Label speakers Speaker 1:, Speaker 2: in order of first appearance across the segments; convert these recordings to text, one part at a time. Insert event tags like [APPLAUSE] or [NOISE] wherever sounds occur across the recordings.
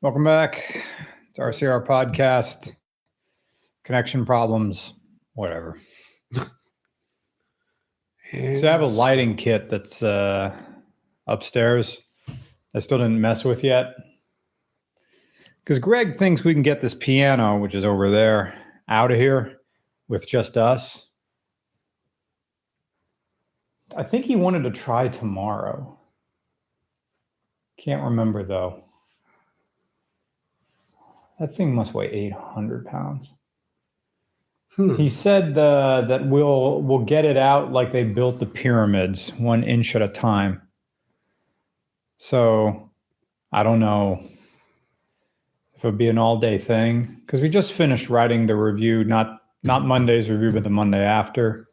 Speaker 1: Welcome back to RCR podcast. Connection problems, whatever. [LAUGHS] So I have a lighting kit that's uh, upstairs. I still didn't mess with yet because Greg thinks we can get this piano, which is over there, out of here with just us. I think he wanted to try tomorrow. Can't remember though. That thing must weigh 800 pounds.
Speaker 2: Hmm.
Speaker 1: He said uh, that we'll we'll get it out like they built the pyramids, one inch at a time. So I don't know if it'd be an all day thing because we just finished writing the review, not not Monday's review, but the Monday after.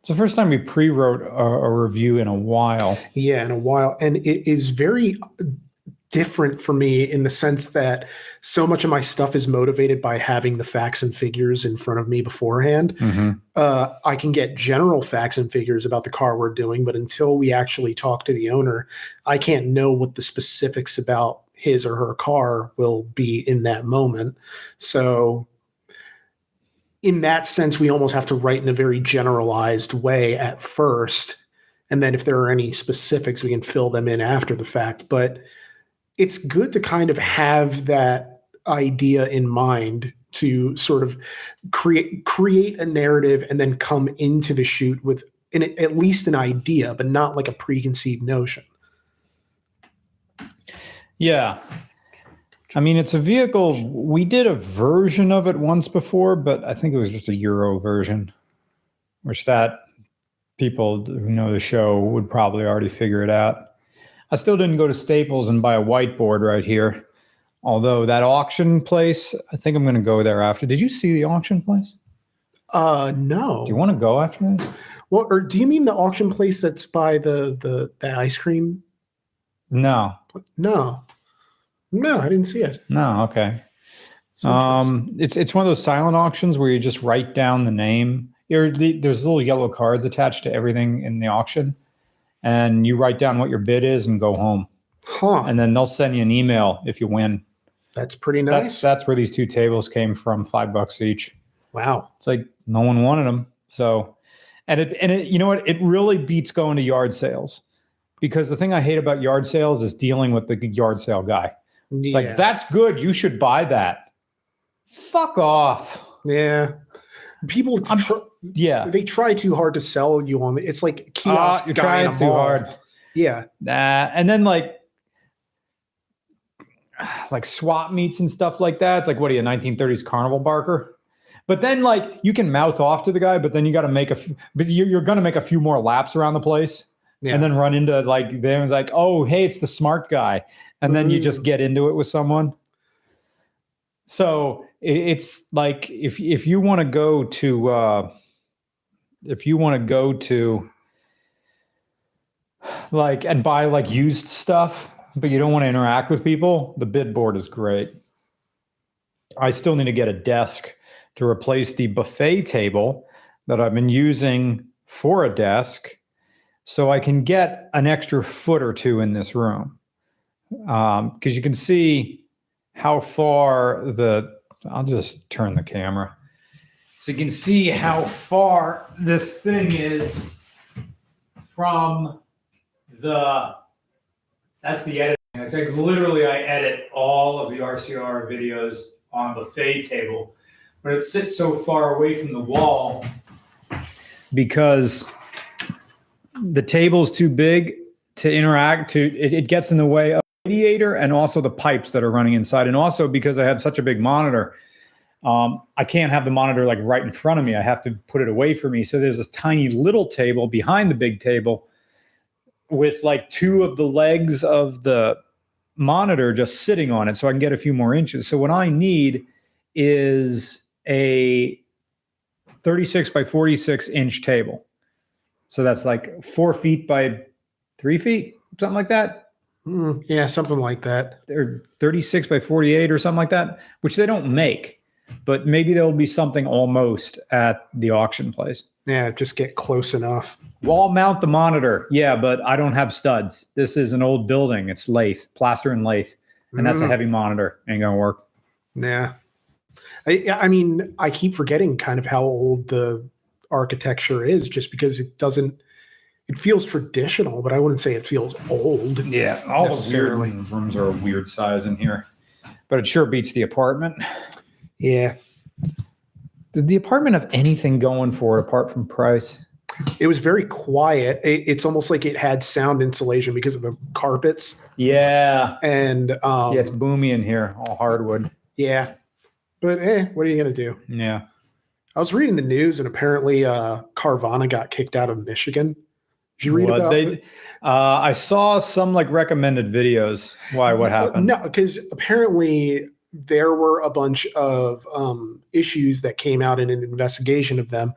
Speaker 1: It's the first time we pre-wrote a, a review in a while.
Speaker 2: Yeah, in a while. And it is very different for me in the sense that so much of my stuff is motivated by having the facts and figures in front of me beforehand. Uh, I can get general facts and figures about the car we're doing, but until we actually talk to the owner, I can't know what the specifics about his or her car will be in that moment. So, in that sense, we almost have to write in a very generalized way at first. And then if there are any specifics, we can fill them in after the fact. But it's good to kind of have that idea in mind to sort of create create a narrative and then come into the shoot with an, at least an idea, but not like a preconceived notion.
Speaker 1: Yeah. I mean, it's a vehicle. We did a version of it once before, but I think it was just a Euro version, which that people who know the show would probably already figure it out. I still didn't go to Staples and buy a whiteboard right here. Although that auction place, I think I'm going to go there after. Did you see the auction place?
Speaker 2: Uh, no.
Speaker 1: Do you want to go after this?
Speaker 2: Well, or do you mean the auction place that's by the the the ice cream?
Speaker 1: No,
Speaker 2: No, no, I didn't see it.
Speaker 1: no. Okay.
Speaker 2: It's.
Speaker 1: Um, it's it's one of those silent auctions where you just write down the name. Or the, there's little yellow cards attached to everything in the auction, and you write down what your bid is and go home.
Speaker 2: huh?
Speaker 1: And then they'll send you an email if you win.
Speaker 2: that's pretty nice.
Speaker 1: that's where these two tables came from, five bucks each.
Speaker 2: wow.
Speaker 1: It's like no one wanted them, so and it and it you know what? It really beats going to yard sales because the thing I hate about yard sales is dealing with the yard sale guy. It's
Speaker 2: yeah.
Speaker 1: like that's good. You should buy that. Fuck off.
Speaker 2: yeah. People tr-
Speaker 1: Yeah.
Speaker 2: they try too hard to sell you on it. it's like
Speaker 1: Ah,
Speaker 2: kiosk
Speaker 1: you're trying too
Speaker 2: mall.
Speaker 1: hard.
Speaker 2: Yeah.
Speaker 1: Nah. And then like like swap meets and stuff like that. It's like what are you, 1930s carnival barker? But then like you can mouth off to the guy, but then you got to make a, f- but you're, you're going to make a few more laps around the place
Speaker 2: Yeah.
Speaker 1: and then run into like them like, oh, hey, it's the smart guy, and then you just get into it with someone. So it's like if if you want to go to uh, if you want to go to like and buy like used stuff, but you don't want to interact with people, the bid board is great. I still need to get a desk to replace the buffet table that I've been using for a desk so I can get an extra foot or two in this room. Because you can see how far the, I'll just turn the camera. So you can see how far this thing is from the, that's the editing. It's like literally I edit all of the RCR videos on the buffet table, but it sits so far away from the wall because the table's too big to interact to it, it gets in the way of radiator and also the pipes that are running inside. And also because i have such a big monitor um, i can't have the monitor like right in front of me. I have to put it away from me. So there's this tiny little table behind the big table with like two of the legs of the monitor just sitting on it so i can get a few more inches. So what i need is a 36 by 46 inch table. So that's like four feet by three feet, something like that,
Speaker 2: Mm, yeah, something like that.
Speaker 1: They're 36 by 48 or something like that, which they don't make. But maybe there'll be something almost at the auction place.
Speaker 2: Yeah, just get close enough.
Speaker 1: Wall mount the monitor. Yeah, but I don't have studs. This is an old building. It's lathe, plaster and lathe. and that's a
Speaker 2: Mm.
Speaker 1: heavy monitor. Ain't gonna work.
Speaker 2: Yeah. I, I mean, I keep forgetting kind of how old the architecture is just because it doesn't, it feels traditional, but I wouldn't say it feels old.
Speaker 1: Yeah, all the weird rooms are a weird size in here, but it sure beats the apartment.
Speaker 2: Yeah.
Speaker 1: Did the apartment have anything going for it apart from price?
Speaker 2: It was very quiet. It, it's almost like it had sound insulation because of the carpets.
Speaker 1: Yeah,
Speaker 2: And um,
Speaker 1: yeah, it's boomy in here, all hardwood.
Speaker 2: yeah. But hey, what are you going to do?
Speaker 1: Yeah,
Speaker 2: I was reading the news and apparently uh, Carvana got kicked out of Michigan. Did you read about
Speaker 1: they-
Speaker 2: it?
Speaker 1: uh, I saw some like recommended videos. Why? What
Speaker 2: Uh,
Speaker 1: happened?
Speaker 2: No, because apparently there were a bunch of um, issues that came out in an investigation of them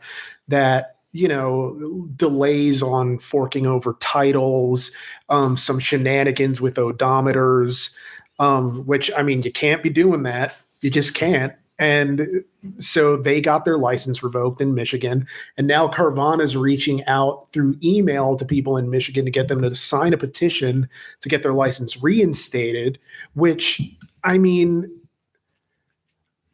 Speaker 2: that you know delays on forking over titles, um, some shenanigans with odometers, um, which I mean you can't be doing that. You just can't. And so they got their license revoked in Michigan. And now Carvana is reaching out through email to people in Michigan to get them to sign a petition to get their license reinstated, which I mean,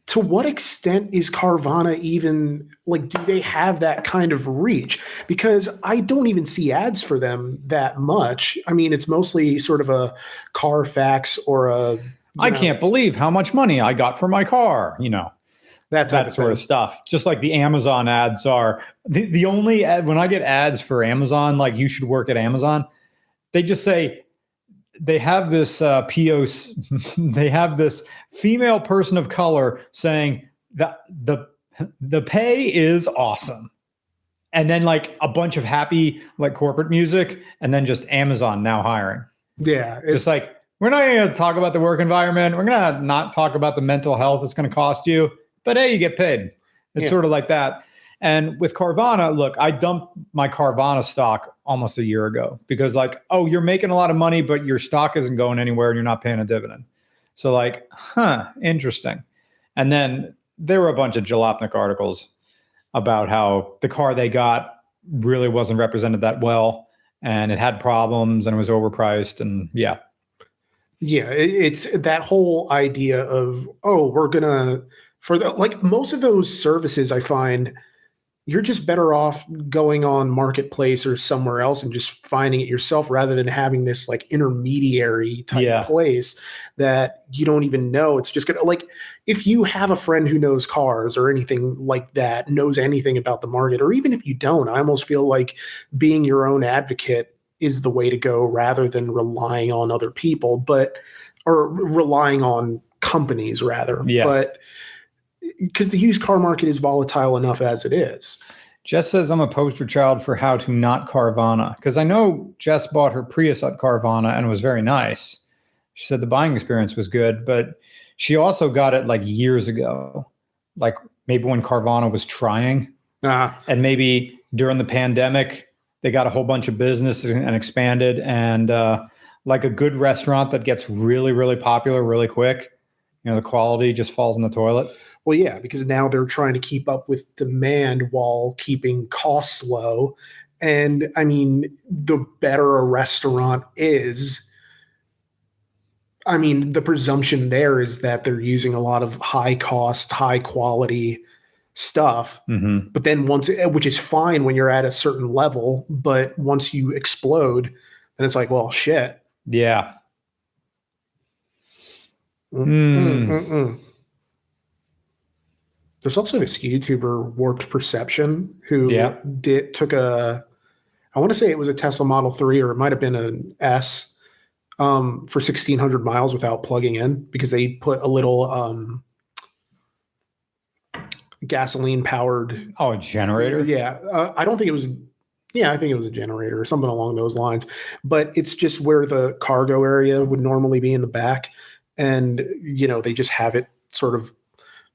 Speaker 2: to what extent is Carvana even like, do they have that kind of reach? Because I don't even see ads for them that much. I mean, it's mostly sort of a Carfax or a.
Speaker 1: I
Speaker 2: know,
Speaker 1: can't believe how much money I got for my car. You know
Speaker 2: that
Speaker 1: that
Speaker 2: of
Speaker 1: sort
Speaker 2: thing.
Speaker 1: of stuff. Just like the Amazon ads are. The, the only ad, when I get ads for Amazon, like you should work at Amazon, they just say they have this uh, POS. [LAUGHS] they have this female person of color saying that the the pay is awesome. And then like a bunch of happy like corporate music, and then just Amazon now hiring.
Speaker 2: Yeah, it's,
Speaker 1: just like we're not going to talk about the work environment. We're going to not talk about the mental health it's going to cost you. But hey, you get paid. It's
Speaker 2: Yeah.
Speaker 1: sort of like that. And with Carvana, look, I dumped my Carvana stock almost a year ago because, like, oh, you're making a lot of money, but your stock isn't going anywhere and you're not paying a dividend. So, like, huh, interesting. And then there were a bunch of Jalopnik articles about how the car they got really wasn't represented that well and it had problems and it was overpriced. And yeah,
Speaker 2: Yeah, it's that whole idea of oh, we're gonna for the like most of those services I find you're just better off going on marketplace or somewhere else and just finding it yourself rather than having this like intermediary type
Speaker 1: Yeah.
Speaker 2: place that you don't even know it's just gonna like if you have a friend who knows cars or anything like that knows anything about the market or even if you don't i almost feel like being your own advocate is the way to go rather than relying on other people but or relying on companies rather.
Speaker 1: Yeah.
Speaker 2: but because the used car market is volatile enough as it is.
Speaker 1: Jess says I'm a poster child for how to not Carvana because I know Jess bought her Prius at Carvana and it was very nice. She said the buying experience was good, but she also got it like years ago, like maybe when Carvana was trying,
Speaker 2: uh,
Speaker 1: and maybe during the pandemic they got a whole bunch of business and and expanded, and uh, like a good restaurant that gets really really popular really quick, you know the quality just falls in the toilet.
Speaker 2: well yeah because now they're trying to keep up with demand while keeping costs low and i mean the better a restaurant is i mean the presumption there is that they're using a lot of high cost high quality stuff
Speaker 1: Mm-hmm.
Speaker 2: but then once which is fine when you're at a certain level but once you explode then it's like well shit
Speaker 1: Yeah.
Speaker 2: Mm,
Speaker 1: Hmm.
Speaker 2: mm, mm. There's also this YouTuber Warped Perception who
Speaker 1: Yeah.
Speaker 2: did took a I want to say it was a Tesla Model 3 or it might have been an S um, for 1600 miles without plugging in because they put a little um, gasoline powered
Speaker 1: Oh, a generator.
Speaker 2: yeah, uh, I don't think it was. Yeah, I think it was a generator or something along those lines. But it's just where the cargo area would normally be in the back, and you know they just have it sort of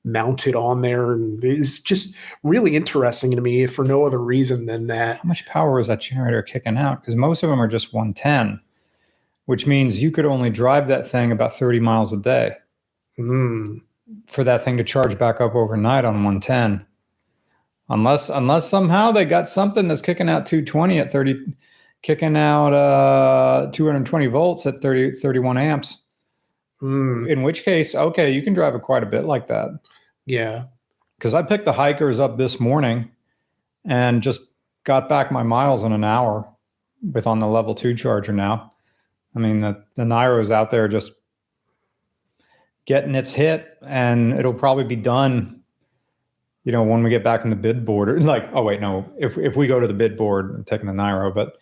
Speaker 2: mounted on there, and it's just really interesting to me for no other reason than that.
Speaker 1: How much power is that generator kicking out? Because most of them are just 110, which means you could only drive that thing about 30 miles a day
Speaker 2: Hmm.
Speaker 1: For that thing to charge back up overnight on 110. Unless unless somehow they got something that's kicking out 220 at 30 kicking out uh 220 volts at 30 31 amps.
Speaker 2: Mm,
Speaker 1: In which case, okay, you can drive it quite a bit like that.
Speaker 2: yeah.
Speaker 1: Because I picked the hikers up this morning and just got back my miles in an hour with on the level two charger now. I mean, the, the Niro is out there just getting its hit, and it'll probably be done. You know, when we get back in the bid board, [LAUGHS] like, oh wait, no, if if we go to the bid board, I'm taking the Niro, but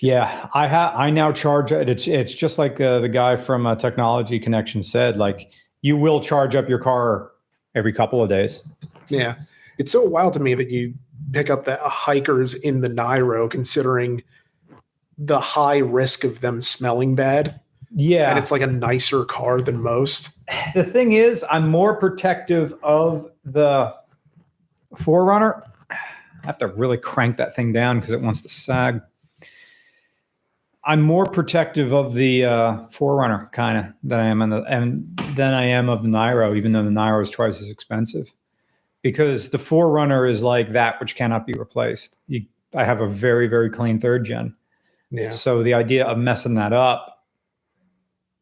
Speaker 1: yeah, I have. I now charge it. It's it's just like uh, the guy from uh, Technology Connection said. Like, you will charge up your car every couple of days.
Speaker 2: Yeah. It's so wild to me that you pick up the hikers in the Niro, considering the high risk of them smelling bad.
Speaker 1: Yeah.
Speaker 2: And it's like a nicer car than most.
Speaker 1: the thing is, I'm more protective of the 4Runner. I have to really crank that thing down because it wants to sag. I'm more protective of the uh, 4Runner kind of than I am on the and than I am of the Niro, even though the Niro is twice as expensive. Because the 4Runner is like that which cannot be replaced. You, I have a very very clean third gen.
Speaker 2: Yeah.
Speaker 1: So the idea of messing that up,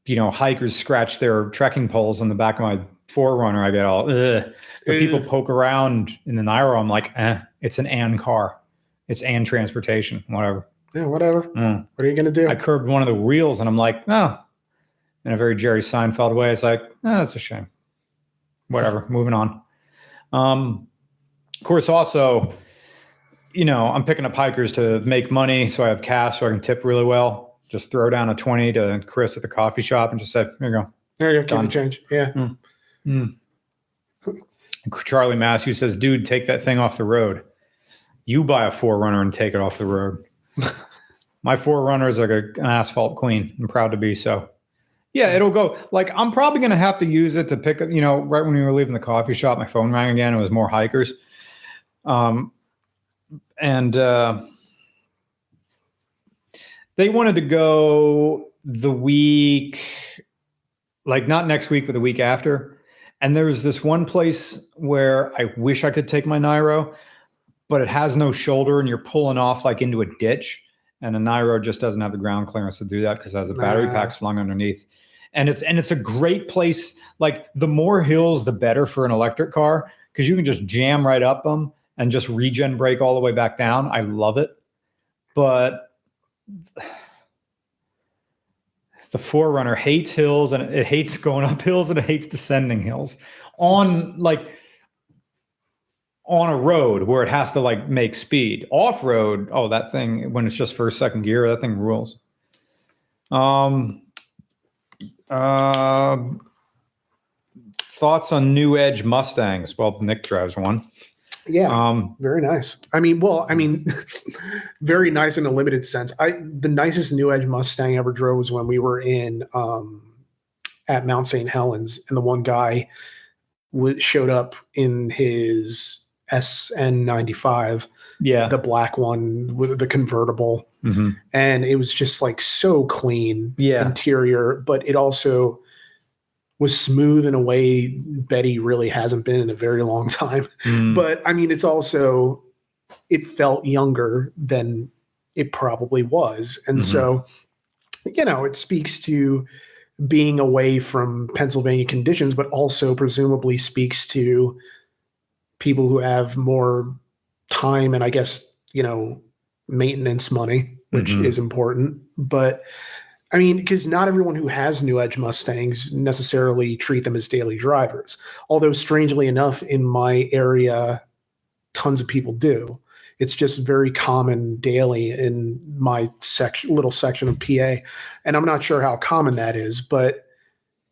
Speaker 1: you know, hikers scratch their trekking poles on the back of my 4Runner. I get all, ugh. But people poke around in the Niro. I'm like, eh, it's an and car. It's and transportation, whatever.
Speaker 2: Yeah, whatever.
Speaker 1: Mm.
Speaker 2: What are you gonna do?
Speaker 1: I curbed one of the wheels and I'm like, oh, in a very Jerry Seinfeld way. It's like, oh, that's a shame. Whatever, moving on. Um, of course, also, you know, I'm picking up hikers to make money so I have cash so I can tip really well. Just throw down a 20 to Chris at the coffee shop and just say, here you go.
Speaker 2: there you go. Keep the change. Yeah.
Speaker 1: Mm. Charlie Matthew says, dude, take that thing off the road. You buy a 4Runner and take it off the road. [LAUGHS] My 4Runner is like a, an asphalt queen. I'm proud to be so. Yeah, it'll go. Like, I'm probably going to have to use it to pick up, you know, right when we were leaving the coffee shop, my phone rang again. It was more hikers. Um, and uh, they wanted to go the week, like not next week, but the week after. And there's this one place where I wish I could take my Niro, but it has no shoulder and you're pulling off like into a ditch. And a Niro just doesn't have the ground clearance to do that because it has a battery
Speaker 2: Ah.
Speaker 1: pack slung underneath. And it's and it's a great place. Like the more hills, the better for an electric car because you can just jam right up them and just regen brake all the way back down. I love it. But [SIGHS] the 4Runner hates hills and it hates going [LAUGHS] up hills and it hates descending hills on like on a road where it has to like make speed. Off road, oh, that thing when it's just first second gear, that thing rules. Um, uh, thoughts on new Edge Mustangs? Well, Nick drives one.
Speaker 2: Yeah.
Speaker 1: Um,
Speaker 2: Very nice. I mean, well, I mean, [LAUGHS] very nice in a limited sense. I the nicest New Edge Mustang I ever drove was when we were in um, at Mount St. Helens, and the one guy w- showed up in his SN95,
Speaker 1: yeah.
Speaker 2: the black one with the convertible,
Speaker 1: Mhm.
Speaker 2: and it was just like so clean
Speaker 1: Yeah.
Speaker 2: interior, but it also was smooth in a way Betty really hasn't been in a very long [LAUGHS] time
Speaker 1: Mm.
Speaker 2: but I mean, it's also it felt younger than it probably was, and
Speaker 1: Mhm.
Speaker 2: so you know, it speaks to being away from Pennsylvania conditions, but also presumably speaks to people who have more time and I guess you know maintenance money, which
Speaker 1: Mhm.
Speaker 2: is important, but. I mean, because not everyone who has New Edge Mustangs necessarily treat them as daily drivers although strangely enough in my area tons of people do. It's just very common daily in my section little section of pa and i'm not sure how common that is but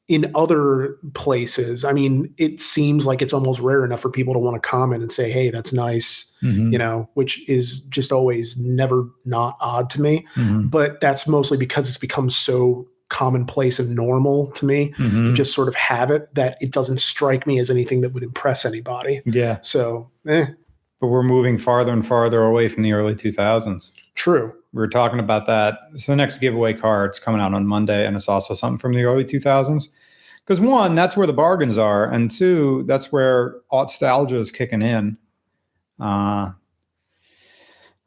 Speaker 2: in other places i mean it seems like it's almost rare enough for people to want to comment and say hey that's nice
Speaker 1: Mhm.
Speaker 2: you know which is just always never not odd to me
Speaker 1: Mhm.
Speaker 2: but that's mostly because it's become so commonplace and normal to me
Speaker 1: Mhm.
Speaker 2: to just sort of have it that it doesn't strike me as anything that would impress anybody.
Speaker 1: yeah.
Speaker 2: So, eh,
Speaker 1: But we're moving farther and farther away from the early 2000s.
Speaker 2: true.
Speaker 1: We were talking about that. It's the next giveaway car. It's coming out on Monday, and it's also something from the early 2000s. Because one, that's where the bargains are, and two, that's where nostalgia is kicking in. Uh,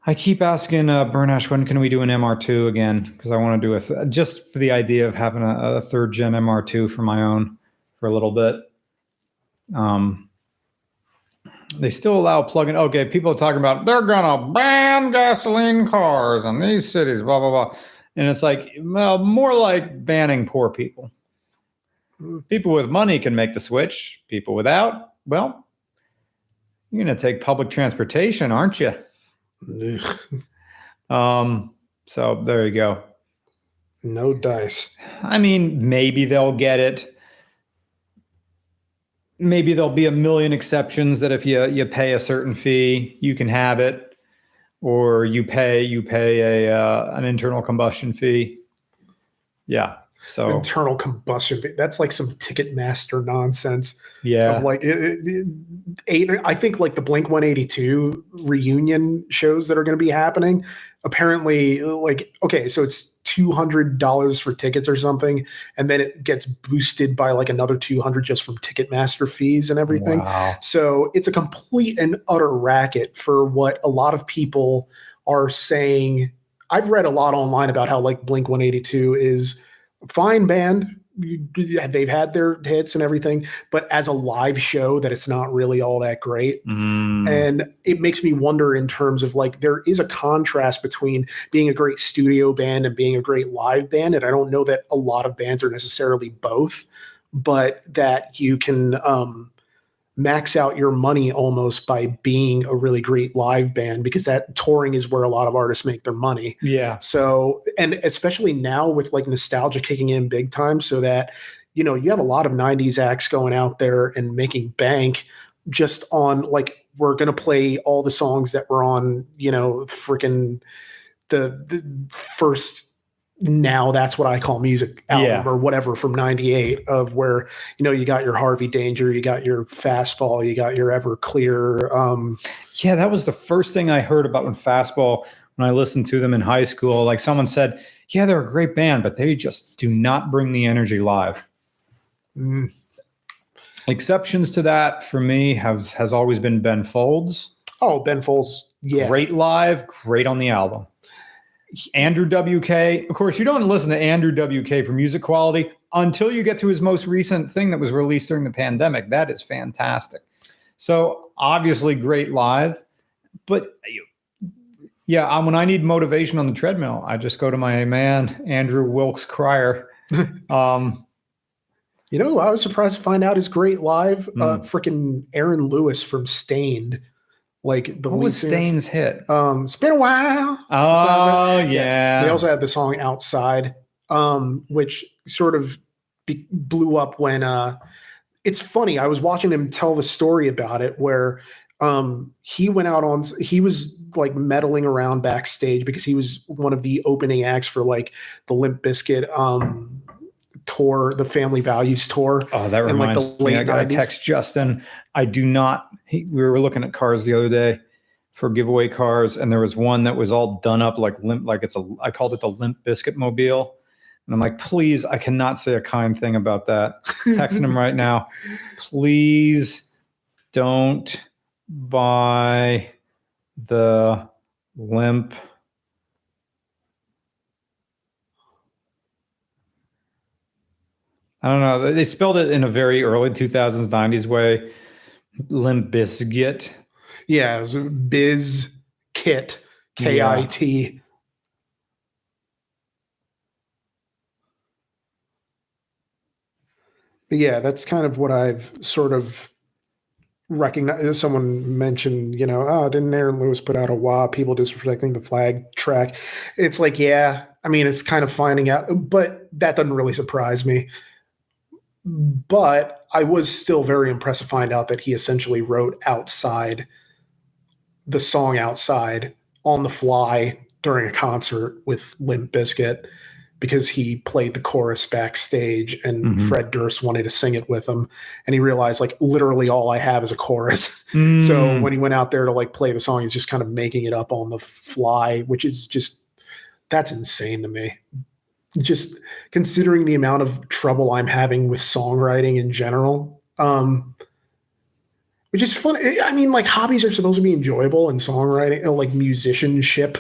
Speaker 1: I keep asking uh, Bernash when can we do an MR2 again because I want to do a th- just for the idea of having a, a third gen MR2 for my own for a little bit. Um, they still allow plug-in. Okay, people are talking about they're gonna ban gasoline cars in these cities, blah blah blah, and it's like well, more like banning poor people. People with money can make the switch. People without, well, you're gonna take public transportation, aren't you? Um, so there you go.
Speaker 2: no dice.
Speaker 1: I mean, maybe they'll get it. Maybe there'll be a million exceptions that if you you pay a certain fee, you can have it, or you pay you pay a uh, an internal combustion fee. Yeah. So
Speaker 2: Internal combustion. That's like some Ticketmaster nonsense.
Speaker 1: yeah,
Speaker 2: Of like it, it, eight. I think like the Blink 182 reunion shows that are going to be happening. Apparently, like okay, so it's two hundred dollars for tickets or something, and then it gets boosted by like another two hundred just from Ticketmaster fees and everything.
Speaker 1: Wow.
Speaker 2: So it's a complete and utter racket for what a lot of people are saying. I've read a lot online about how like Blink 182 is fine band. They've had their hits and everything, but as a live show, that it's not really all that great.
Speaker 1: Mm,
Speaker 2: And it makes me wonder in terms of like there is a contrast between being a great studio band and being a great live band. And I don't know that a lot of bands are necessarily both, but that you can um, max out your money almost by being a really great live band because that touring is where a lot of artists make their money.
Speaker 1: yeah.
Speaker 2: So, and especially now with like nostalgia kicking in big time, so that, you know, you have a lot of 90s acts going out there and making bank just on like, we're going to play all the songs that were on, you know, freaking the, the first now that's what I call music album
Speaker 1: Yeah.
Speaker 2: or whatever from 98 of where, you know, you got your Harvey Danger, you got your fastball, you got your Everclear. Um,
Speaker 1: Yeah, that was the first thing I heard about when Fastball when I listened to them in high school. Like someone said, yeah, they're a great band, but they just do not bring the energy live.
Speaker 2: mm,
Speaker 1: Exceptions to that for me has has always been Ben Folds.
Speaker 2: oh, Ben Folds. Yeah.
Speaker 1: Great live, great on the album. Andrew WK. Of course, you don't listen to Andrew WK for music quality until you get to his most recent thing that was released during the pandemic. That is fantastic. So obviously great live, but yeah, when I need motivation on the treadmill, I just go to my man Andrew Wilkes Krier. [LAUGHS] um,
Speaker 2: You know, I was surprised to find out is great live. Uh,
Speaker 1: Hmm.
Speaker 2: freaking Aaron Lewis from Staind, like the
Speaker 1: what was. Staind's hit?
Speaker 2: Um, it's been a while.
Speaker 1: Oh yeah.
Speaker 2: They also had the song "Outside," um, which sort of be- blew up when. Uh, it's funny. I was watching him tell the story about it, where um, he went out on. He was like meddling around backstage because he was one of the opening acts for like the Limp Bizkit um, tour, the Family Values tour.
Speaker 1: Oh, that
Speaker 2: in, like,
Speaker 1: reminds
Speaker 2: the
Speaker 1: me. I
Speaker 2: late
Speaker 1: got to text Justin. I do not. He, we were looking at cars the other day for giveaway cars, and there was one that was all done up like limp, like it's a. I called it the Limp Bizkit Mobile, and I'm like, please, I cannot say a kind thing about that. [LAUGHS] Texting him right now. Please don't buy the Limp. I don't know. They spelled it in a very early 2000s, 90s way. Limp Bizkit.
Speaker 2: Yeah, Biz Kit, K I T. But yeah, that's kind of what I've sort of recognized. Someone mentioned, you know, oh, didn't Aaron Lewis put out a wah, people disrespecting the flag track? It's like, yeah, I mean, it's kind of finding out, but that doesn't really surprise me. But I was still very impressed to find out that he essentially wrote outside the song outside on the fly during a concert with Limp Bizkit because he played the chorus backstage and
Speaker 1: Mhm.
Speaker 2: Fred Durst wanted to sing it with him and he realized like literally all I have is a chorus. [LAUGHS] So
Speaker 1: Mm.
Speaker 2: when he went out there to like play the song he's just kind of making it up on the fly which is just that's insane to me. Just considering the amount of trouble I'm having with songwriting in general. Um which is fun. I- mean, like hobbies are supposed to be enjoyable, and songwriting, uh, like musicianship,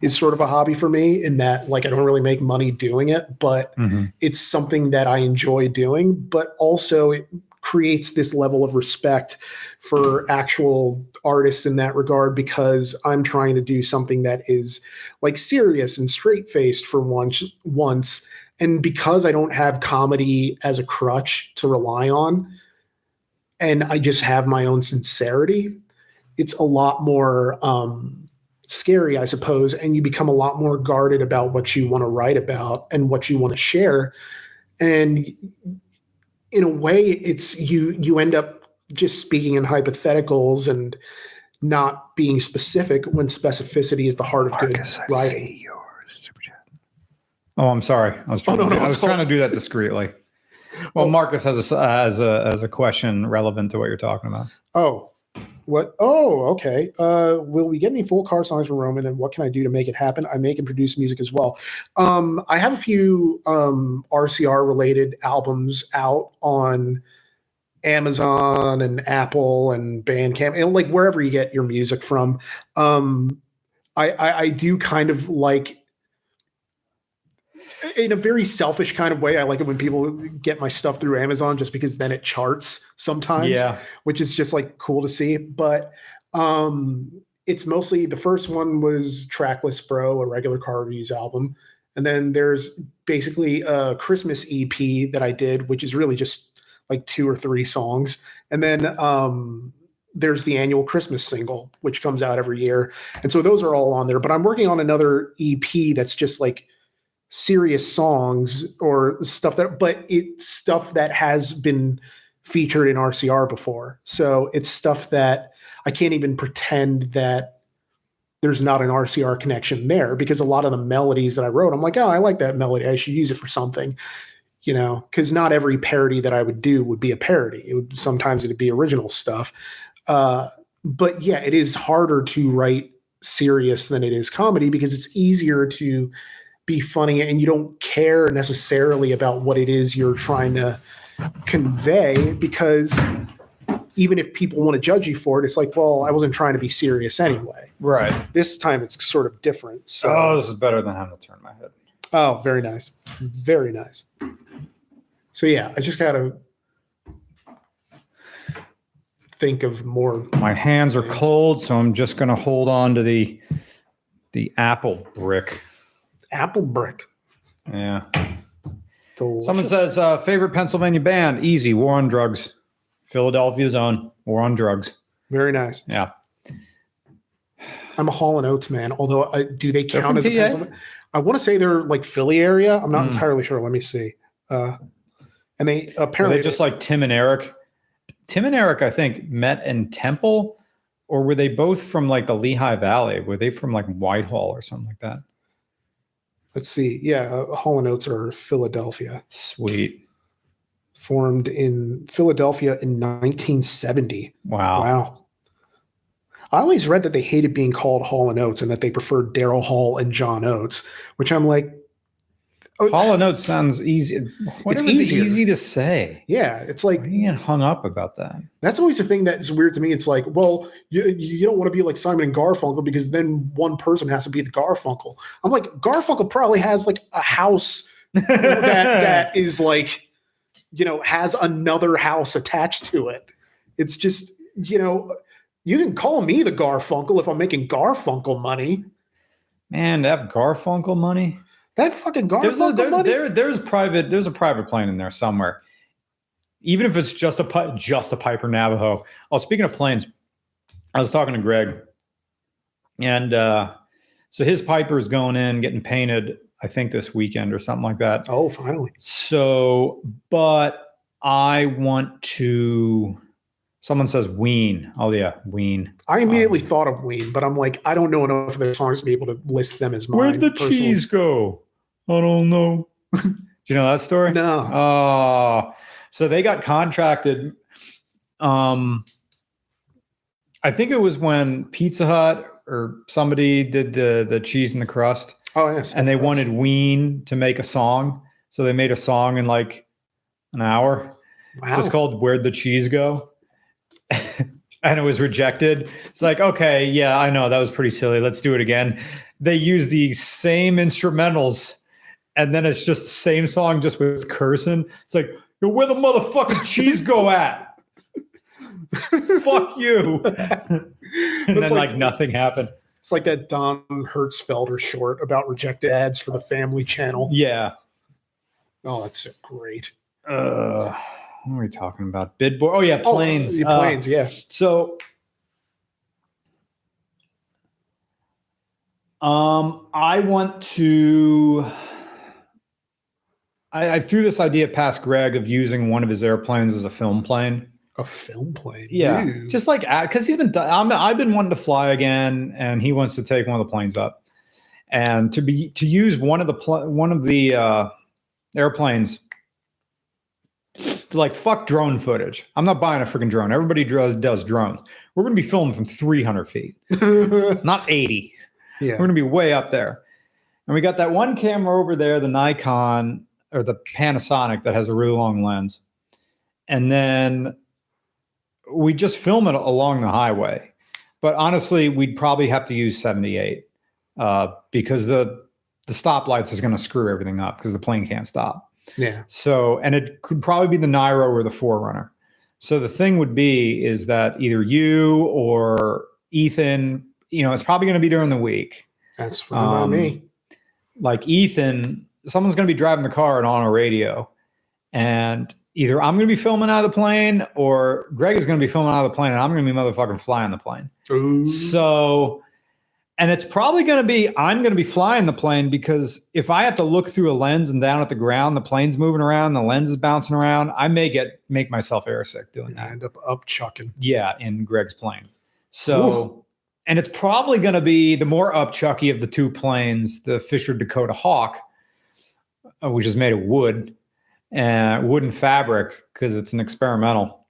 Speaker 2: is sort of a hobby for me. In that, like, I don't really make money doing it, but
Speaker 1: Mhm.
Speaker 2: it's something that I enjoy doing. But also, it creates this level of respect for actual artists in that regard because I'm trying to do something that is like serious and straight faced for once. Once, and because I don't have comedy as a crutch to rely on and I just have my own sincerity, it's a lot more um, scary, I suppose. And you become a lot more guarded about what you want to write about and what you want to share. And in a way, it's you you end up just speaking in hypotheticals and not being specific when specificity is the heart of good writing.
Speaker 1: Oh, I'm sorry. I was
Speaker 2: Oh,
Speaker 1: trying,
Speaker 2: no,
Speaker 1: to, do-
Speaker 2: no,
Speaker 1: I was trying to do that discreetly. Well,
Speaker 2: Oh.
Speaker 1: Marcus has a uh, has a has a question relevant to what you're talking about.
Speaker 2: Oh, what? Oh, okay. Uh, will we get any full car songs from Roman, and what can I do to make it happen? I make and produce music as well. Um, I have a few um, RCR related albums out on Amazon and Apple and Bandcamp, and like wherever you get your music from. Um, I, I, I do kind of like. In a very selfish kind of way, I like it when people get my stuff through Amazon just because then it charts sometimes
Speaker 1: Yeah,
Speaker 2: which is just like cool to see. But um, it's mostly the first one was Trackless Bro, a regular car reviews album. And then there's basically a Christmas EP that I did, which is really just like two or three songs. And then um, there's the annual Christmas single, which comes out every year. And so those are all on there. But I'm working on another EP that's just like serious songs or stuff that, but it's stuff that has been featured in RCR before. So it's stuff that I can't even pretend that there's not an RCR connection there because a lot of the melodies that I wrote, I'm like, oh, I like that melody. I should use it for something, you know, because not every parody that I would do would be a parody. It would sometimes it'd be original stuff. Uh, but yeah, it is harder to write serious than it is comedy because it's easier to be funny and you don't care necessarily about what it is you're trying to convey because even if people want to judge you for it, it's like, well, I wasn't trying to be serious anyway.
Speaker 1: right.
Speaker 2: This time it's sort of different. So,
Speaker 1: Oh, this is better than having to turn my head.
Speaker 2: oh, very nice. Very nice. So, yeah, I just got to think of more.
Speaker 1: My hands are cold, so I'm just going to hold on to the the apple brick.
Speaker 2: Apple brick.
Speaker 1: Yeah.
Speaker 2: Delicious.
Speaker 1: Someone says uh, favorite Pennsylvania band. Easy. War on Drugs. Philadelphia's own. War on Drugs.
Speaker 2: Very nice.
Speaker 1: Yeah.
Speaker 2: I'm a Hall and Oates man. Although, I, do they count as a
Speaker 1: PA?
Speaker 2: Pennsylvania? I want to say they're like Philly area. I'm not
Speaker 1: Mm.
Speaker 2: entirely sure. Let me see. Uh, and they apparently
Speaker 1: they just like Tim and Eric? Tim and Eric, I think, met in Temple, or were they both from like the Lehigh Valley? Were they from like Whitehall or something like that?
Speaker 2: Let's see. Yeah, uh, Hall and Oates are Philadelphia.
Speaker 1: Sweet.
Speaker 2: Formed in Philadelphia in 1970.
Speaker 1: Wow.
Speaker 2: Wow. I always read that they hated being called Hall and Oates and that they preferred Daryl Hall and John Oates, which I'm like, oh,
Speaker 1: Hall and sounds easy. It's
Speaker 2: easier.
Speaker 1: easy to say.
Speaker 2: yeah, it's like
Speaker 1: you get hung up about that?
Speaker 2: That's always the thing that is weird to me. It's like, well, you, you don't want to be like Simon and Garfunkel because then one person has to be the Garfunkel. I'm like, Garfunkel probably has like a house [LAUGHS] that that is like, you know, has another house attached to it. It's just, you know, you can call me the Garfunkel if I'm making Garfunkel money.
Speaker 1: Man, to have Garfunkel money.
Speaker 2: That fucking
Speaker 1: There's a, there,
Speaker 2: money.
Speaker 1: there, there's private. There's a private plane in there somewhere. Even if it's just a just a Piper Navajo. Oh, speaking of planes, I was talking to Greg, and uh, so his Piper is going in, getting painted. I think this weekend or something like that.
Speaker 2: oh, finally.
Speaker 1: So, but I want to. Someone says Ween. Oh yeah, Ween.
Speaker 2: I immediately
Speaker 1: Um,
Speaker 2: thought of Ween, but I'm like, I don't know enough of their songs to be able to list them as mine.
Speaker 1: Where'd the
Speaker 2: personally.
Speaker 1: cheese go? I don't know. [LAUGHS] Do you know that story?
Speaker 2: No.
Speaker 1: Oh, so they got contracted. Um, I think it was when Pizza Hut or somebody did the the cheese and the crust,
Speaker 2: Oh yes,
Speaker 1: and they wanted Ween to make a song. So they made a song in like an hour,
Speaker 2: wow.
Speaker 1: just called "Where'd the Cheese Go." [LAUGHS] and it was rejected. It's like, okay, yeah, I know that was pretty silly. Let's do it again. They use the same instrumentals, and then it's just the same song, just with cursing. It's like, yo, where the motherfucking [LAUGHS] cheese go at? Fuck you. [LAUGHS] and then like,
Speaker 2: like-
Speaker 1: nothing happened.
Speaker 2: It's like that Don Hertzfelder short about rejected ads for the Family Channel.
Speaker 1: Yeah.
Speaker 2: Oh, that's so great.
Speaker 1: Uh, what are we talking about? Bid board. Oh yeah, planes.
Speaker 2: Oh, the
Speaker 1: Uh,
Speaker 2: planes, yeah.
Speaker 1: So, um, I want to. I, I threw this idea past Greg of using one of his airplanes as a film plane.
Speaker 2: A film plane.
Speaker 1: Yeah,
Speaker 2: Ew.
Speaker 1: just like because he's been. I'm, I've been wanting to fly again, and he wants to take one of the planes up, and to be to use one of the pl- one of the uh, airplanes to like fuck drone footage. I'm not buying a freaking drone. Everybody does does drones. We're going to be filming from 300 feet, [LAUGHS] not 80.
Speaker 2: yeah.
Speaker 1: We're going to be way up there. And we got that one camera over there, the Nikon or the Panasonic that has a really long lens. And then we just film it along the highway. But honestly, we'd probably have to use 78 uh, because the the stoplights is going to screw everything up because the plane can't stop.
Speaker 2: Yeah.
Speaker 1: So, and it could probably be the Niro or the 4Runner. So the thing would be is that either you or Ethan, you know, it's probably going to be during the week.
Speaker 2: That's fine by
Speaker 1: Um,
Speaker 2: me.
Speaker 1: Like Ethan, someone's going to be driving the car and on a radio, and either I'm going to be filming out of the plane or Greg is going to be filming out of the plane, and I'm going to be motherfucking flying the plane.
Speaker 2: Ooh.
Speaker 1: So, and it's probably going to be I'm going to be flying the plane because if I have to look through a lens and down at the ground, the plane's moving around, the lens is bouncing around. I may get make myself airsick doing that.
Speaker 2: I end up up chucking.
Speaker 1: Yeah, in Greg's plane. So, and it's probably going to be the more upchucky of the two planes, the Fisher Dakota Hawk, Uh, which is made of wood and wooden fabric because it's an experimental.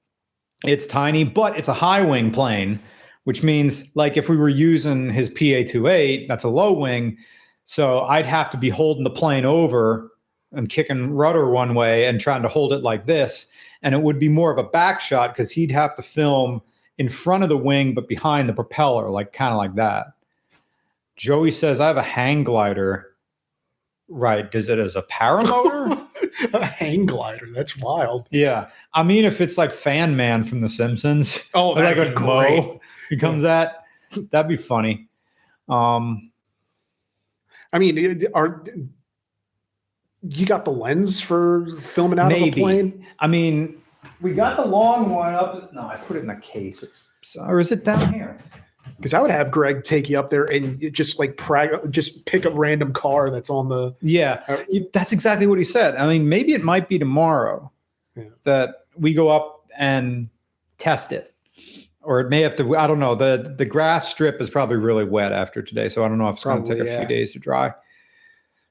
Speaker 1: It's tiny, but it's a high wing plane, which means like if we were using his PA 28, that's a low wing. So I'd have to be holding the plane over and kicking rudder one way and trying to hold it like this. And it would be more of a back shot because he'd have to film in front of the wing, but behind the propeller, like kind of like that. Joey says, I have a hang glider. Right. Does it as a paramotor? [LAUGHS]
Speaker 2: a hang glider. That's wild.
Speaker 1: yeah. I mean, if it's like Fan Man from The Simpsons,
Speaker 2: Oh, [LAUGHS] that'd
Speaker 1: a
Speaker 2: be great.
Speaker 1: Mo becomes that, that'd be funny. Um,
Speaker 2: I mean, are you got the lens for filming out of a
Speaker 1: Maybe.
Speaker 2: plane?
Speaker 1: I mean, we got the long one up. No, I put it in the case. It's or is it down here?
Speaker 2: Because I would have Greg take you up there and just like prag- just pick a random car that's on the.
Speaker 1: Yeah,
Speaker 2: Uh,
Speaker 1: that's exactly what he said. I mean, maybe it might be tomorrow
Speaker 2: Yeah.
Speaker 1: that we go up and test it, or it may have to. I don't know. the The grass strip is probably really wet after today, so I don't know if it's going to take
Speaker 2: Probably,
Speaker 1: a few days to dry.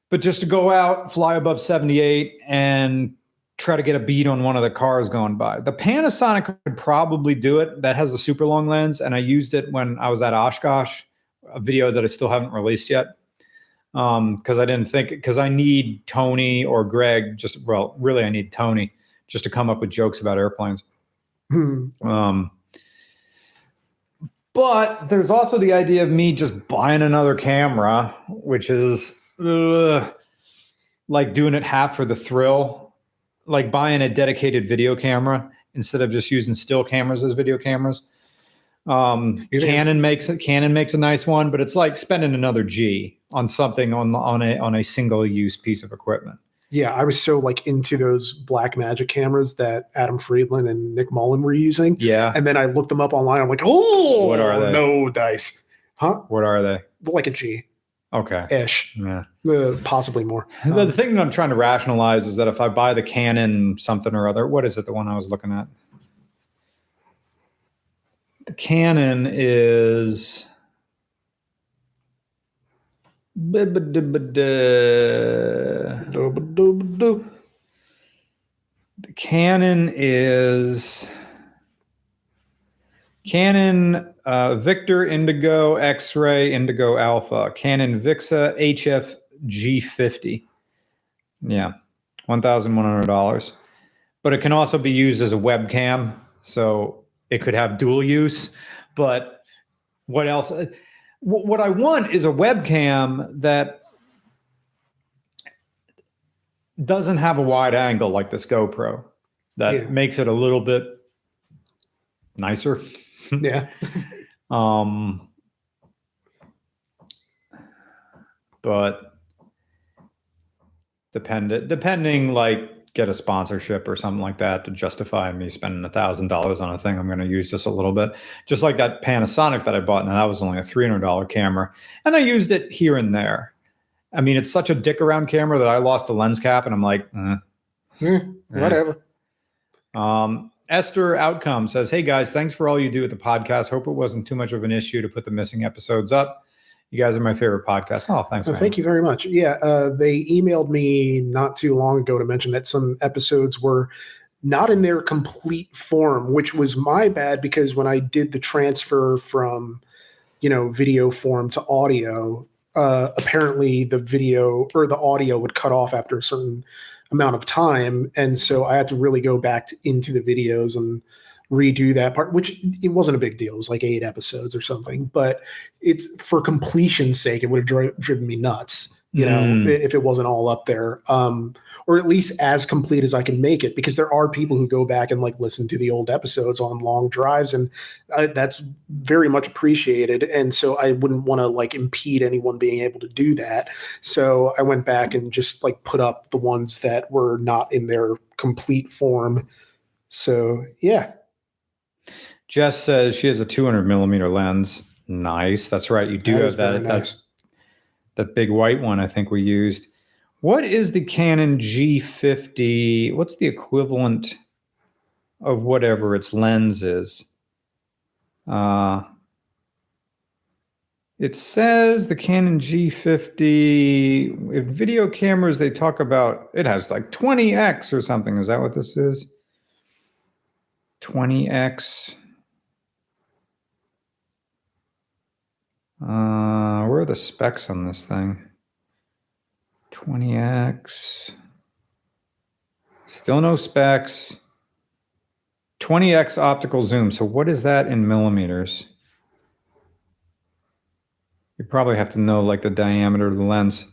Speaker 1: But just to go out, fly above seventy eight, and try to get a beat on one of the cars going by. The Panasonic could probably do it. That has a super long lens, and I used it when I was at Oshkosh, a video that I still haven't released yet. Um, because I didn't think because I need Tony or Greg, just well, really I need Tony just to come up with jokes about airplanes.
Speaker 2: Hmm.
Speaker 1: Um, but there's also the idea of me just buying another camera, which is ugh, like doing it half for the thrill, like buying a dedicated video camera instead of just using still cameras as video cameras. Um,
Speaker 2: It is.
Speaker 1: Canon makes it. Canon makes a nice one, but it's like spending another G on something on on a on a single use piece of equipment.
Speaker 2: Yeah, I was so like into those Black Magic cameras that Adam Friedland and Nick Mullen were using,
Speaker 1: Yeah.
Speaker 2: and then I looked them up online. I'm like, oh,
Speaker 1: What are they?
Speaker 2: No dice, huh?
Speaker 1: What are they?
Speaker 2: Like a G
Speaker 1: Okay.
Speaker 2: ish,
Speaker 1: Yeah.
Speaker 2: uh, possibly more.
Speaker 1: The, the
Speaker 2: Um,
Speaker 1: thing that I'm trying to rationalize is that if I buy the Canon something or other, what is it? The one I was looking at. The Canon is. The. Canon is Canon uh, Victor Indigo X-ray Indigo Alpha Canon Vixia HF G50. Yeah, one thousand one hundred dollars. But it can also be used as a webcam. So it could have dual use. But what else? Uh, What I want is a webcam that doesn't have a wide angle like this GoPro. That
Speaker 2: Yeah.
Speaker 1: makes it a little bit nicer. [LAUGHS]
Speaker 2: Yeah.
Speaker 1: Um, but dependent, depending, like get a sponsorship or something like that to justify me spending a thousand dollars on a thing. I'm going to use this a little bit, just like that Panasonic that I bought. Now that was only a three hundred dollar camera, and I used it here and there. I mean, it's such a dick around camera that I lost the lens cap, and I'm like, eh.
Speaker 2: Eh, whatever.
Speaker 1: Um, Esther Outcome says, Hey guys, thanks for all you do with the podcast. Hope it wasn't too much of an issue to put the missing episodes up. You guys are my favorite podcast. Oh, thanks.
Speaker 2: So thank you very much. Yeah, uh, they emailed me not too long ago to mention that some episodes were not in their complete form, which was my bad because when I did the transfer from, you know, video form to audio, uh, apparently the video or the audio would cut off after a certain amount of time, and so I had to really go back to, into the videos and redo that part, which it wasn't a big deal. It was like eight episodes or something, but it's for completion's sake, it would have dri- driven me nuts, you know,
Speaker 1: Mm.
Speaker 2: if it wasn't all up there, um, or at least as complete as I can make it. Because there are people who go back and like listen to the old episodes on long drives, and uh, that's very much appreciated. And so I wouldn't want to like impede anyone being able to do that. So I went back and just like put up the ones that were not in their complete form. So yeah,
Speaker 1: Jess says she has a 200 millimeter lens. Nice. That's right. You do
Speaker 2: that
Speaker 1: have that,
Speaker 2: nice.
Speaker 1: that that big white one. I think we used. What is the Canon G50? What's the equivalent of whatever its lens is? Uh, it says the Canon G50. In video cameras, they talk about it has like 20x or something. Is that what this is? 20x. Uh, where are the specs on this thing? 20x. Still no specs. 20x optical zoom. So what is that in millimeters? You probably have to know like the diameter of the lens.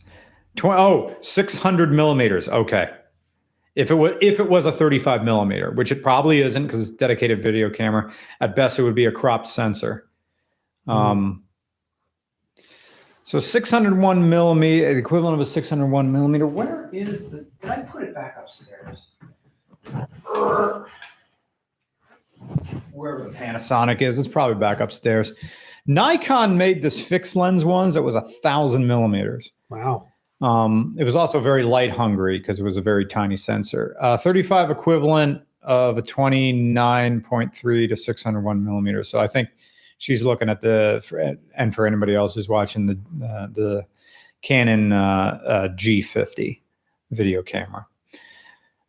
Speaker 1: Tw- oh, 600 millimeters. Okay. If it was if it was a 35 millimeter, which it probably isn't because it's a dedicated video camera, at best it would be a cropped sensor.
Speaker 2: Mhm.
Speaker 1: Um, so 601 millimeter, the equivalent of a 601 millimeter. Where is the? Did I put it back upstairs? Wherever the Panasonic is, it's probably back upstairs. Nikon made this fixed lens ones that was a thousand millimeters.
Speaker 2: Wow.
Speaker 1: Um, it was also very light hungry because it was a very tiny sensor. Uh, 35 equivalent of a 29.3 to 601 millimeters. So I think she's looking at the and for anybody else who's watching the uh, the Canon uh, uh, G50 video camera.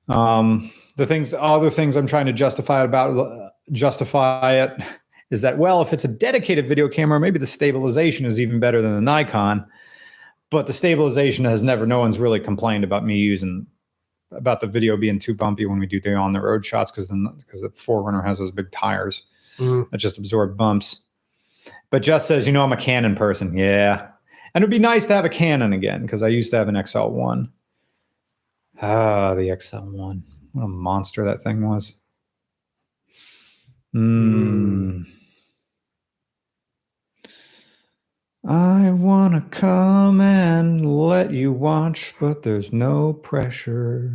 Speaker 1: Um, the things, other things I'm trying to justify about uh, justify it is that well, if it's a dedicated video camera, maybe the stabilization is even better than the Nikon but the stabilization has never no one's really complained about me using about the video being too bumpy when we do the on the road shots because then because the 4Runner has those big tires
Speaker 2: Mm.
Speaker 1: that Jess absorb bumps. But just says you know i'm a canon person. Yeah. And it'd be nice to have a canon again because i used to have an xl1 ah the xl1 what a monster that thing was. Mm. I want to come and let you watch, but there's no pressure.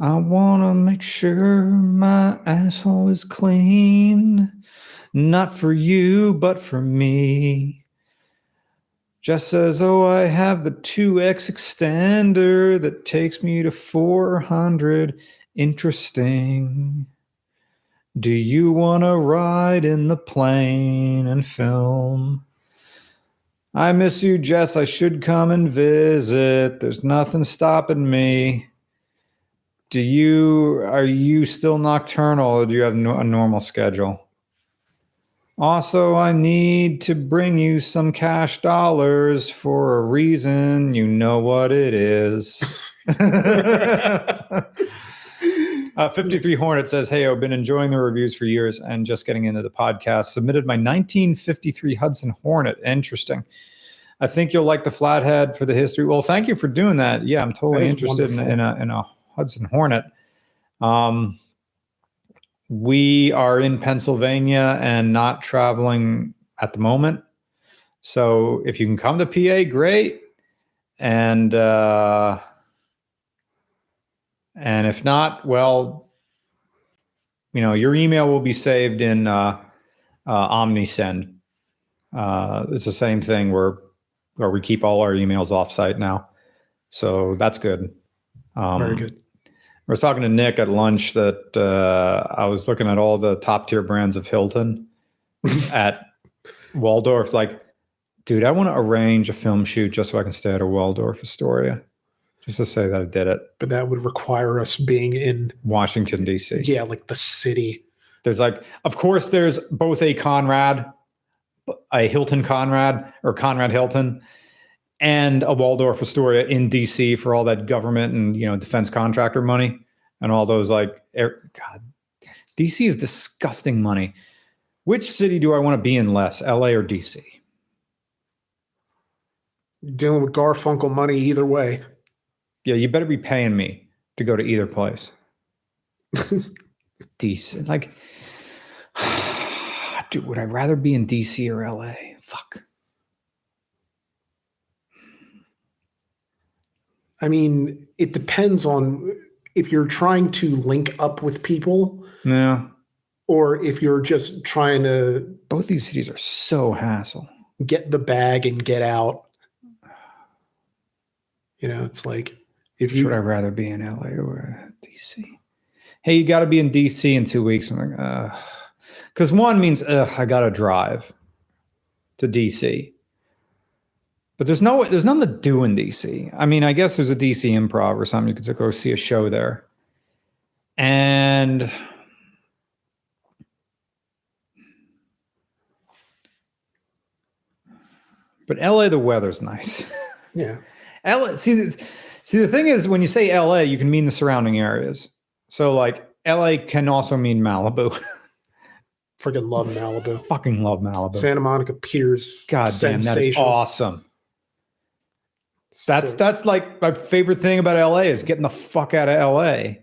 Speaker 1: I want to make sure my asshole is clean. Not for you, but for me. Jess says, Oh, I have the 2x extender that takes me to 400. Interesting. Do you want to ride in the plane and film? I miss you, Jess. I should come and visit. There's nothing stopping me. Do you are you still nocturnal or do you have no, a normal schedule? Also, I need to bring you some cash dollars for a reason. You know what it is [LAUGHS] Uh, 53 Hornet says, Hey, I've been enjoying the reviews for years and just getting into the podcast. Submitted my 1953 Hudson Hornet. Interesting. I think you'll like the flathead for the history. Well, thank you for doing that. Yeah, I'm totally interested in, in, a, in a Hudson Hornet. Um, we are in Pennsylvania and not traveling at the moment. So if you can come to PA, great. And uh, and if not, well, you know, your email will be saved in uh, uh, OmniSend. Uh, it's the same thing where where we keep all our emails offsite now, so that's good. Um,
Speaker 2: Very good.
Speaker 1: I was talking to Nick at lunch that uh, I was looking at all the top tier brands of Hilton [LAUGHS] at Waldorf. Like, dude, I want to arrange a film shoot just so I can stay at a Waldorf Astoria, just to say that I did it.
Speaker 2: But that would require us being in,
Speaker 1: Washington D.C.
Speaker 2: yeah, like the city.
Speaker 1: There's like, of course, there's both a Conrad, a Hilton Conrad or Conrad Hilton, and a Waldorf Astoria in DC for all that government and you know defense contractor money and all those like, air, God, DC is disgusting money. Which city do I want to be in less, LA or DC?
Speaker 2: Dealing with Garfunkel money either way.
Speaker 1: Yeah, you better be paying me to go to either place. [LAUGHS] DC, like, [SIGHS] dude, would I rather be in DC or LA? Fuck.
Speaker 2: I mean, it depends on if you're trying to link up with people
Speaker 1: Yeah.
Speaker 2: or if you're just trying to
Speaker 1: Both these cities are so hassle.
Speaker 2: get the bag and get out. You know, it's like if
Speaker 1: you. would I rather be in LA or DC? Hey, you got to be in DC in two weeks. I'm like, uh, because one means ugh, I got to drive to DC. But there's no, there's nothing to do in DC. I mean, I guess there's a DC Improv or something. You could go see a show there, and but LA, the weather's nice. [LAUGHS]
Speaker 2: yeah.
Speaker 1: LA, see, see, the thing is, when you say LA, you can mean the surrounding areas. So, like, LA can also mean Malibu. [LAUGHS]
Speaker 2: Freaking love Malibu.
Speaker 1: Fucking love Malibu.
Speaker 2: Santa Monica Piers.
Speaker 1: God damn, that is awesome. That's
Speaker 2: So-
Speaker 1: that's like my favorite thing about LA is getting the fuck out of LA.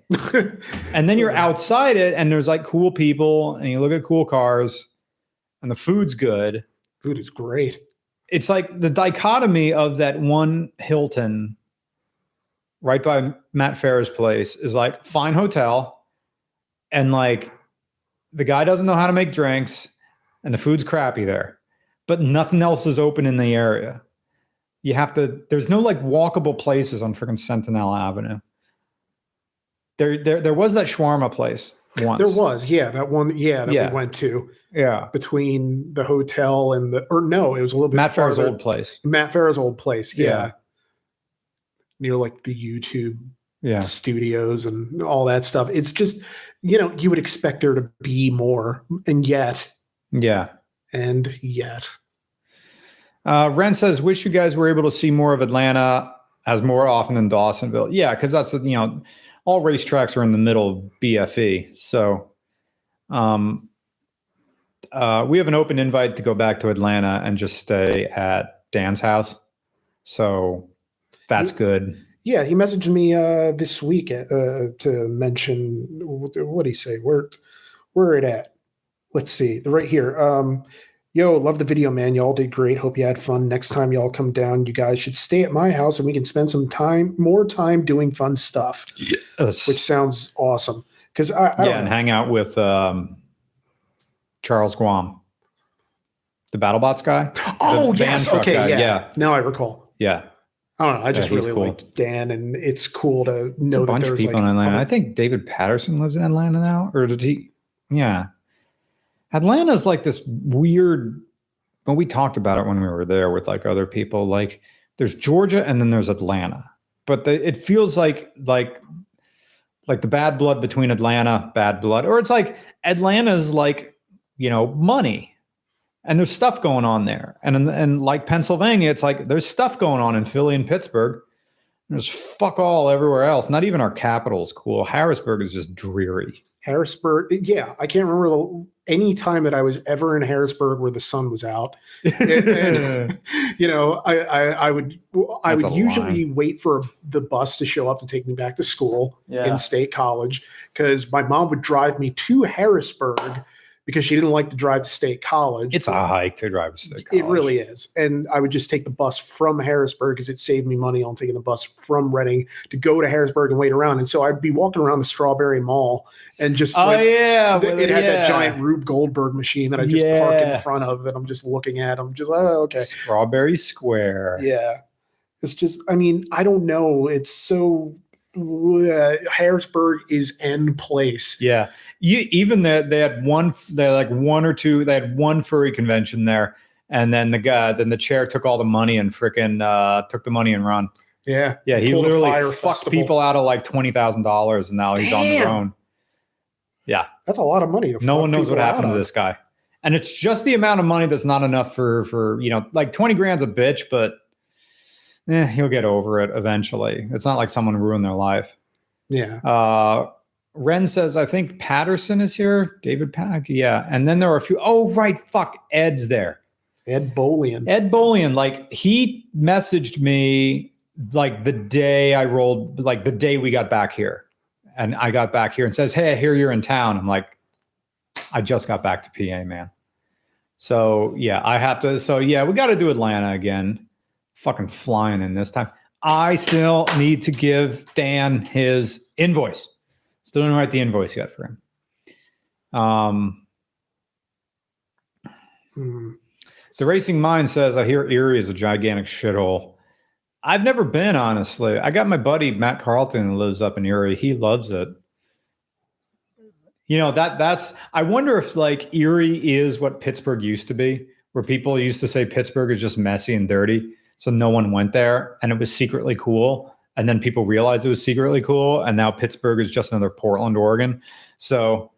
Speaker 1: And then you're outside it, and there's like cool people, and you look at cool cars, and the food's good.
Speaker 2: food is great.
Speaker 1: it's like the dichotomy of that one Hilton right by Matt Farah's place is like fine hotel and like the guy doesn't know how to make drinks and the food's crappy there but nothing else is open in the area you have to there's no like walkable places on freaking Sentinel Avenue there there there was that shawarma place once
Speaker 2: There was, yeah, that one, yeah, that
Speaker 1: Yeah.
Speaker 2: we went to
Speaker 1: yeah
Speaker 2: between the hotel and the, or no, it was a little bit
Speaker 1: Matt
Speaker 2: farther-
Speaker 1: old place
Speaker 2: Matt Farah's old place, yeah.
Speaker 1: Yeah.
Speaker 2: Near like the YouTube
Speaker 1: yeah
Speaker 2: studios and all that stuff. It's just, you know, you would expect there to be more, and yet,
Speaker 1: yeah
Speaker 2: and yet,
Speaker 1: Uh, Ren says, "Wish you guys were able to see more of Atlanta as more often than Dawsonville." Yeah, because that's you know, all racetracks are in the middle of BFE. So, um, uh, we have an open invite to go back to Atlanta and just stay at Dan's house. So that's
Speaker 2: Yeah.
Speaker 1: good.
Speaker 2: yeah, he messaged me uh, this week uh, to mention what did he say? Where, where it at? Let's see, the right here. Um, Yo, love the video, man. Y'all did great. Hope you had fun. Next time y'all come down, you guys should stay at my house and we can spend some time, more time doing fun stuff, which sounds awesome. Because I, I
Speaker 1: yeah, and hang out with um, Charles Guan, the BattleBots guy.
Speaker 2: Oh, yes. Okay.
Speaker 1: guy,
Speaker 2: yeah.
Speaker 1: yeah.
Speaker 2: Now I recall.
Speaker 1: Yeah,
Speaker 2: I don't know. I just
Speaker 1: he's
Speaker 2: really
Speaker 1: cool.
Speaker 2: liked Dan, and it's cool to know
Speaker 1: a
Speaker 2: that
Speaker 1: bunch of
Speaker 2: there's
Speaker 1: people
Speaker 2: like
Speaker 1: in Atlanta. I think David Patterson lives in Atlanta now, or did he? Yeah, Atlanta's like this weird. When we talked about it when we were there with like other people, like there's Georgia and then there's Atlanta, but the, it feels like like like the bad blood between Atlanta, bad blood, or it's like Atlanta's like you know money, and there's stuff going on there, and and like Pennsylvania, it's like there's stuff going on in Philly and Pittsburgh, There's fuck all everywhere else. Not even our capital is cool. Harrisburg is just dreary.
Speaker 2: Harrisburg. Yeah, I can't remember the, any time that I was ever in Harrisburg where the sun was out. [LAUGHS] And- [LAUGHS] you know, I I, I would I
Speaker 1: That's
Speaker 2: would
Speaker 1: a
Speaker 2: usually wait for the bus to show up to take me back to school in state college because my mom would drive me to Harrisburg because she didn't like to drive to state college.
Speaker 1: It's a hike to drive to state college.
Speaker 2: It really is. And I would just take the bus from Harrisburg because it saved me money on taking the bus from Reading to go to Harrisburg and wait around. And so I'd be walking around the Strawberry Mall and just
Speaker 1: Oh
Speaker 2: like,
Speaker 1: yeah,
Speaker 2: th-
Speaker 1: well,
Speaker 2: it had that giant Rube Goldberg machine that I just park in front of that I'm just looking at. I'm just, oh, okay.
Speaker 1: Strawberry Square.
Speaker 2: Yeah. It's just, I mean, I don't know. It's so, uh, Harrisburg is N place.
Speaker 1: Yeah. You even that they had one they had like one or two they had one furry convention there and then the guy then the chair took all the money and freaking uh took the money and run.
Speaker 2: Yeah.
Speaker 1: Yeah, he literally fucked
Speaker 2: festival.
Speaker 1: people out of like twenty thousand dollars and now he's on their
Speaker 2: Damn.
Speaker 1: yeah
Speaker 2: That's a lot of money.
Speaker 1: No one knows what happened to this guy. And it's just the amount of money that's not enough for for you know, like 20 grand's a bitch, but eh, he'll get over it eventually. It's not like someone ruined their life.
Speaker 2: Yeah.
Speaker 1: Uh, Ren says, I think Patterson is here. David Pack. Yeah. And then there are a few. Oh, right. Fuck. Ed's there.
Speaker 2: Ed Bolian.
Speaker 1: Ed Bolian, like, he messaged me like the day I rolled, like the day we got back here. And I got back here and says, Hey, I hear you're in town. I'm like, I just got back to PA, man. So, yeah, I have to. So, yeah, we got to do Atlanta again. Fucking flying in this time. I still need to give Dan his invoice. Still didn't write the invoice yet for him. Um,
Speaker 2: Hmm.
Speaker 1: the Racing Mind says, I hear Erie is a gigantic shithole. I've never been, honestly. I got my buddy Matt Carlton who lives up in Erie. He loves it. You know, that that's I wonder if like Erie is what Pittsburgh used to be, where people used to say Pittsburgh is just messy and dirty. So no one went there and it was secretly cool. And then people realized it was secretly cool. And now Pittsburgh is just another Portland, Oregon. So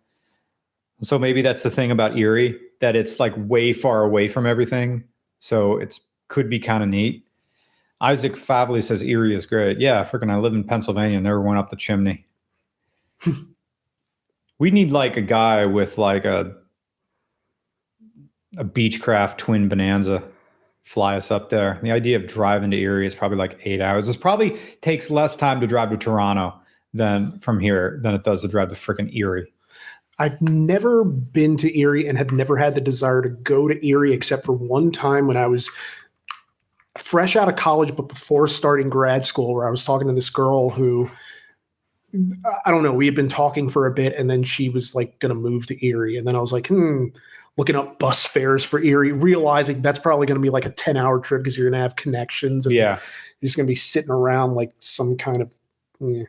Speaker 1: so maybe that's the thing about Erie that it's like way far away from everything. So it's could be kind of neat. Isaac Favley says Erie is great. Yeah, freaking I live in Pennsylvania and never went up the chimney. [LAUGHS] we need like a guy with like a a Beechcraft twin bonanza fly us up there. The idea of driving to Erie is probably like eight hours. This probably takes less time to drive to Toronto than from here than it does to drive to freaking Erie.
Speaker 2: I've never been to Erie and have never had the desire to go to Erie except for one time when I was fresh out of college, but before starting grad school, where I was talking to this girl who I don't know, we had been talking for a bit and then she was like going to move to Erie. And then I was like, hmm, looking up bus fares for Erie, realizing that's probably going to be like a 10 hour trip because you're going to have connections. And
Speaker 1: Yeah.
Speaker 2: You're just going to be sitting around like some kind of. yeah.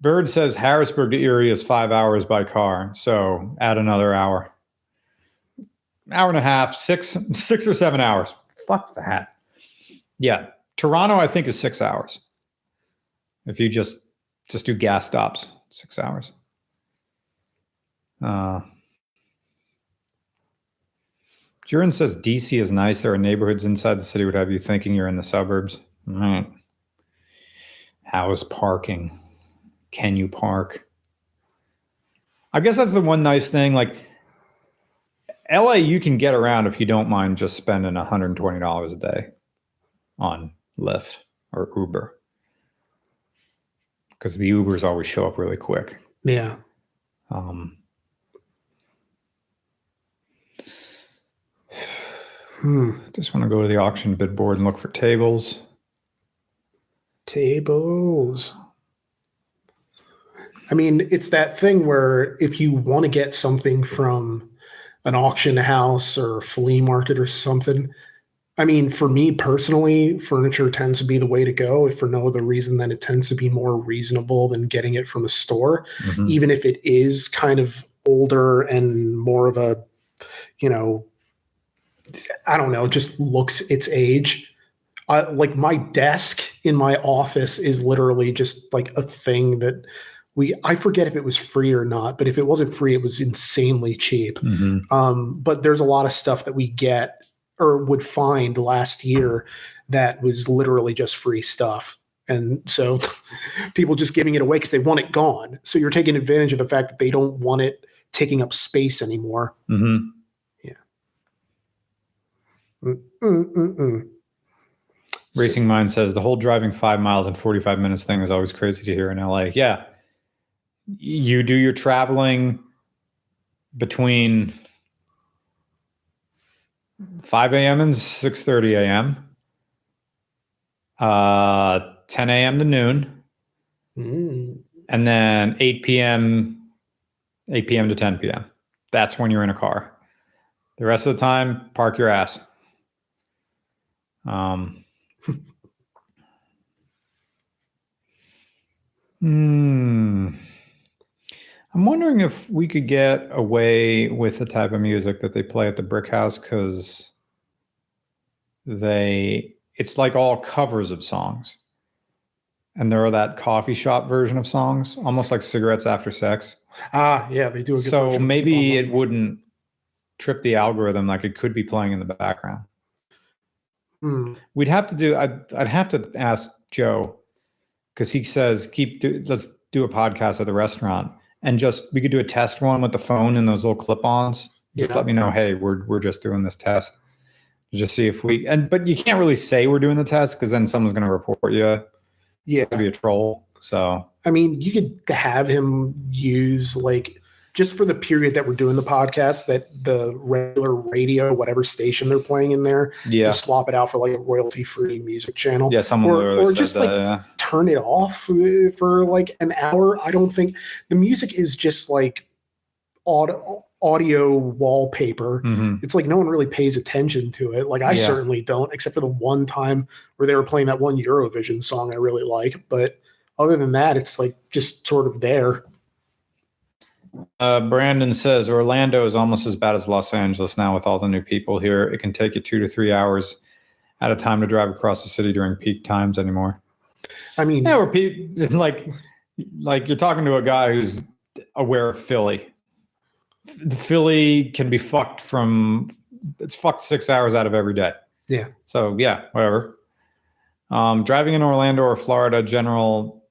Speaker 1: Bird says Harrisburg to Erie is five hours by car. So add another hour. Hour and a half, six, six or seven hours. Fuck that. Yeah. Toronto, I think, is six hours. If you just just do gas stops, six hours. Uh Jurin says DC is nice. There are neighborhoods inside the city would have you thinking you're in the suburbs. All right. How is parking? Can you park? I guess that's the one nice thing. Like LA, you can get around if you don't mind just spending $120 a day on Lyft or Uber. Because the Ubers always show up really quick.
Speaker 2: Yeah.
Speaker 1: Um,
Speaker 2: Hmm.
Speaker 1: just want to go to the auction bid board and look for tables.
Speaker 2: Tables. I mean, it's that thing where if you want to get something from an auction house or flea market or something, I mean, for me personally, furniture tends to be the way to go, if for no other reason than it tends to be more reasonable than getting it from a store,
Speaker 1: Mhm.
Speaker 2: even if it is kind of older and more of a, you know, I don't know, it just looks its age. Uh, like my desk in my office is literally just like a thing that we I forget if it was free or not, but if it wasn't free, it was insanely cheap.
Speaker 1: Mhm.
Speaker 2: Um, but there's a lot of stuff that we get or would find last year that was literally just free stuff. And so [LAUGHS] people just giving it away because they want it gone. So you're taking advantage of the fact that they don't want it taking up space anymore.
Speaker 1: Hmm
Speaker 2: Mm-mm-mm.
Speaker 1: Racing Mind says the whole driving five miles in 45 minutes thing is always crazy to hear in LA. Yeah. You do your traveling between 5 a.m. and 6.30 a.m. Uh, 10 a.m. to noon.
Speaker 2: Mm.
Speaker 1: And then 8 p.m. 8 p.m. to 10 p.m. That's when you're in a car. The rest of the time, park your ass. Um, [LAUGHS] hmm. I'm wondering if we could get away with the type of music that they play at the Brick House because they it's like all covers of songs. And there are that coffee shop version of songs, almost like cigarettes after sex.
Speaker 2: Ah, yeah, they do a good
Speaker 1: So maybe it wouldn't trip the algorithm like it could be playing in the background.
Speaker 2: Hmm.
Speaker 1: We'd have to do. I'd, I'd have to ask Joe because he says keep do, let's do a podcast at the restaurant and just we could do a test one with the phone and those little clip-ons. Just
Speaker 2: Yeah.
Speaker 1: let me know. Hey, we're we're just doing this test. Just see if we and but you can't really say we're doing the test because then someone's going to report you
Speaker 2: Yeah.
Speaker 1: to be a troll. So
Speaker 2: I mean, you could have him use like just for the period that we're doing the podcast, that the regular radio, whatever station they're playing in there,
Speaker 1: yeah,
Speaker 2: just swap it out for like a royalty free music channel.
Speaker 1: yeah. Someone
Speaker 2: Or- or just,
Speaker 1: that.
Speaker 2: like,
Speaker 1: yeah.
Speaker 2: Turn it off for like an hour. I don't think the music is just like audio, audio wallpaper.
Speaker 1: Mhm.
Speaker 2: It's like no one really pays attention to it. Like I
Speaker 1: Yeah.
Speaker 2: certainly don't, except for the one time where they were playing that one Eurovision song I really like. But other than that, it's like just sort of there.
Speaker 1: Uh, Brandon says Orlando is almost as bad as Los Angeles now with all the new people here. It can take you two to three hours at a time to drive across the city during peak times anymore.
Speaker 2: I mean,
Speaker 1: Yeah, we're pe- [LAUGHS] like, like you're talking to a guy who's aware of Philly. F- Philly can be fucked from it's fucked six hours out of every day.
Speaker 2: Yeah.
Speaker 1: So yeah, whatever. Um, driving in Orlando or Florida, general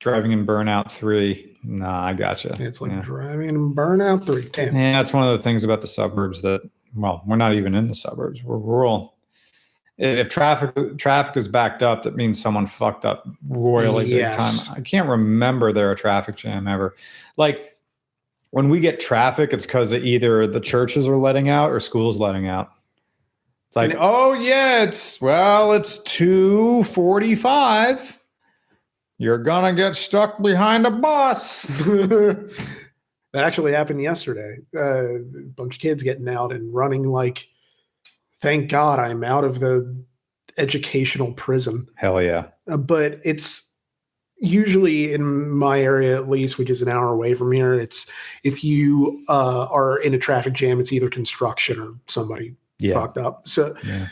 Speaker 1: driving in burnout three. Nah, I gotcha.
Speaker 2: it's like
Speaker 1: Yeah.
Speaker 2: driving in burnout three. Damn.
Speaker 1: Yeah, that's one of the things about the suburbs that well, we're not even in the suburbs. We're rural. If traffic traffic is backed up, that means someone fucked up royally big time. I can't remember there a traffic jam ever. Like when we get traffic, it's because either the churches are letting out or schools letting out. It's like,
Speaker 2: And it-
Speaker 1: oh yeah, it's well, it's two forty-five. You're gonna get stuck behind a bus. [LAUGHS]
Speaker 2: that actually happened yesterday. Uh, a bunch of kids getting out and running like, thank God I'm out of the educational prison.
Speaker 1: Hell yeah.
Speaker 2: Uh, but it's usually in my area at least which is an hour away from here it's if you uh, are in a traffic jam it's either construction or somebody
Speaker 1: Yeah.
Speaker 2: fucked up so
Speaker 1: Yeah.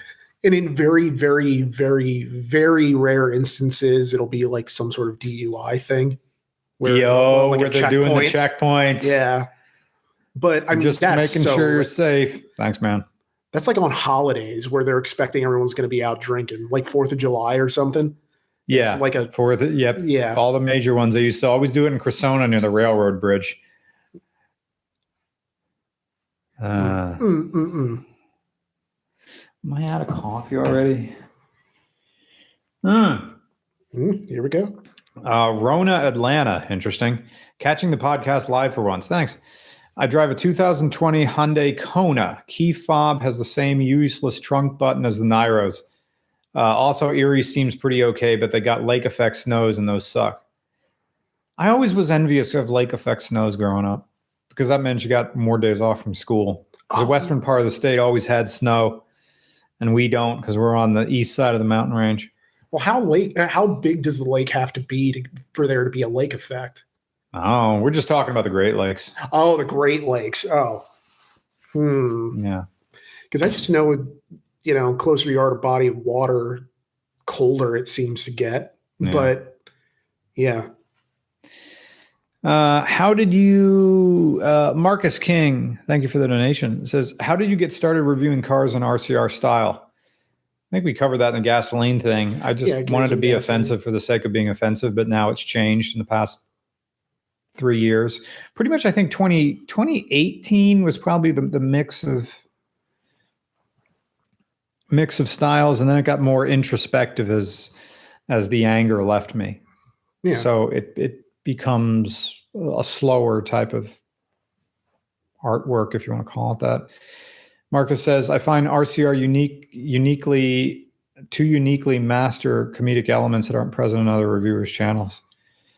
Speaker 2: And in very very very very rare instances it'll be like some sort of dui thing
Speaker 1: Yo,
Speaker 2: like
Speaker 1: where they're doing the checkpoints.
Speaker 2: yeah but i
Speaker 1: I'm
Speaker 2: mean
Speaker 1: just making
Speaker 2: so-
Speaker 1: sure you're safe. Thanks, man.
Speaker 2: that's like on holidays where they're expecting everyone's going to be out drinking like fourth of july or something
Speaker 1: Yeah.
Speaker 2: it's like a
Speaker 1: Fourth, yep.
Speaker 2: yeah
Speaker 1: All the major ones. They used to always do it in Cressona near the railroad bridge. Uh,
Speaker 2: Mm, mm, mm.
Speaker 1: Am I out of coffee already? Hmm.
Speaker 2: Mm, here we go
Speaker 1: Uh, Rona, Atlanta. Interesting. Catching the podcast live for once. Thanks. I drive a 2020 Hyundai Kona. Key fob has the same useless trunk button as the Niros. Uh, also, Erie seems pretty okay, but they got lake effect snows and those suck. I always was envious of lake effect snows growing up because that meant you got more days off from school.
Speaker 2: Oh.
Speaker 1: The western part of the state always had snow, and we don't because we're on the east side of the mountain range.
Speaker 2: Well, how lake? uh, How big does the lake have to be to, for there to be a lake effect?
Speaker 1: Oh, we're just talking about the Great Lakes.
Speaker 2: Oh, the Great Lakes. Oh, hmm.
Speaker 1: Yeah.
Speaker 2: Because I just know, you know, closer you are to body of water, colder it seems to get.
Speaker 1: Yeah.
Speaker 2: But yeah,
Speaker 1: Uh, how did you, uh, Marcus King? Thank you for the donation. Says, how did you get started reviewing cars in RCR style? I think we covered that in the gasoline thing. I just
Speaker 2: Yeah,
Speaker 1: wanted to be
Speaker 2: gasoline.
Speaker 1: offensive for the sake of being offensive, but now it's changed in the past three years. Pretty much, I think 20, 2018 was probably the, the mix of mix of styles, and then it got more introspective as as the anger left me.
Speaker 2: Yeah.
Speaker 1: So it it becomes a slower type of artwork, if you want to call it that. Marcus says, I find RCR unique, uniquely, too uniquely master comedic elements that aren't present in other reviewers' channels.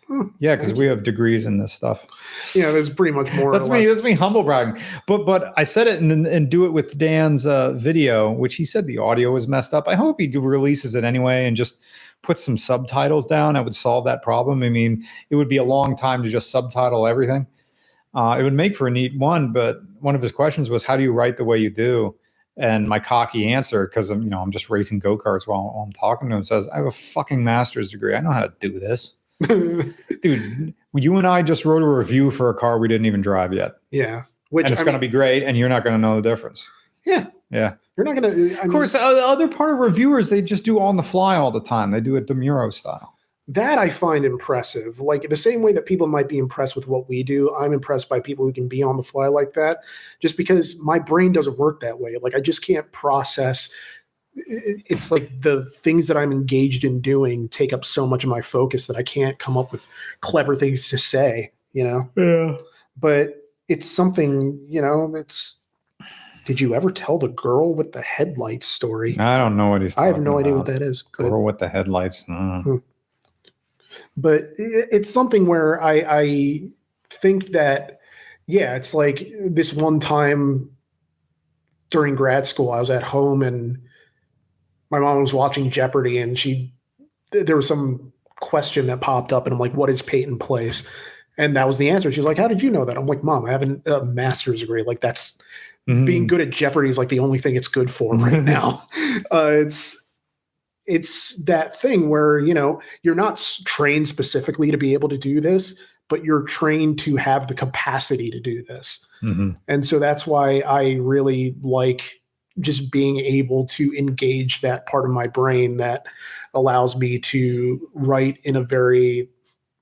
Speaker 2: Hmm,
Speaker 1: yeah, because we have degrees in this stuff.
Speaker 2: Yeah, there's pretty much more.
Speaker 1: That's me.
Speaker 2: less.
Speaker 1: That's me humble bragging. But but I said it and and do it with Dan's uh, video, which he said the audio was messed up. I hope he releases it anyway and just puts some subtitles down. I would solve that problem. I mean, it would be a long time to just subtitle everything. Uh, it would make for a neat one. But one of his questions was, "How do you write the way you do?" And my cocky answer, because I'm you know I'm just racing go karts while, while I'm talking to him, says, "I have a fucking master's degree. I know how to do this." [LAUGHS] Dude, you and I just wrote a review for a car we didn't even drive yet
Speaker 2: yeah. Which
Speaker 1: and it's going to be great, and you're not going to know the difference.
Speaker 2: Yeah.
Speaker 1: Yeah.
Speaker 2: You're not gonna. I mean,
Speaker 1: Of course, the other part of reviewers, they just do on the fly all the time. They do it Demuro style.
Speaker 2: that I find impressive. Like the same way that people might be impressed with what we do, I'm impressed by people who can be on the fly like that. Just because my brain doesn't work that way. Like I just can't process. It's like the things that I'm engaged in doing take up so much of my focus that I can't come up with clever things to say. You know.
Speaker 1: Yeah.
Speaker 2: but it's something you know it's did you ever tell the girl with the headlights story
Speaker 1: I don't know what he's.
Speaker 2: i have no idea what
Speaker 1: about.
Speaker 2: that is but,
Speaker 1: Girl with the headlights. Mm.
Speaker 2: but it's something where i i think that yeah it's like this one time during grad school i was at home and my mom was watching jeopardy and she there was some question that popped up and i'm like what is peyton place and that was the answer she's like how did you know that i'm like mom i have a master's degree like that's
Speaker 1: Mhm.
Speaker 2: being good at Jeopardy is like the only thing it's good for right now. [LAUGHS] Uh, it's it's that thing where you know you're not trained specifically to be able to do this, but you're trained to have the capacity to do this,
Speaker 1: Mhm.
Speaker 2: and so that's why I really like just being able to engage that part of my brain that allows me to write in a very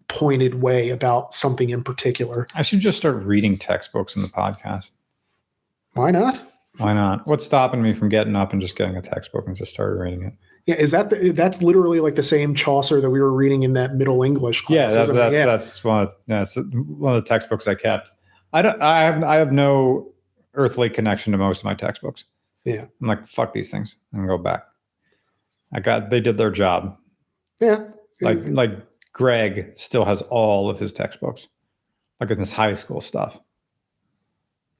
Speaker 2: pointed way about something in particular.
Speaker 1: I should just start reading textbooks in the podcast.
Speaker 2: Why not?
Speaker 1: Why not? What's stopping me from getting up and just getting a textbook and just started reading it?
Speaker 2: Yeah, is that the, that's literally like the same Chaucer that we were reading in that Middle English class?
Speaker 1: Yeah, that's that's,
Speaker 2: yeah.
Speaker 1: that's one of that's one of the textbooks I kept. I don't. I have I have no earthly connection to most of my textbooks.
Speaker 2: Yeah.
Speaker 1: I'm like fuck these things and go back. I got they did their job.
Speaker 2: yeah.
Speaker 1: Like like Greg still has all of his textbooks, like in his high school stuff.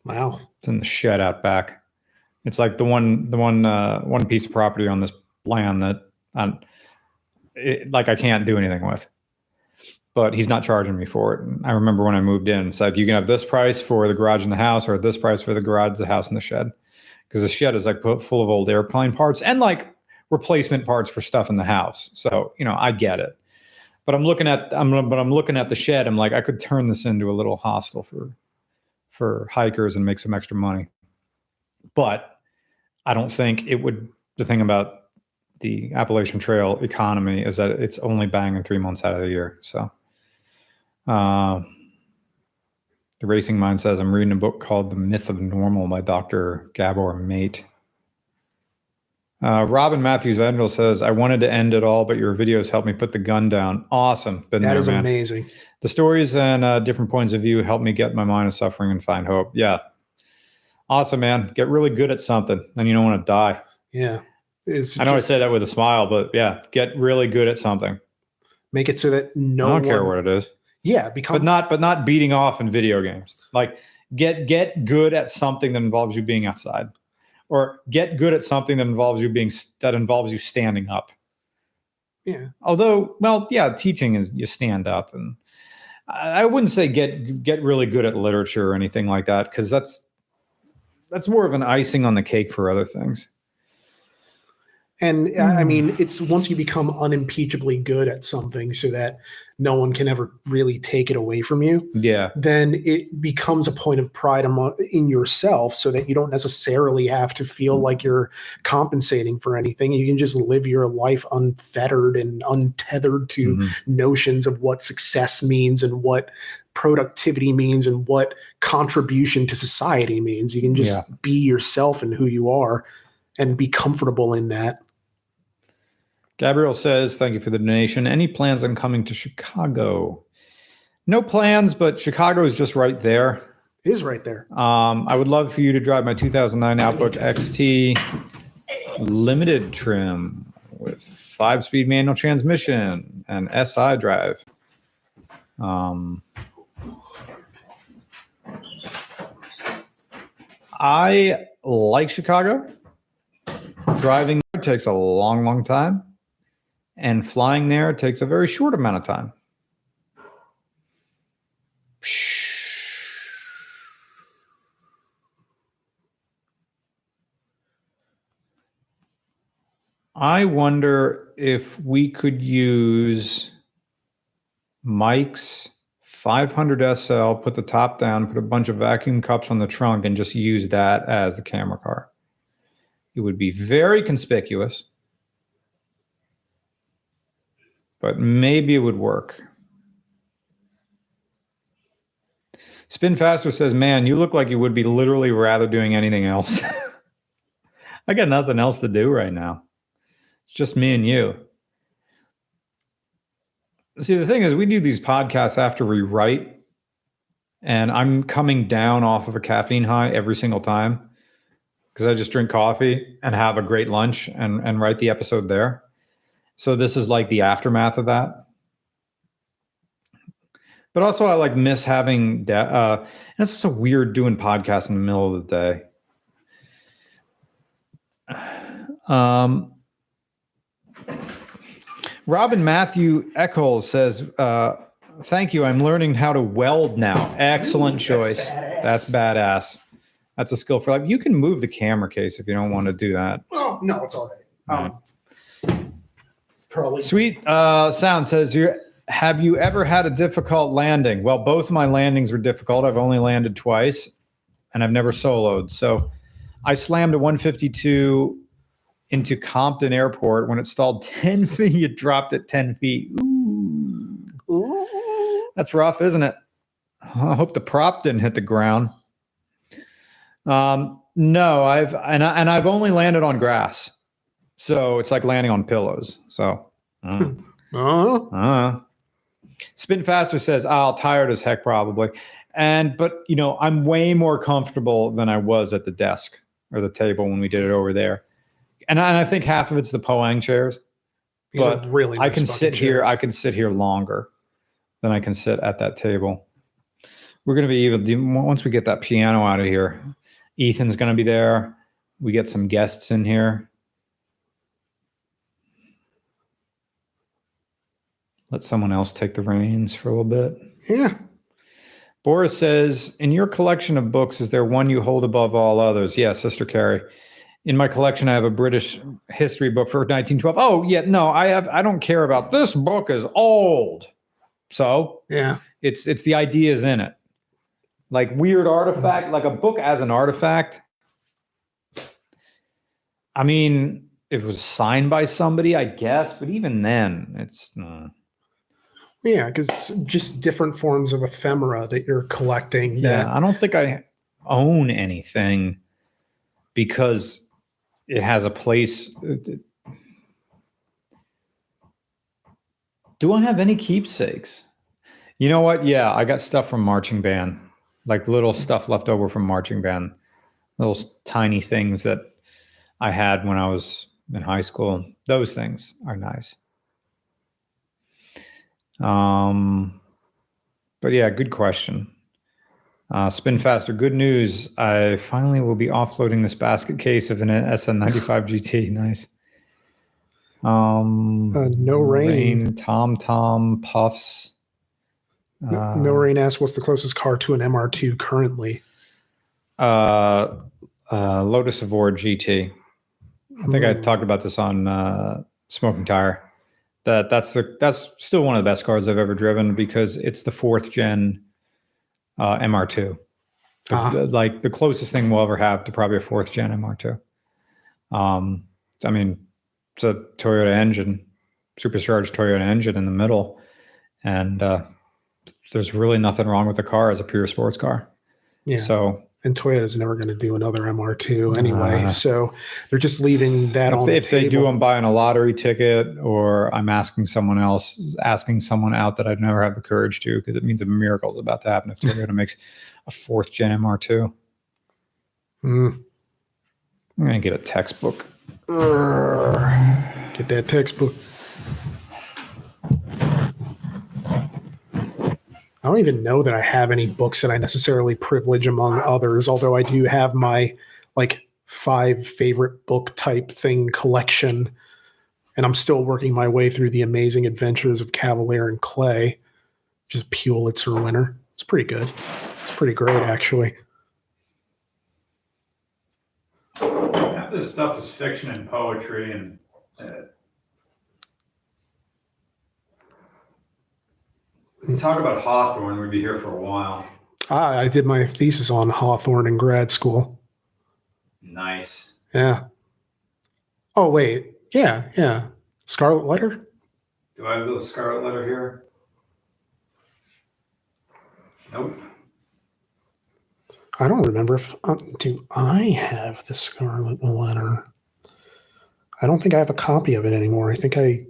Speaker 2: Wow.
Speaker 1: It's in the shed out back. It's like the one the one uh, one piece of property on this land that um, it, like I can't do anything with. But he's not charging me for it. And I remember when I moved in, it's like you can have this price for the garage in the house, or this price for the garage, the house, and the shed. Because the shed is like full of old airplane parts and like replacement parts for stuff in the house. So you know, I get it. But I'm looking at I'm but I'm looking at the shed. I'm like, I could turn this into a little hostel for for hikers and make some extra money. But I don't think it would. The thing about the Appalachian Trail economy is that it's only banging three months out of the year. So, uh, the Racing Mind says I'm reading a book called The Myth of Normal by Dr. Gabor Mate. Uh, Robin Matthews Endel says, I wanted to end it all, but your videos helped me put the gun down. Awesome. Been
Speaker 2: That
Speaker 1: there,
Speaker 2: is
Speaker 1: man.
Speaker 2: amazing.
Speaker 1: The stories and uh, different points of view help me get my mind of suffering and find hope. Yeah. Awesome, man. Get really good at something, then you don't want to die.
Speaker 2: Yeah. It's
Speaker 1: I know
Speaker 2: just
Speaker 1: I say that with a smile, but yeah, get really good at something.
Speaker 2: make it so that no
Speaker 1: I don't care what it is,
Speaker 2: Yeah, become
Speaker 1: but not but not beating off in video games. Like get get good at something that involves you being outside, or get good at something that involves you being that involves you standing up.
Speaker 2: yeah.
Speaker 1: Although, well, yeah, teaching is you stand up, and I I wouldn't say get get really good at literature or anything like that because that's that's more of an icing on the cake for other things.
Speaker 2: And I I
Speaker 1: Hmm.
Speaker 2: mean, it's once you become unimpeachably good at something so that no one can ever really take it away from you,
Speaker 1: Yeah.
Speaker 2: then it becomes a point of pride amo- in yourself so that you don't necessarily have to feel like you're compensating for anything. You can just live your life unfettered and untethered to
Speaker 1: Mhm.
Speaker 2: notions of what success means and what productivity means and what contribution to society means. You can just
Speaker 1: Yeah.
Speaker 2: be yourself and who you are and be comfortable in that.
Speaker 1: Gabriel says, thank you for the donation. Any plans on coming to Chicago? No plans, but Chicago is just right there.
Speaker 2: It is right there.
Speaker 1: Um, I would love for you to drive my 2009 Outback XT limited trim with five speed manual transmission and SI drive. Um, I like Chicago. Driving takes a long, long time, and flying there takes a very short amount of time. I wonder if we could use Mike's 500 SL, put the top down, put a bunch of vacuum cups on the trunk, and just use that as the camera car. It would be very conspicuous, but maybe it would work. Spin Faster says, Man, you look like you would be literally rather doing anything else. [LAUGHS] I got nothing else to do right now. It's just me and you. See, the thing is, we do these podcasts after we write, and I'm coming down off of a caffeine high every single time because I just drink coffee and have a great lunch and, and write the episode there. So this is like the aftermath of that. But also, I like miss having that. Uh, and it's so weird doing podcasts in the middle of the day. [SIGHS] Um, Robin Matthew Eccles says, uh, Thank you. I'm learning how to weld now. Excellent choice.
Speaker 2: badass.
Speaker 1: That's badass. That's a skill for life. You can move the camera case if you don't want to do that.
Speaker 2: Oh, no, it's all right. Um, probably
Speaker 1: Sweet uh, Sound says, you Have you ever had a difficult landing? Well, both my landings were difficult. I've only landed twice and I've never soloed. So I slammed a 152 into Compton Airport. When it stalled [LAUGHS] 10 feet, it dropped at 10 feet. Ooh,
Speaker 2: Ooh.
Speaker 1: that's rough, isn't it? I hope the prop didn't hit the ground. Um, no, I've and I, and I've only landed on grass, so it's like landing on pillows. So, uh,
Speaker 2: Uh,
Speaker 1: uh. Spin Faster says, "I'll tired as heck probably," and but you know I'm way more comfortable than I was at the desk or the table when we did it over there, and I, and I think half of it's the Poang chairs.
Speaker 2: these
Speaker 1: But
Speaker 2: really
Speaker 1: I can
Speaker 2: fucking
Speaker 1: sit here. I can sit here longer than I can sit at that table. We're gonna be even do- once we get that piano out of here. Ethan's gonna be there. We get some guests in here. Let someone else take the reins for a little bit.
Speaker 2: yeah.
Speaker 1: Boris says, in your collection of books, is there one you hold above all others? Yes, Sister Carrie. In my collection, I have a British history book for 1912. Oh, yeah, no, I have. I don't care about this book is old. So
Speaker 2: Yeah.
Speaker 1: it's it's the ideas in it, like weird artifact, like a book as an artifact. I mean, if it was signed by somebody, I guess, but even then, it's. uh,
Speaker 2: Yeah, because just different forms of ephemera that you're collecting.
Speaker 1: Yeah, I don't think I own anything because it has a place. Uh, do I have any keepsakes? You know what? Yeah, I got stuff from marching band, like little stuff left over from marching band, little tiny things that I had when I was in high school. Those things are nice. Um, but yeah, good question. Uh, spin faster. Good news. I finally will be offloading this basket case of an SN95 [LAUGHS] GT. Nice. Um,
Speaker 2: Uh, no rain.
Speaker 1: Tom Tom Puffs.
Speaker 2: no,
Speaker 1: Uh,
Speaker 2: no rain asks what's the closest car to an MR2 currently.
Speaker 1: Uh, uh, Lotus Evora GT. I think I
Speaker 2: Hmm.
Speaker 1: talked about this on uh, Smoking Tire. That that's the that's still one of the best cars I've ever driven because it's the fourth gen uh, MR2. The-
Speaker 2: Ah.
Speaker 1: the- like the closest thing we'll ever have to probably a fourth gen MR2. Um, I mean, it's a Toyota engine, supercharged Toyota engine in the middle, and uh, there's really nothing wrong with the car as a pure sports car.
Speaker 2: Yeah.
Speaker 1: So
Speaker 2: and Toyota's never going to do another MR2 anyway.
Speaker 1: Uh,
Speaker 2: so they're just leaving that
Speaker 1: if,
Speaker 2: on
Speaker 1: they,
Speaker 2: the
Speaker 1: if they do. I'm buying a lottery ticket, or I'm asking someone else, asking someone out that I'd never have the courage to, because it means a miracle is about to happen if Toyota makes a fourth gen MR2.
Speaker 2: Mm,
Speaker 1: I'm gonna get a textbook.
Speaker 2: get that textbook. I don't even know that I have any books that I necessarily privilege among others, although I do have my like five favorite book type thing collection. And I'm still working my way through the amazing adventures of Kavalier and Clay, which is a Pulitzer winner. It's pretty good. It's pretty great, actually.
Speaker 1: Half this stuff is fiction and poetry, and uh, talk about Hawthorne, we'd be here for a while.
Speaker 2: Ah, I did my thesis on Hawthorne in grad school.
Speaker 1: Nice.
Speaker 2: Yeah. Oh, wait. Yeah, yeah. Scarlet Letter?
Speaker 1: Do I have the scarlet letter here? Nope.
Speaker 2: I don't remember if. Um, do I have the Scarlet Letter? I don't think I have a copy of it anymore. I think I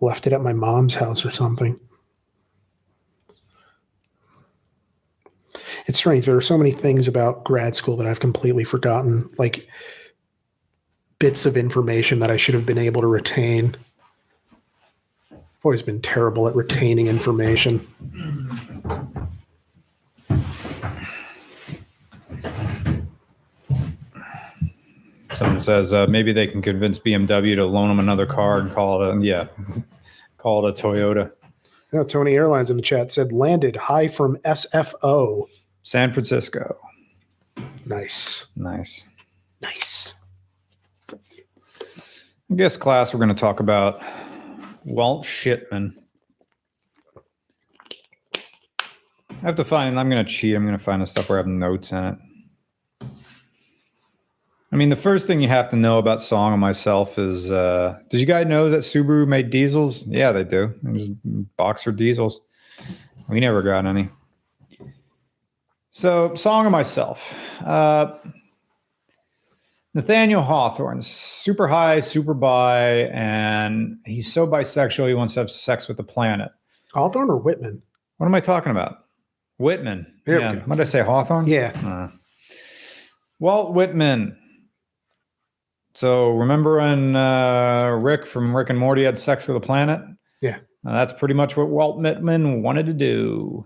Speaker 2: left it at my mom's house or something. It's strange. There are so many things about grad school that I've completely forgotten, like bits of information that I should have been able to retain. I've always been terrible at retaining information.
Speaker 1: Someone says uh, maybe they can convince BMW to loan them another car and call it a yeah, [LAUGHS] call it a Toyota.
Speaker 2: Tony Airlines in the chat said landed high from SFO.
Speaker 1: San Francisco.
Speaker 2: Nice.
Speaker 1: Nice.
Speaker 2: Nice.
Speaker 1: I guess class we're going to talk about Walt Whitman. I have to find. I'm going to cheat. I'm going to find the stuff where I have notes in it. I mean, the first thing you have to know about Song of Myself is uh, did you guys know that Subaru made diesels? Yeah, they do. They're just boxer diesels. We never got any. So, Song of Myself. Uh, Nathaniel Hawthorne, super high, super bi, and he's so bisexual he wants to have sex with the planet.
Speaker 2: Hawthorne or Whitman?
Speaker 1: What am I talking about? Whitman.
Speaker 2: There
Speaker 1: yeah. What did I say? Hawthorne?
Speaker 2: Yeah.
Speaker 1: Uh, Walt Whitman. So remember when uh, Rick from Rick and Morty had sex with a planet?
Speaker 2: Yeah.
Speaker 1: Uh, that's pretty much what Walt Whitman wanted to do.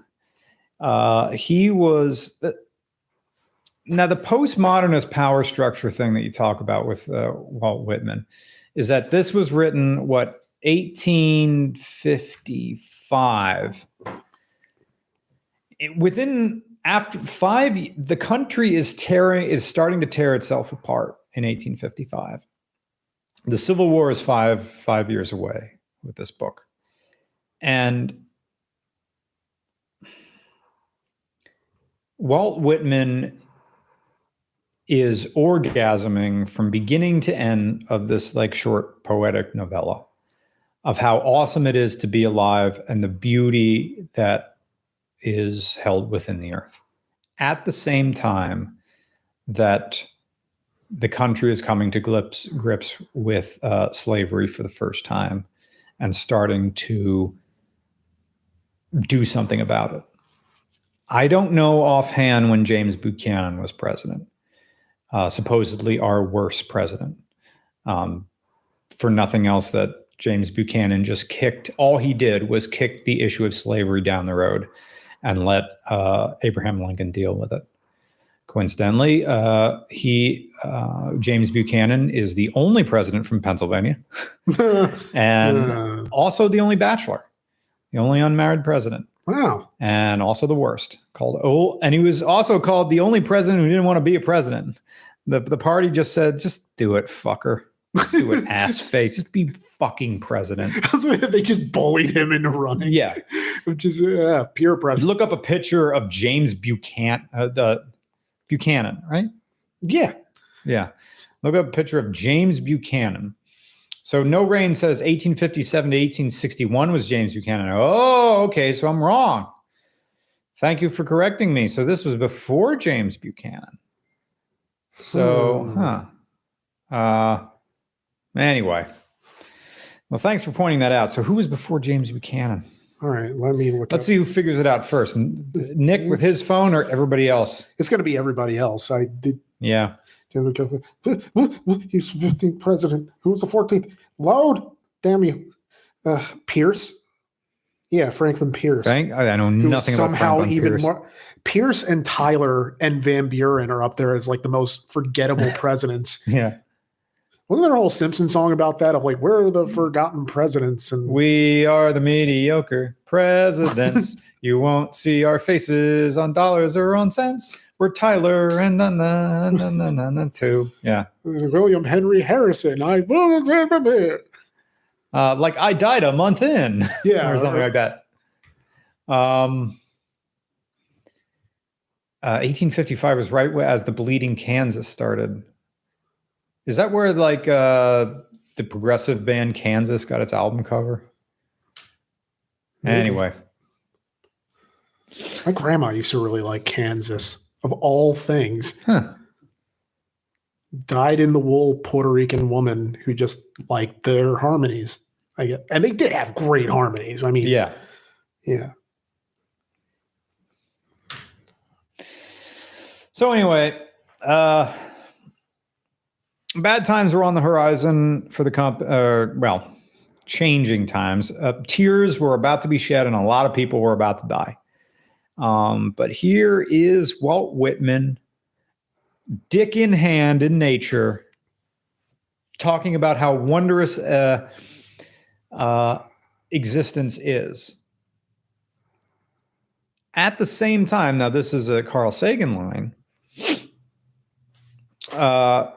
Speaker 1: Uh, he was now the postmodernist power structure thing that you talk about with uh, Walt Whitman is that this was written what 1855 it- within after five the country is tearing is starting to tear itself apart in 1855 the civil war is five five years away with this book. And walt whitman is orgasming from beginning to end of this like short poetic novella of how awesome it is to be alive and the beauty that is held within the earth. At the same time that the country is coming to grips, grips with uh, slavery for the first time and starting to do something about it. I don't know offhand when James Buchanan was president, uh, supposedly our worst president. Um, for nothing else, that James Buchanan just kicked, all he did was kick the issue of slavery down the road and let uh, Abraham Lincoln deal with it. Coincidentally, uh, he uh, James Buchanan is the only president from Pennsylvania, [LAUGHS] and
Speaker 2: Uh,
Speaker 1: also the only bachelor, the only unmarried president,
Speaker 2: wow.
Speaker 1: and also the worst. Called oh, and he was also called the only president who didn't want to be a president. The the party just said, "Just do it, fucker." Do an [LAUGHS] ass face. Just be fucking president. [LAUGHS]
Speaker 2: they just bullied him into running.
Speaker 1: Yeah.
Speaker 2: which is uh, pure pressure.
Speaker 1: Look up a picture of James Buchanan. Uh, the Buchanan, right?
Speaker 2: Yeah,
Speaker 1: Yeah. Look up a picture of James Buchanan. So No Rain says 1857 to 1861 was James Buchanan. Oh, okay. So I'm wrong. Thank you for correcting me. So this was before James Buchanan. So,
Speaker 2: Hmm.
Speaker 1: huh. Uh, anyway. Well, thanks for pointing that out. So who was before James Buchanan?
Speaker 2: All right, let me look.
Speaker 1: Let's
Speaker 2: up.
Speaker 1: see who figures it out first. Nick with his phone or everybody else?
Speaker 2: It's going to be everybody else. I did.
Speaker 1: Yeah.
Speaker 2: He's 15th president. Who was the 14th? Loud. Damn you. Uh, Pierce. Yeah, Franklin Pierce.
Speaker 1: Thank, I know nothing about
Speaker 2: somehow
Speaker 1: Franklin
Speaker 2: even
Speaker 1: Pierce.
Speaker 2: more. Pierce and Tyler and Van Buren are up there as like the most forgettable [LAUGHS] presidents.
Speaker 1: Yeah.
Speaker 2: Wasn't there a whole Simpson song about that? Of like, where are the forgotten presidents? And
Speaker 1: We are the mediocre presidents. [LAUGHS] you won't see our faces on dollars or on cents. We're Tyler and na na na na na na [LAUGHS] too. Yeah.
Speaker 2: William Henry Harrison. I
Speaker 1: Uh, like I died a month in [LAUGHS]
Speaker 2: yeah,
Speaker 1: or something like that. Um, uh, 1855 was right as the Bleeding Kansas started. Is that where like uh, the progressive band Kansas got its album cover?
Speaker 2: Maybe.
Speaker 1: Anyway,
Speaker 2: My grandma used to really like Kansas, of all things.
Speaker 1: huh.
Speaker 2: Dyed in the wool Puerto Rican woman who just liked their harmonies. I get, and they did have great harmonies. I mean,
Speaker 1: yeah.
Speaker 2: yeah.
Speaker 1: So anyway, uh, bad times were on the horizon for the comp. Uh, well, changing times. Uh, tears were about to be shed, and a lot of people were about to die. Um, but here is Walt Whitman, dick in hand in nature, talking about how wondrous uh, uh, existence is. At the same time, now this is a Carl Sagan line. Uh,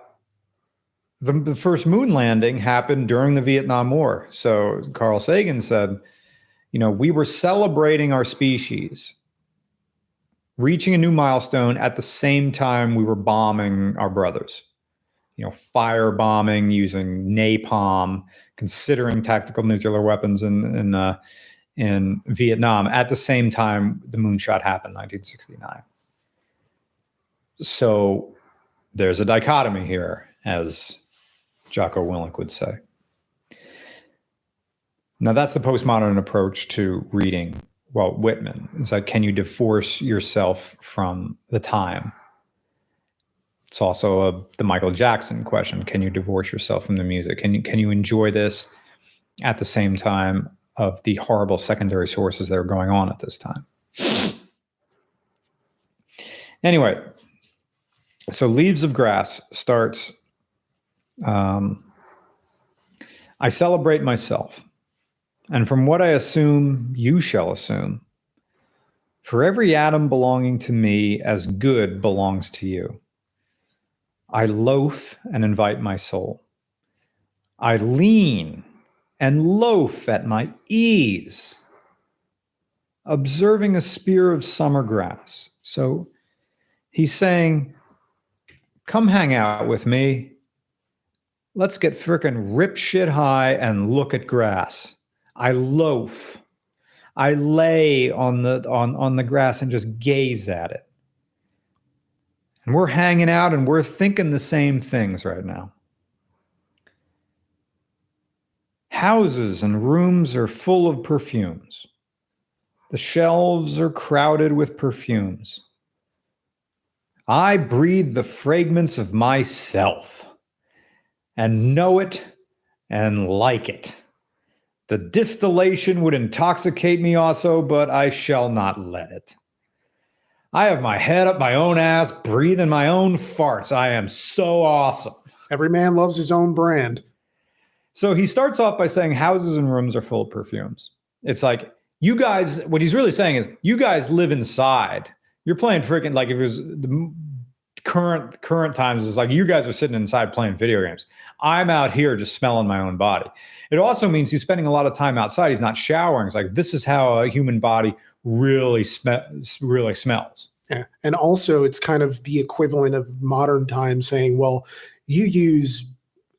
Speaker 1: the, the first moon landing happened during the Vietnam War. So Carl Sagan said, you know, we were celebrating our species, reaching a new milestone at the same time we were bombing our brothers. You know, fire bombing using napalm, considering tactical nuclear weapons in in uh, in Vietnam at the same time the moonshot happened, 1969. So there's a dichotomy here, as Jocko Willink would say. Now, that's the postmodern approach to reading Walt Whitman. It's like, can you divorce yourself from the time? It's also a, the Michael Jackson question. Can you divorce yourself from the music? Can you, can you enjoy this at the same time of the horrible secondary sources that are going on at this time? Anyway, so Leaves of Grass starts. Um, I celebrate myself, and from what I assume, you shall assume. For every atom belonging to me as good belongs to you. I loaf and invite my soul. I lean and loaf at my ease, observing a spear of summer grass. So he's saying, Come hang out with me. Let's get frickin' rip shit high and look at grass. I loaf. I lay on the on, on the grass and just gaze at it. And we're hanging out and we're thinking the same things right now. Houses and rooms are full of perfumes. The shelves are crowded with perfumes. I breathe the fragrance of myself and know it and like it. The distillation would intoxicate me also, but I shall not let it. I have my head up my own ass, breathing my own farts. I am so awesome.
Speaker 2: Every man loves his own brand.
Speaker 1: So he starts off by saying houses and rooms are full of perfumes. It's like, you guys, what he's really saying is, you guys live inside. You're playing freaking like if it was the current current times it's like you guys are sitting inside playing video games. I'm out here just smelling my own body. It also means he's spending a lot of time outside. He's not showering. It's like this is how a human body really sm- really smells.
Speaker 2: Yeah. And also, it's kind of the equivalent of modern times saying, well, you use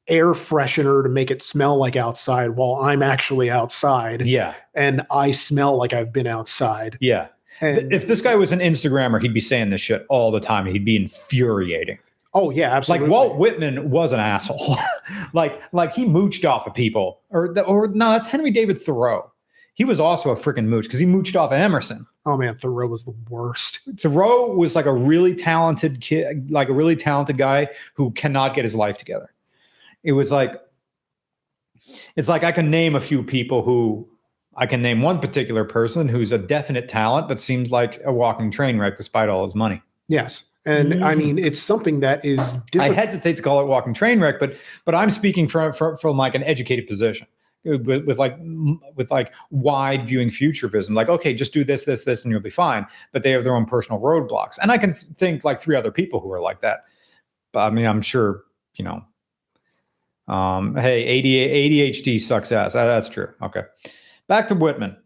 Speaker 2: air freshener to make it smell like outside while I'm actually outside
Speaker 1: Yeah,
Speaker 2: and I smell like I've been outside.
Speaker 1: yeah.
Speaker 2: And
Speaker 1: if this guy was an Instagrammer, he'd be saying this shit all the time. He'd be infuriating.
Speaker 2: Oh yeah, absolutely.
Speaker 1: Like Walt Whitman was an asshole. [LAUGHS] like like he mooched off of people, or the, or no, that's Henry David Thoreau. He was also a freaking mooch because he mooched off of Emerson.
Speaker 2: oh man, Thoreau was the worst. [LAUGHS]
Speaker 1: Thoreau was like a really talented kid, like a really talented guy who cannot get his life together. It was like, it's like I can name a few people who I can name one particular person who's a definite talent, but seems like a walking train wreck despite all his money.
Speaker 2: Yes. And I mean, it's something that is
Speaker 1: I hesitate to call it walking train wreck, but but I'm speaking from from, from like an educated position. With, with like with like wide viewing futurism like okay just do this this this and you'll be fine but they have their own personal roadblocks. And i can think like three other people who are like that. But i mean i'm sure you know um hey ADHD, adhd sucks ass. Uh, that's true. Okay. Back to whitman.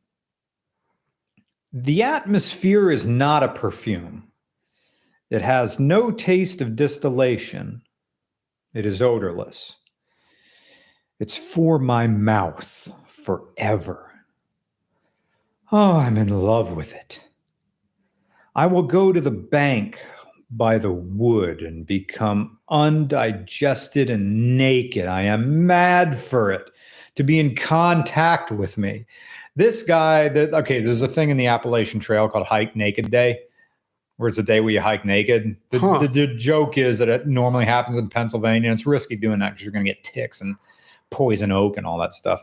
Speaker 1: The atmosphere is not a perfume it has no taste of distillation it is odorless it's for my mouth forever. Oh, I'm in love with it. I will go to the bank by the wood and become undigested and naked. I am mad for it to be in contact with me. This guy that okay, there's a thing in the Appalachian Trail called Hike Naked Day, where it's a day where you hike naked. The,
Speaker 2: Huh.
Speaker 1: the, the joke is that it normally happens in Pennsylvania, and it's risky doing that because you're going to get ticks and poison oak and all that stuff.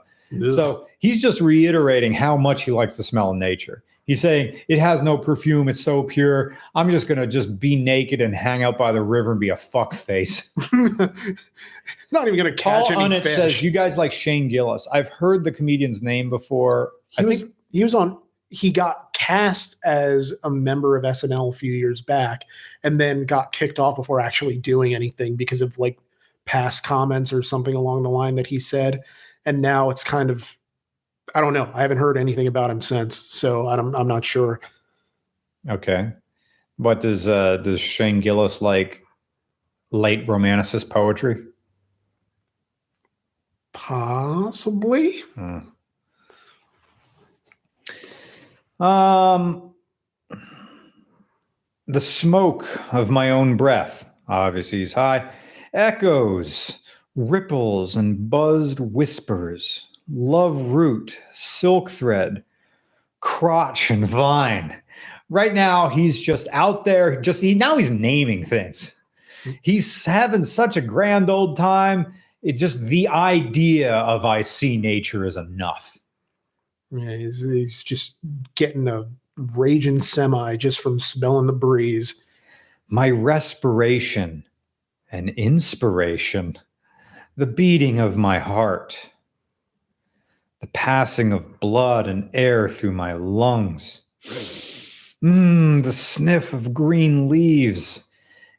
Speaker 1: So he's just reiterating how much he likes the smell of nature. He's saying it has no perfume, it's so pure. I'm just gonna just be naked and hang out by the river and be a fuck face. [LAUGHS]
Speaker 2: it's not even going to
Speaker 1: Paul
Speaker 2: catch any
Speaker 1: Unnett
Speaker 2: fish.
Speaker 1: says you guys like Shane Gillis. I've heard the comedian's name before.
Speaker 2: he
Speaker 1: I
Speaker 2: was,
Speaker 1: think
Speaker 2: he was on he got cast as a member of SNL a few years back and then got kicked off before actually doing anything because of like past comments or something along the line that he said and now it's kind of I don't know. I haven't heard anything about him since, so I'm I'm not sure.
Speaker 1: okay. What does uh does Shane Gillis like late romanticist poetry?
Speaker 2: Possibly.
Speaker 1: Hmm. Um, the smoke of my own breath, obviously, is high, echoes, ripples, and buzzed whispers, love root, silk thread, crotch, and vine. Right now, he's just out there, just he now he's naming things. He's having such a grand old time. It just the idea of I see nature is enough.
Speaker 2: Yeah, he's, he's just getting a raging semi just from smelling the breeze.
Speaker 1: my respiration and inspiration, the beating of my heart, the passing of blood and air through my lungs, mm, the sniff of green leaves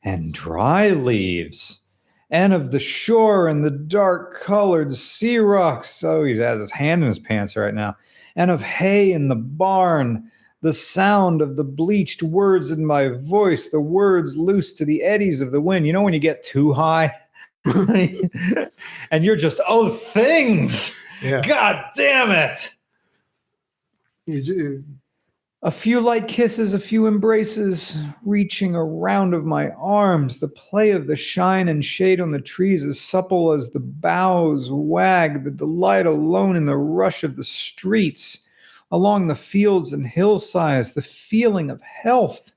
Speaker 1: and dry leaves, and of the shore and the dark colored sea rocks. Oh, he has his hand in his pants right now. And of hay in the barn, the sound of the bleached words in my voice, the words loose to the eddies of the wind. You know, when you get too high [LAUGHS] and you're just, oh, things.
Speaker 2: Yeah.
Speaker 1: God damn it.
Speaker 2: You
Speaker 1: A few light kisses, a few embraces, reaching around of my arms, the play of the shine and shade on the trees, as supple as the boughs wag, the delight alone in the rush of the streets, along the fields and hillsides, the feeling of health,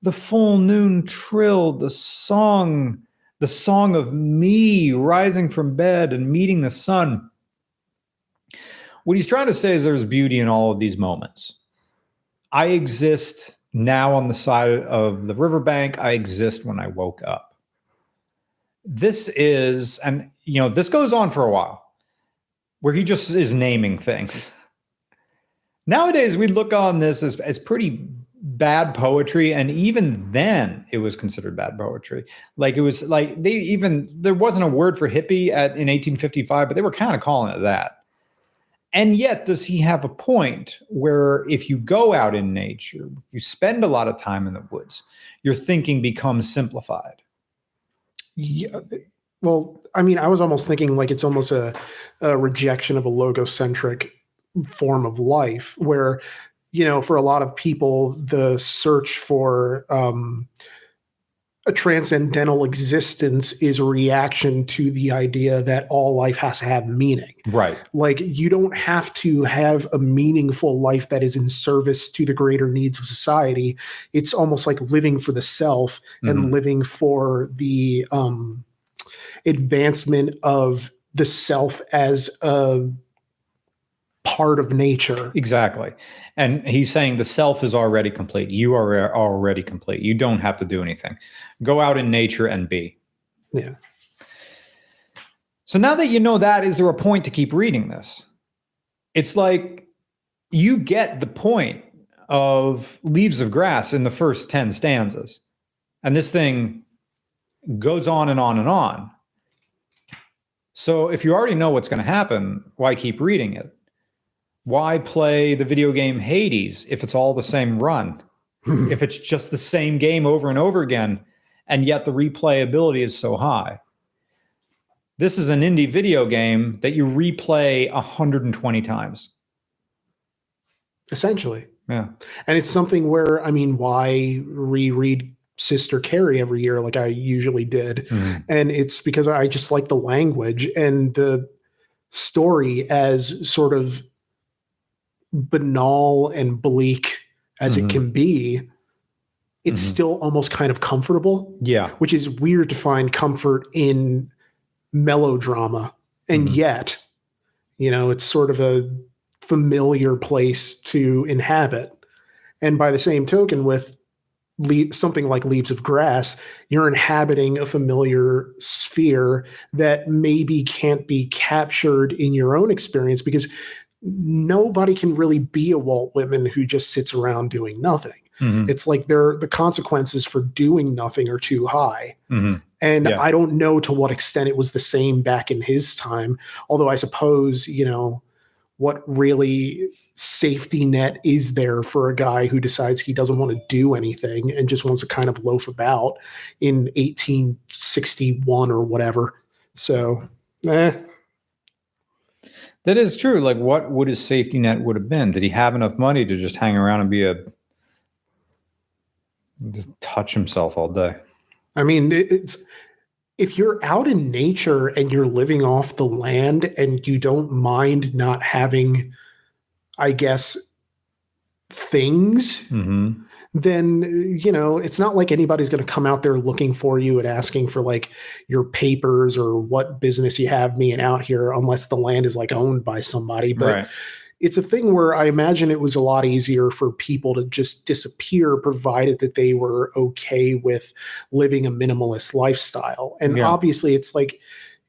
Speaker 1: the full noon trill, the song, the song of me rising from bed and meeting the sun. What he's trying to say is there's beauty in all of these moments. I exist now on the side of the riverbank. I exist when I woke up. This is, and you know, this goes on for a while where he just is naming things. [LAUGHS] Nowadays, we look on this as, as pretty bad poetry and even then it was considered bad poetry like it was like they even there wasn't a word for hippie at in 1855 but they were kind of calling it that and yet does he have a point where if you go out in nature you spend a lot of time in the woods your thinking becomes simplified
Speaker 2: Yeah. Well, I mean, I was almost thinking like it's almost a, a rejection of a logocentric form of life where, you know, for a lot of people, the search for um, a transcendental existence is a reaction to the idea that all life has to have meaning.
Speaker 1: right
Speaker 2: Like, you don't have to have a meaningful life that is in service to the greater needs of society. It's almost like living for the self and
Speaker 1: Mhm.
Speaker 2: living for the um, advancement of the self as a part of nature.
Speaker 1: Exactly. And he's saying the self is already complete. You are already complete. You don't have to do anything. Go out in nature and be.
Speaker 2: Yeah.
Speaker 1: So now that you know that, is there a point to keep reading this? It's like you get the point of Leaves of Grass in the first 10 stanzas. And this thing goes on and on and on. So if you already know what's going to happen, why keep reading it? Why play the video game Hades if it's all the same run? [LAUGHS] if it's just the same game over and over again, and yet the replayability is so high? This is an indie video game that you replay 120 times.
Speaker 2: Essentially.
Speaker 1: Yeah.
Speaker 2: And it's something where, I mean, why reread Sister Carrie every year like I usually did? Mm-hmm. And it's because I just like the language and the story as sort of banal and bleak as
Speaker 1: Mhm.
Speaker 2: it can be. It's
Speaker 1: Mhm.
Speaker 2: still almost kind of comfortable,
Speaker 1: Yeah.
Speaker 2: which is weird to find comfort in melodrama. And
Speaker 1: Mhm.
Speaker 2: yet, you know, it's sort of a familiar place to inhabit. And by the same token, with le- something like Leaves of Grass, you're inhabiting a familiar sphere that maybe can't be captured in your own experience because nobody can really be a Walt Whitman who just sits around doing nothing.
Speaker 1: Mhm.
Speaker 2: It's like there the consequences for doing nothing are too high.
Speaker 1: Mhm.
Speaker 2: And
Speaker 1: Yeah.
Speaker 2: I don't know to what extent it was the same back in his time. Although I suppose, you know, what really safety net is there for a guy who decides he doesn't want to do anything and just wants to kind of loaf about in 1861 or whatever. So, eh,
Speaker 1: That is true. Like, what would his safety net would have been? Did he have enough money to just hang around and be a just touch himself all day?
Speaker 2: I mean, it's if you're out in nature and you're living off the land and you don't mind not having, I guess, things,
Speaker 1: hmm
Speaker 2: then uh, you know it's not like anybody's going to come out there looking for you and asking for like your papers or what business you have being out here unless the land is like owned by somebody but
Speaker 1: Right.
Speaker 2: it's a thing where I imagine it was a lot easier for people to just disappear, provided that they were okay with living a minimalist lifestyle. And
Speaker 1: Yeah.
Speaker 2: obviously, it's like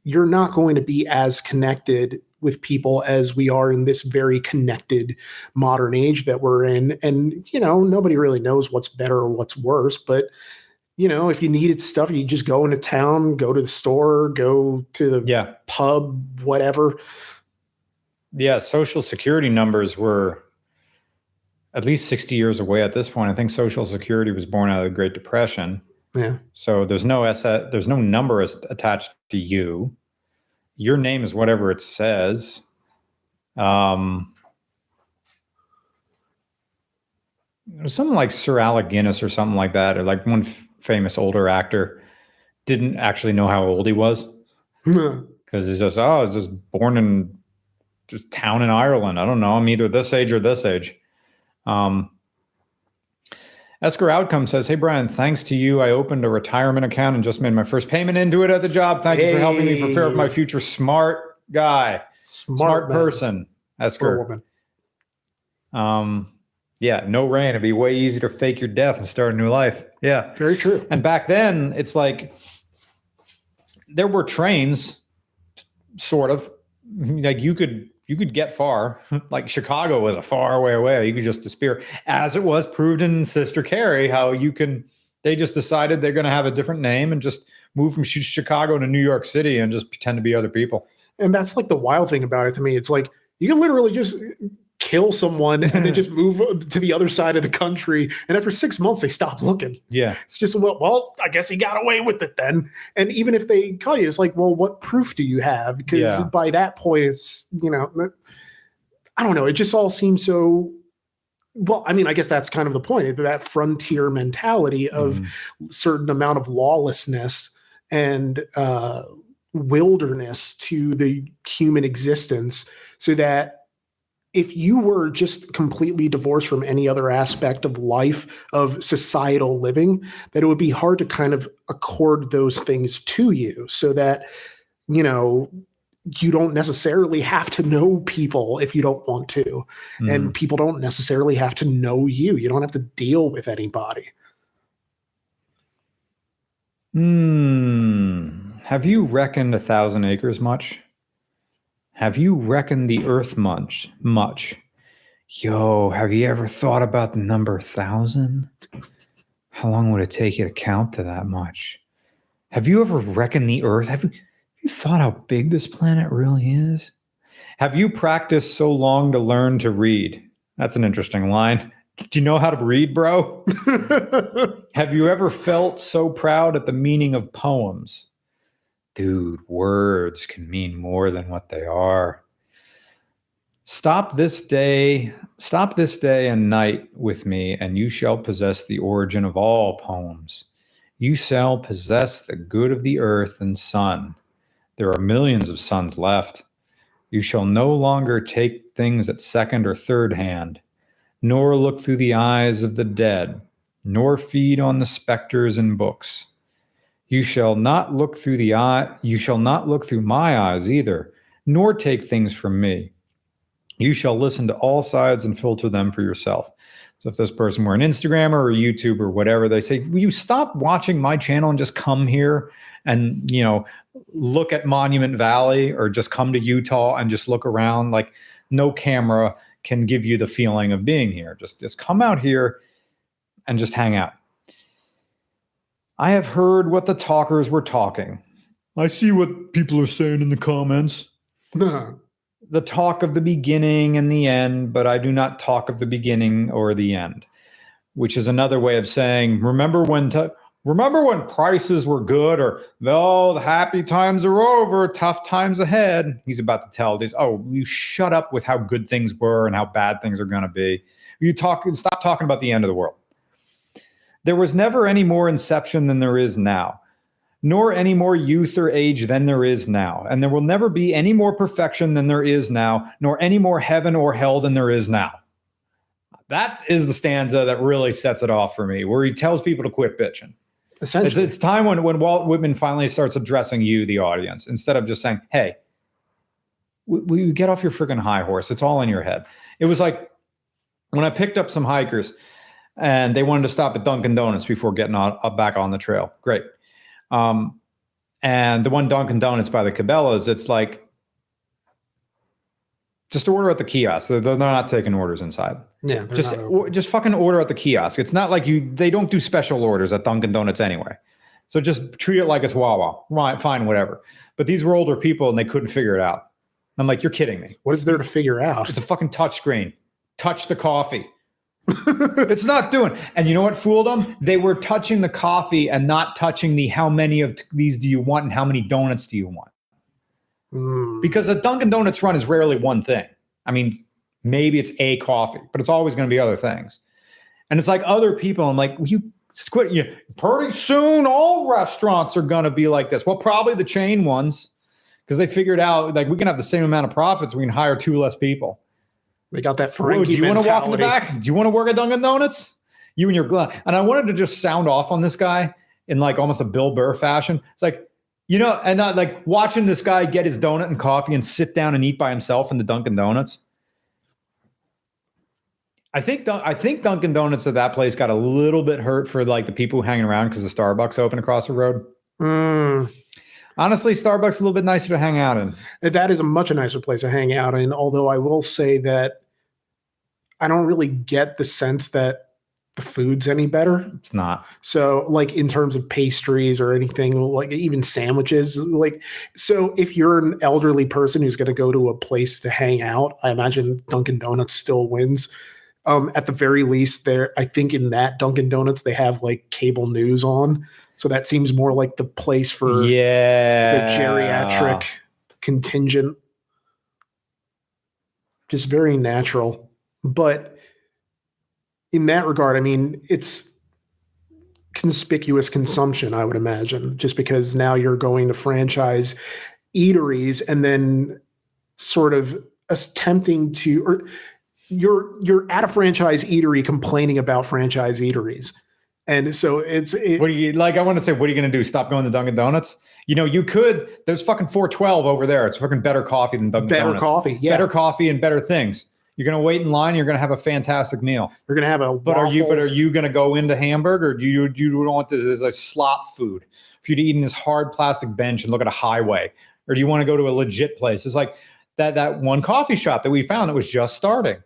Speaker 2: you're not going to be as connected with people as we are in this very connected modern age that we're in. And, you know, nobody really knows what's better or what's worse. But, you know, if you needed stuff, you just go into town, go to the store, go to the
Speaker 1: Yeah.
Speaker 2: pub, whatever.
Speaker 1: Yeah. Social security numbers were at least 60 years away at this point. I think Social Security was born out of the Great Depression.
Speaker 2: Yeah.
Speaker 1: So there's no S- there's no number attached to you. Your name is whatever it says. Um, something like Sir Alec Guinness or something like that, or like one f- famous older actor didn't actually know how old he was [LAUGHS] because he's just oh, I was just born in just town in Ireland. I don't know. I'm either this age or this age. Um, Esker Outcome says, Hey, Brian, thanks to you, I opened a retirement account and just made my first payment into it at the job. Thank you for helping me prepare for my future. Smart guy,
Speaker 2: Smart,
Speaker 1: smart, person, Esker.
Speaker 2: woman.
Speaker 1: Um, yeah, no rain. It'd be way easier to fake your death and start a new life. Yeah.
Speaker 2: Very true.
Speaker 1: And back then, it's like there were trains, sort of. Like you could you could get far. [LAUGHS] like Chicago was a far way away. You could just disappear, as it was proved in Sister Carrie, how you can. They just decided they're going to have a different name and just move from Chicago to New York City and just pretend to be other people.
Speaker 2: And that's like the wild thing about it to me. It's like you can literally just kill someone and then [LAUGHS] just move to the other side of the country. And after six months, they stop looking.
Speaker 1: Yeah,
Speaker 2: It's just, well, well, I guess he got away with it then. And even if they caught you, it's like, well, what proof do you have? Because
Speaker 1: Yeah.
Speaker 2: by that point, it's, you know, I don't know. It just all seems so. Well, I mean, I guess that's kind of the point that frontier mentality of
Speaker 1: Mhm.
Speaker 2: certain amount of lawlessness and uh, wilderness to the human existence so that if you were just completely divorced from any other aspect of life of societal living that it would be hard to kind of accord those things to you so that you know you don't necessarily have to know people if you don't want to
Speaker 1: Mhm.
Speaker 2: and people don't necessarily have to know you you don't have to deal with anybody
Speaker 1: Hmm. Have you reckoned a thousand acres much? Have you reckoned the earth much? Much. Yo, have you ever thought about the number thousand? How long would it take you to count to that much? Have you ever reckoned the earth? Have you, have you thought how big this planet really is? Have you practiced so long to learn to read? That's an interesting line. Do you know how to read, bro? [LAUGHS] Have you ever felt so proud at the meaning of poems? Dude, words can mean more than what they are. Stop this day, stop this day and night with me, and you shall possess the origin of all poems. You shall possess the good of the earth and sun. There are millions of suns left. You shall no longer take things at second or third hand, nor look through the eyes of the dead nor feed on the specters in books. You shall not look through the eye, you shall not look through my eyes either, nor take things from me. You shall listen to all sides and filter them for yourself. So if this person were an Instagrammer or a YouTuber or whatever, they say, Will you stop watching my channel and just come here and you know look at Monument Valley or just come to Utah and just look around? Like no camera can give you the feeling of being here. Just just come out here and just hang out. I have heard what the talkers were talking. I see what people are saying in the comments. [LAUGHS] The talk of the beginning and the end, but I do not talk of the beginning or the end, which is another way of saying, remember when t- remember when prices were good or oh the happy times are over, tough times ahead. He's about to tell these, oh, you shut up with how good things were and how bad things are gonna be. You talk stop talking about the end of the world. There was never any more inception than there is now, nor any more youth or age than there is now. And there will never be any more perfection than there is now, nor any more heaven or hell than there is now. That is the stanza that really sets it off for me, where he tells people to quit bitching. It's,
Speaker 2: Essentially,
Speaker 1: it's time when, when Walt Whitman finally starts addressing you, the audience, instead of just saying, hey, we, we get off your freaking high horse. It's all in your head. It was like when I picked up some hikers and they wanted to stop at Dunkin' Donuts before getting on, uh, back on the trail. Great. Um, and the one Dunkin' Donuts by the Cabela's, it's like just order at the kiosk. They're, they're not taking orders inside.
Speaker 2: yeah,
Speaker 1: Just or, just fucking order at the kiosk. It's not like you they don't do special orders at Dunkin' Donuts anyway. So just treat it like it's Wawa. Right, fine, whatever. But these were older people and they couldn't figure it out. I'm like, you're kidding me.
Speaker 2: what is there to figure out?
Speaker 1: It's a fucking touch screen. Touch the coffee. [LAUGHS] it's not doing. And you know what fooled them? They were touching the coffee and not touching the how many of these do you want and how many donuts do you want?
Speaker 2: Mm.
Speaker 1: Because a Dunkin' Donuts run is rarely one thing. I mean, maybe it's a coffee, but it's always going to be other things. And it's like other people. I'm like, you quit. You pretty soon, all restaurants are going to be like this. Well, probably the chain ones, because they figured out like we can have the same amount of profits. We can hire two less people.
Speaker 2: They got that
Speaker 1: Whoa,
Speaker 2: Frankie
Speaker 1: do you want to walk in the back? Do you want to work at Dunkin' Donuts? You and your glove. And I wanted to just sound off on this guy in like almost a Bill Burr fashion. It's like, you know, and not like watching this guy get his donut and coffee and sit down and eat by himself in the Dunkin' Donuts. I think I think Dunkin' Donuts at that place got a little bit hurt for like the people hanging around because the Starbucks open across the road.
Speaker 2: Mm.
Speaker 1: Honestly, Starbucks is a little bit nicer to hang out in.
Speaker 2: That is a much nicer place to hang out in. Although I will say that I don't really get the sense that the food's any better.
Speaker 1: It's not.
Speaker 2: So, like in terms of pastries or anything, like even sandwiches, like so, if you're an elderly person who's going to go to a place to hang out, I imagine Dunkin' Donuts still wins. Um, at the very least, there, I think in that Dunkin' Donuts they have like cable news on, so that seems more like the place for
Speaker 1: yeah the
Speaker 2: geriatric contingent. Just very natural. But in that regard, I mean, it's conspicuous consumption, I would imagine, just because now you're going to franchise eateries and then sort of attempting to or you're you're at a franchise eatery complaining about franchise eateries. And so it's it,
Speaker 1: What do you like? I want to say, what are you going to do? Stop going to Dunkin' Donuts? You know, you could. There's fucking 412 over there. It's fucking better coffee than Dunkin'
Speaker 2: better
Speaker 1: Donuts.
Speaker 2: coffee. Yeah.
Speaker 1: Better coffee and better things. You're going to wait in line. You're going to have a fantastic meal.
Speaker 2: You're gonna have a
Speaker 1: But are you? But are you going to go into Hamburg, or do you? Do you want this as a slop food for you to eat in this hard plastic bench and look at a highway, or do you want to go to a legit place? It's like that that one coffee shop that we found that was just starting.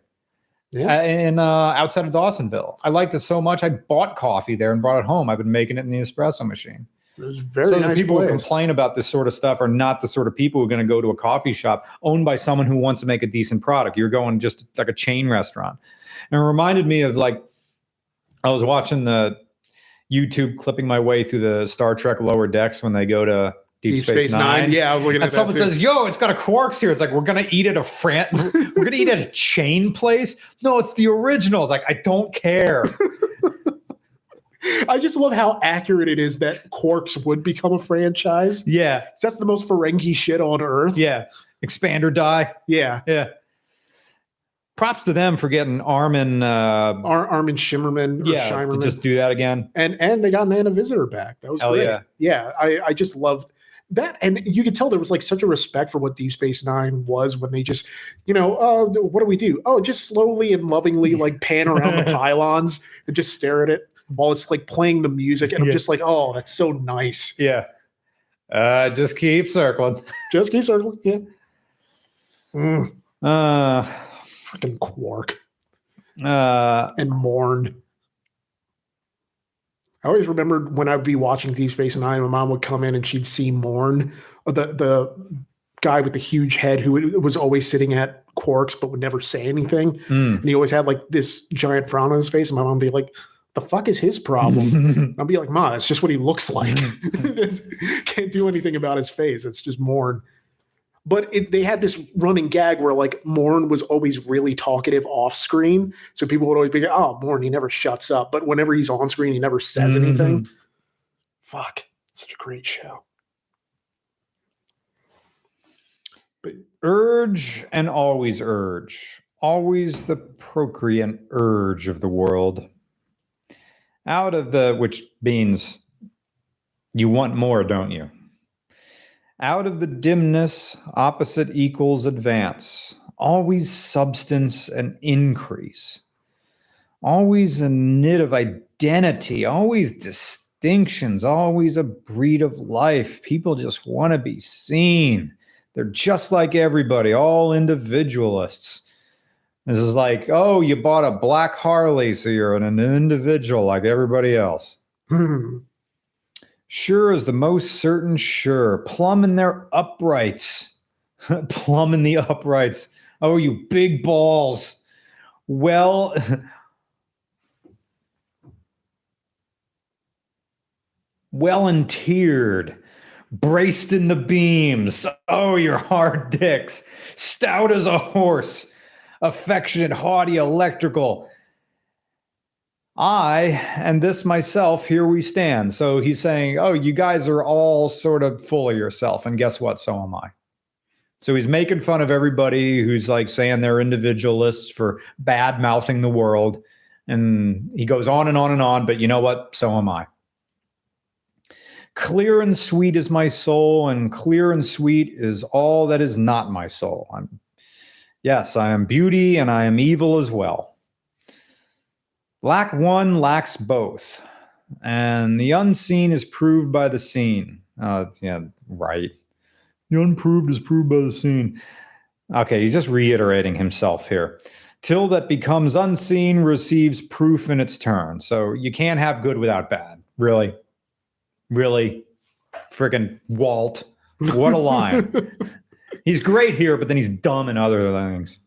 Speaker 2: Yeah.
Speaker 1: in uh, outside of Dawsonville. I liked it so much. I bought coffee there and brought it home. I've been making it in the espresso machine.
Speaker 2: It was very
Speaker 1: so
Speaker 2: nice
Speaker 1: the people who complain about this sort of stuff are not the sort of people who are going to go to a coffee shop owned by someone who wants to make a decent product. You're going just like a chain restaurant. And it reminded me of like I was watching the YouTube clipping my way through the Star Trek lower decks when they go to Deep, Space, Nine.
Speaker 2: Yeah, I was looking at
Speaker 1: And
Speaker 2: that
Speaker 1: someone says, "Yo, it's got a Quarks here." It's like we're gonna eat at a fran- [LAUGHS] we're gonna eat at a chain place. No, it's the original. It's like I don't care. [LAUGHS]
Speaker 2: I just love how accurate it is that Quarks would become a franchise.
Speaker 1: yeah,
Speaker 2: That's the most Ferengi shit on earth.
Speaker 1: yeah. Expand or die.
Speaker 2: Yeah.
Speaker 1: Yeah. Props to them for getting Armin. Uh,
Speaker 2: Ar- Armin Shimerman or
Speaker 1: yeah, to just do that again.
Speaker 2: and and they got Nana Visitor back. That was
Speaker 1: Hell
Speaker 2: great.
Speaker 1: yeah.
Speaker 2: Yeah, I, I just loved that. And you could tell there was like such a respect for what Deep Space Nine was when they just, you know, uh, what do we do? Oh, just slowly and lovingly [LAUGHS] like pan around the pylons and just stare at it while it's like playing the music. And I'm just like, oh, that's so nice.
Speaker 1: Yeah. Uh, just keep circling. [LAUGHS]
Speaker 2: Just keep circling. Yeah. Mm, [SIGHS]
Speaker 1: Uh,
Speaker 2: freaking Quark
Speaker 1: uh,
Speaker 2: and Morn. I always remembered when I'd be watching Deep Space Nine, my mom would come in and she'd see Morn, uh, the the guy with the huge head who was always sitting at Quarks but would never say anything,
Speaker 1: mm.
Speaker 2: and he always had like this giant frown on his face. And my mom would be like, "The fuck is his problem?" [LAUGHS] I'd be like, "Ma, it's just what he looks like. [LAUGHS] Can't do anything about his face. It's just Morn." But it, they had this running gag where like Morn was always really talkative off screen, so people would always be like, "Oh, Morn, he never shuts up." But whenever he's on screen, he never says mm-hmm. anything. Fuck, such a great show.
Speaker 1: But urge and always urge, always the procreant urge of the world. Out of the, which means you want more, don't you? Out of the dimness, opposite equals advance, always substance and increase, always a knit of identity, always distinctions, always a breed of life. People just want to be seen. They're just like everybody, all individualists. This is like, oh, you bought a black Harley, so you're an individual like everybody else. [LAUGHS] Sure is the most certain sure. Plumb in their uprights. [LAUGHS] Plumb in the uprights. Oh, you big balls. Well, [LAUGHS] well and tiered, braced in the beams. Oh, your hard dicks. Stout as a horse. Affectionate, haughty, electrical. I and this myself, here we stand. So he's saying, Oh, you guys are all sort of full of yourself. And guess what? So am I. So he's making fun of everybody who's like saying they're individualists for bad mouthing the world. And he goes on and on and on. But you know what? So am I. Clear and sweet is my soul, and clear and sweet is all that is not my soul. I'm, yes, I am beauty and I am evil as well. Lack one lacks both, and the unseen is proved by the seen. Uh, yeah, right. The unproved is proved by the seen. Okay, he's just reiterating himself here. Till that becomes unseen receives proof in its turn. So you can't have good without bad. Really? Really? Freaking Walt. What a line. [LAUGHS] he's great here, but then he's dumb in other things.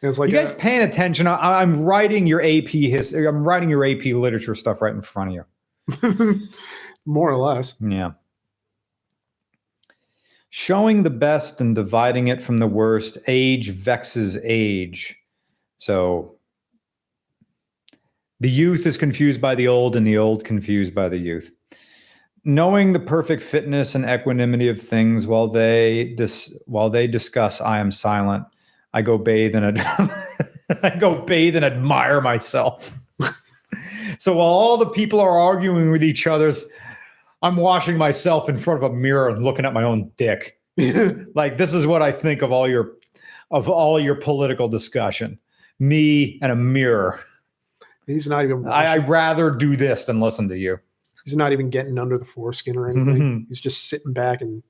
Speaker 2: It's like
Speaker 1: you guys
Speaker 2: uh,
Speaker 1: paying attention? I, I'm writing your AP history. I'm writing your AP literature stuff right in front of you. [LAUGHS]
Speaker 2: more or less.
Speaker 1: Yeah. Showing the best and dividing it from the worst, age vexes age. So the youth is confused by the old, and the old confused by the youth. Knowing the perfect fitness and equanimity of things while they dis- while they discuss, I am silent. I go bathe and ad- [LAUGHS] I go bathe and admire myself. so while all the people are arguing with each other's I'm washing myself in front of a mirror and looking at my own dick. [LAUGHS] Like this is what I think of all your of all your political discussion. Me and a mirror.
Speaker 2: he's not even.
Speaker 1: I, I'd rather do this than listen to you.
Speaker 2: he's not even getting under the foreskin or anything.
Speaker 1: Mhm.
Speaker 2: He's just sitting back and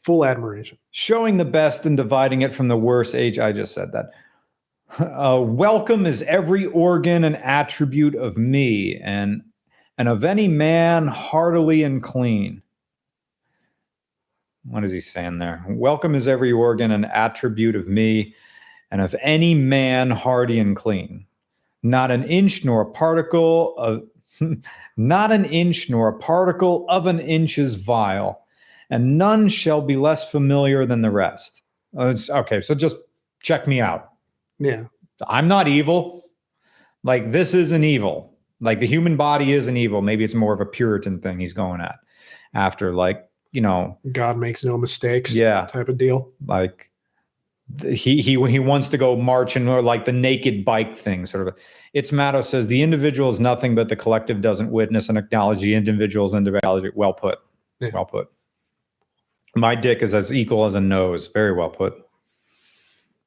Speaker 2: full admiration.
Speaker 1: Showing the best and dividing it from the worst age. I just said that. [LAUGHS] Uh, welcome is every organ and attribute of me, and and of any man heartily and clean. What is he saying there? Welcome is every organ and attribute of me, and of any man hearty and clean. Not an inch nor a particle of, [LAUGHS] not an inch nor a particle of an inch is vile, and none shall be less familiar than the rest. Uh, okay, so just check me out.
Speaker 2: Yeah.
Speaker 1: I'm not evil. Like this isn't evil. Like the human body isn't evil. Maybe it's more of a Puritan thing he's going at after, like, you know,
Speaker 2: God makes no mistakes.
Speaker 1: yeah,
Speaker 2: Type of deal.
Speaker 1: like he he he wants to go marching or like the naked bike thing, sort of. It's Matto says the individual is nothing, but the collective doesn't witness and acknowledge the individual's individuality. Well put.
Speaker 2: Yeah.
Speaker 1: Well put. My dick is as equal as a nose. Very well put.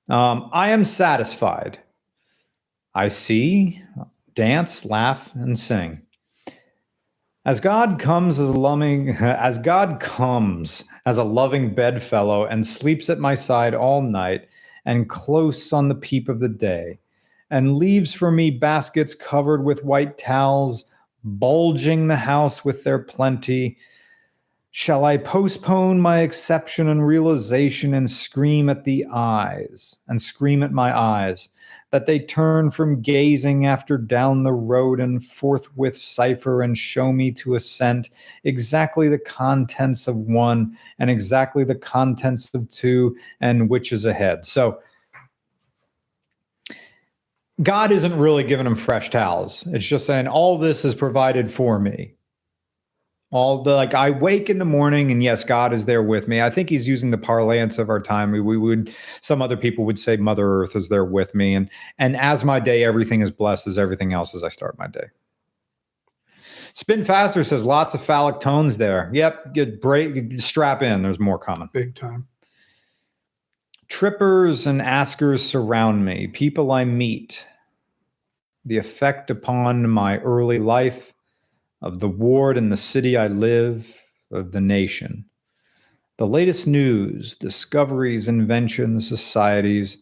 Speaker 1: Um, I am satisfied. I see, dance, laugh, and sing. As God comes as loving, [LAUGHS] as God comes as a loving bedfellow and sleeps at my side all night and close on the peep of the day, and leaves for me baskets covered with white towels, bulging the house with their plenty. Shall I postpone my exception and realization and scream at the eyes and scream at my eyes that they turn from gazing after down the road and forthwith cipher and show me to assent exactly the contents of one and exactly the contents of two and which is ahead. So God isn't really giving him fresh towels. It's just saying all this is provided for me. All the like I wake in the morning and yes, God is there with me. I think he's using the parlance of our time. We, we would some other people would say Mother Earth is there with me. And and as my day, everything is blessed as everything else as I start my day. Spin Faster says lots of phallic tones there. Yep, get break strap in. There's more coming.
Speaker 2: Big time.
Speaker 1: Trippers and askers surround me, people I meet. The effect upon my early life of the ward and the city I live, of the nation. The latest news, discoveries, inventions, societies,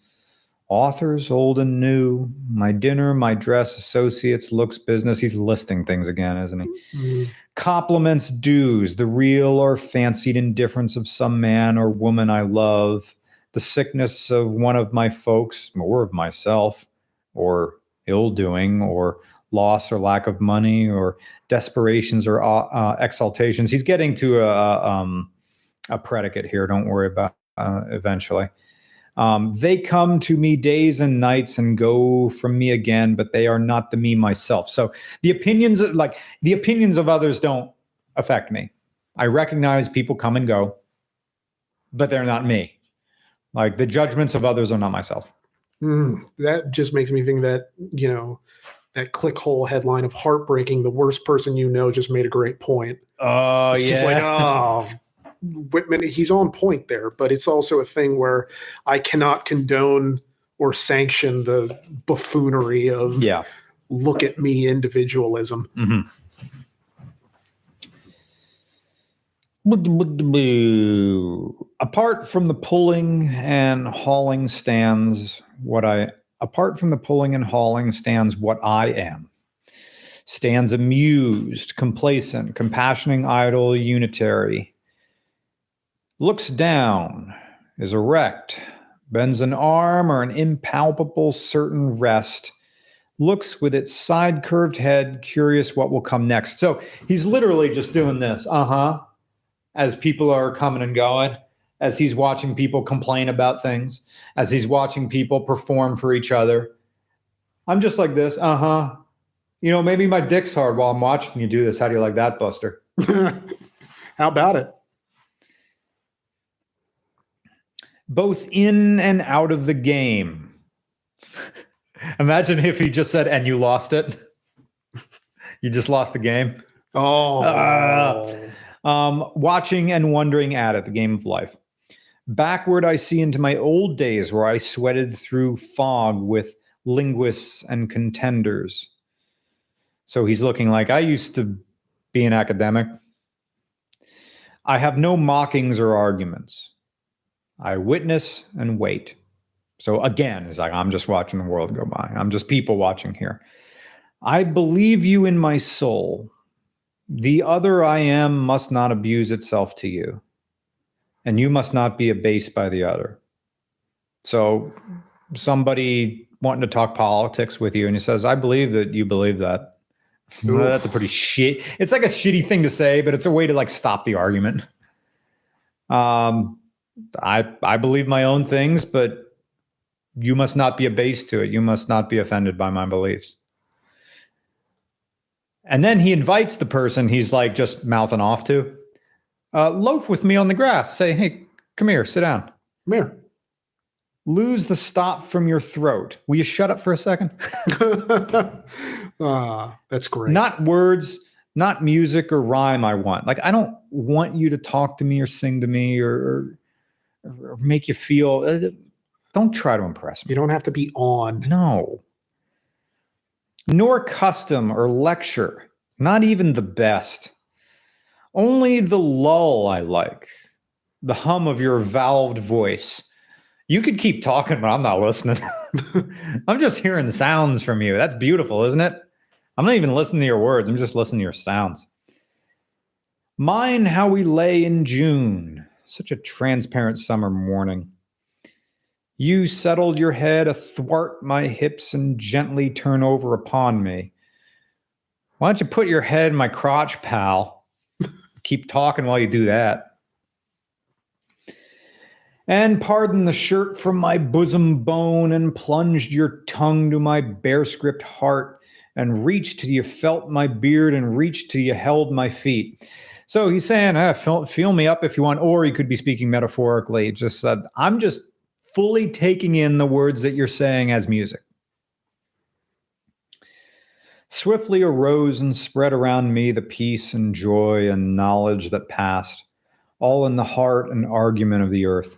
Speaker 1: authors old and new, my dinner, my dress, associates, looks, business. He's listing things again, isn't he?
Speaker 2: Mm,
Speaker 1: compliments dues the real or fancied indifference of some man or woman i love the sickness of one of my folks or of myself or ill doing or loss or lack of money or desperations or uh, uh, exaltations he's getting to a, um, a predicate here don't worry about uh, eventually um, they come to me days and nights and go from me again but they are not the me myself so the opinions like the opinions of others don't affect me. I recognize people come and go, but they're not me. Like the judgments of others are not myself.
Speaker 2: mm, that just makes me think that, you know, that ClickHole headline of heartbreaking, the worst person you know just made a great point.
Speaker 1: Oh,
Speaker 2: it's just like, oh, Whitman, he's on point there, but it's also a thing where I cannot condone or sanction the buffoonery of
Speaker 1: yeah.
Speaker 2: look at me individualism.
Speaker 1: Mhm. Apart from the pulling and hauling stands what I apart from the pulling and hauling stands what I am. Stands amused, complacent, compassioning, idle, unitary. Looks down, is erect, bends an arm or an impalpable certain rest looks with its side curved head, curious what will come next. So he's literally just doing this, uh huh, as people are coming and going, as he's watching people complain about things, as he's watching people perform for each other. I'm just like this, uh huh. You know, maybe my dick's hard while I'm watching you do this. How do you like that, Buster? [LAUGHS]
Speaker 2: How about it?
Speaker 1: Both in and out of the game. [LAUGHS] Imagine if he just said, and you lost it. [LAUGHS] you just lost the game.
Speaker 2: Oh.
Speaker 1: Uh, um, watching and wondering at it, the game of life. Backward, I see into my old days where I sweated through fog with linguists and contenders. So he's looking like I used to be an academic. I have no mockings or arguments. I witness and wait. So again, it's like I'm just watching the world go by. I'm just people watching here. I believe you in my soul. The other I am must not abuse itself to you, and you must not be abased by the other. So somebody wanting to talk politics with you, and he says, "I believe that you believe that." That's a pretty shit. It's like a shitty thing to say, but it's a way to like stop the argument. Um, I I believe my own things, but you must not be abased to it. You must not be offended by my beliefs. And then he invites the person he's like just mouthing off to, uh, loaf with me on the grass. Say, hey, come here, sit down.
Speaker 2: Come here.
Speaker 1: Lose the stop from your throat. Will you shut up for a second? [LAUGHS] [LAUGHS]
Speaker 2: ah, that's great.
Speaker 1: Not words, not music or rhyme. I want. Like, I don't want you to talk to me or sing to me or, or, or make you feel. Uh, don't try to impress me.
Speaker 2: you don't have to be on.
Speaker 1: No. Nor custom or lecture, not even the best. Only the lull I like, the hum of your valved voice. You could keep talking, but I'm not listening. [LAUGHS] I'm just hearing sounds from you. That's beautiful, isn't it? I'm not even listening to your words, I'm just listening to your sounds. Mine how we lay in June, such a transparent summer morning. You settled your head athwart my hips and gently turn over upon me. Why don't you put your head in my crotch, pal? Keep talking while you do that. And pardon the shirt from my bosom bone, and plunged your tongue to my bare script heart, and reached till you felt my beard, and reached till you held my feet. So he's saying, ah, feel, feel me up if you want, or he could be speaking metaphorically. Just said, I'm just fully taking in the words that you're saying as music. Swiftly arose and spread around me the peace and joy and knowledge that passed, all in the heart and argument of the earth.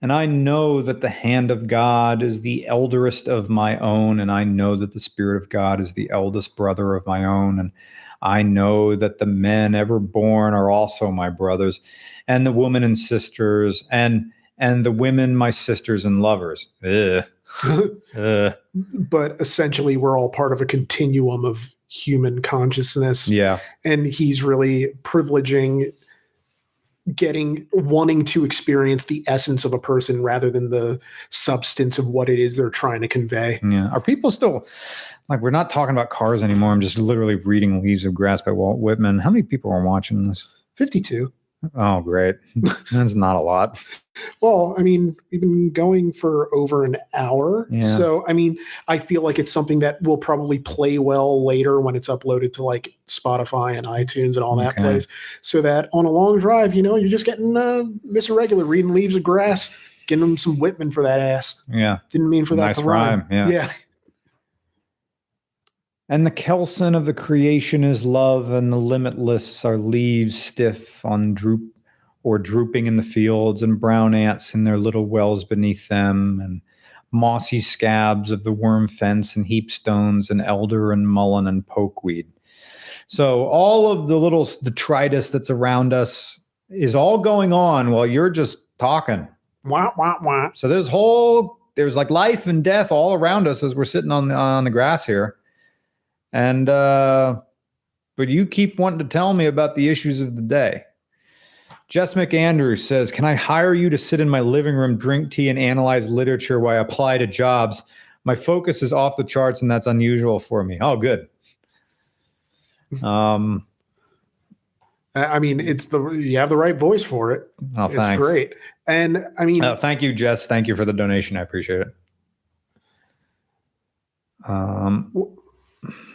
Speaker 1: And I know that the hand of God is the elderest of my own, and I know that the Spirit of God is the eldest brother of my own, and I know that the men ever born are also my brothers, and the women and sisters, and and the women my sisters and lovers. Ugh. Ugh. [LAUGHS]
Speaker 2: but essentially, we're all part of a continuum of human consciousness.
Speaker 1: Yeah.
Speaker 2: And he's really privileging getting wanting to experience the essence of a person rather than the substance of what it is they're trying to convey.
Speaker 1: Yeah. Are people still like we're not talking about cars anymore? I'm just literally reading Leaves of Grass by Walt Whitman. How many people are watching this?
Speaker 2: 52.
Speaker 1: Oh, great. That's not a lot.
Speaker 2: Well, I mean, we've been going for over an hour.
Speaker 1: Yeah.
Speaker 2: So, I mean, I feel like it's something that will probably play well later when it's uploaded to like Spotify and iTunes and all that
Speaker 1: Okay.
Speaker 2: place. So that on a long drive, you know, you're just getting uh, Mr. Regular reading Leaves of Grass, getting him some Whitman for that ass.
Speaker 1: Yeah.
Speaker 2: Didn't mean for that
Speaker 1: Nice
Speaker 2: to rhyme.
Speaker 1: rhyme, yeah.
Speaker 2: Yeah.
Speaker 1: And the kelson of the creation is love, and the limitless are leaves stiff on droop or drooping in the fields, and brown ants in their little wells beneath them, and mossy scabs of the worm fence, and heap stones, and elder, and mullein, and pokeweed. So all of the little detritus that's around us is all going on while you're just talking.
Speaker 2: Wah, wah, wah.
Speaker 1: So there's whole there's like life and death all around us as we're sitting on the, on the grass here, and uh, but you keep wanting to tell me about the issues of the day. Jess McAndrews says, "Can I hire you to sit in my living room, drink tea, and analyze literature while I apply to jobs? My focus is off the charts, and that's unusual for me." Oh, good. [LAUGHS] Um,
Speaker 2: I mean, it's the you have the right voice for it.
Speaker 1: oh, thanks.
Speaker 2: it's great. And I mean,
Speaker 1: Uh, thank you, Jess. Thank you for the donation. I appreciate it. Um,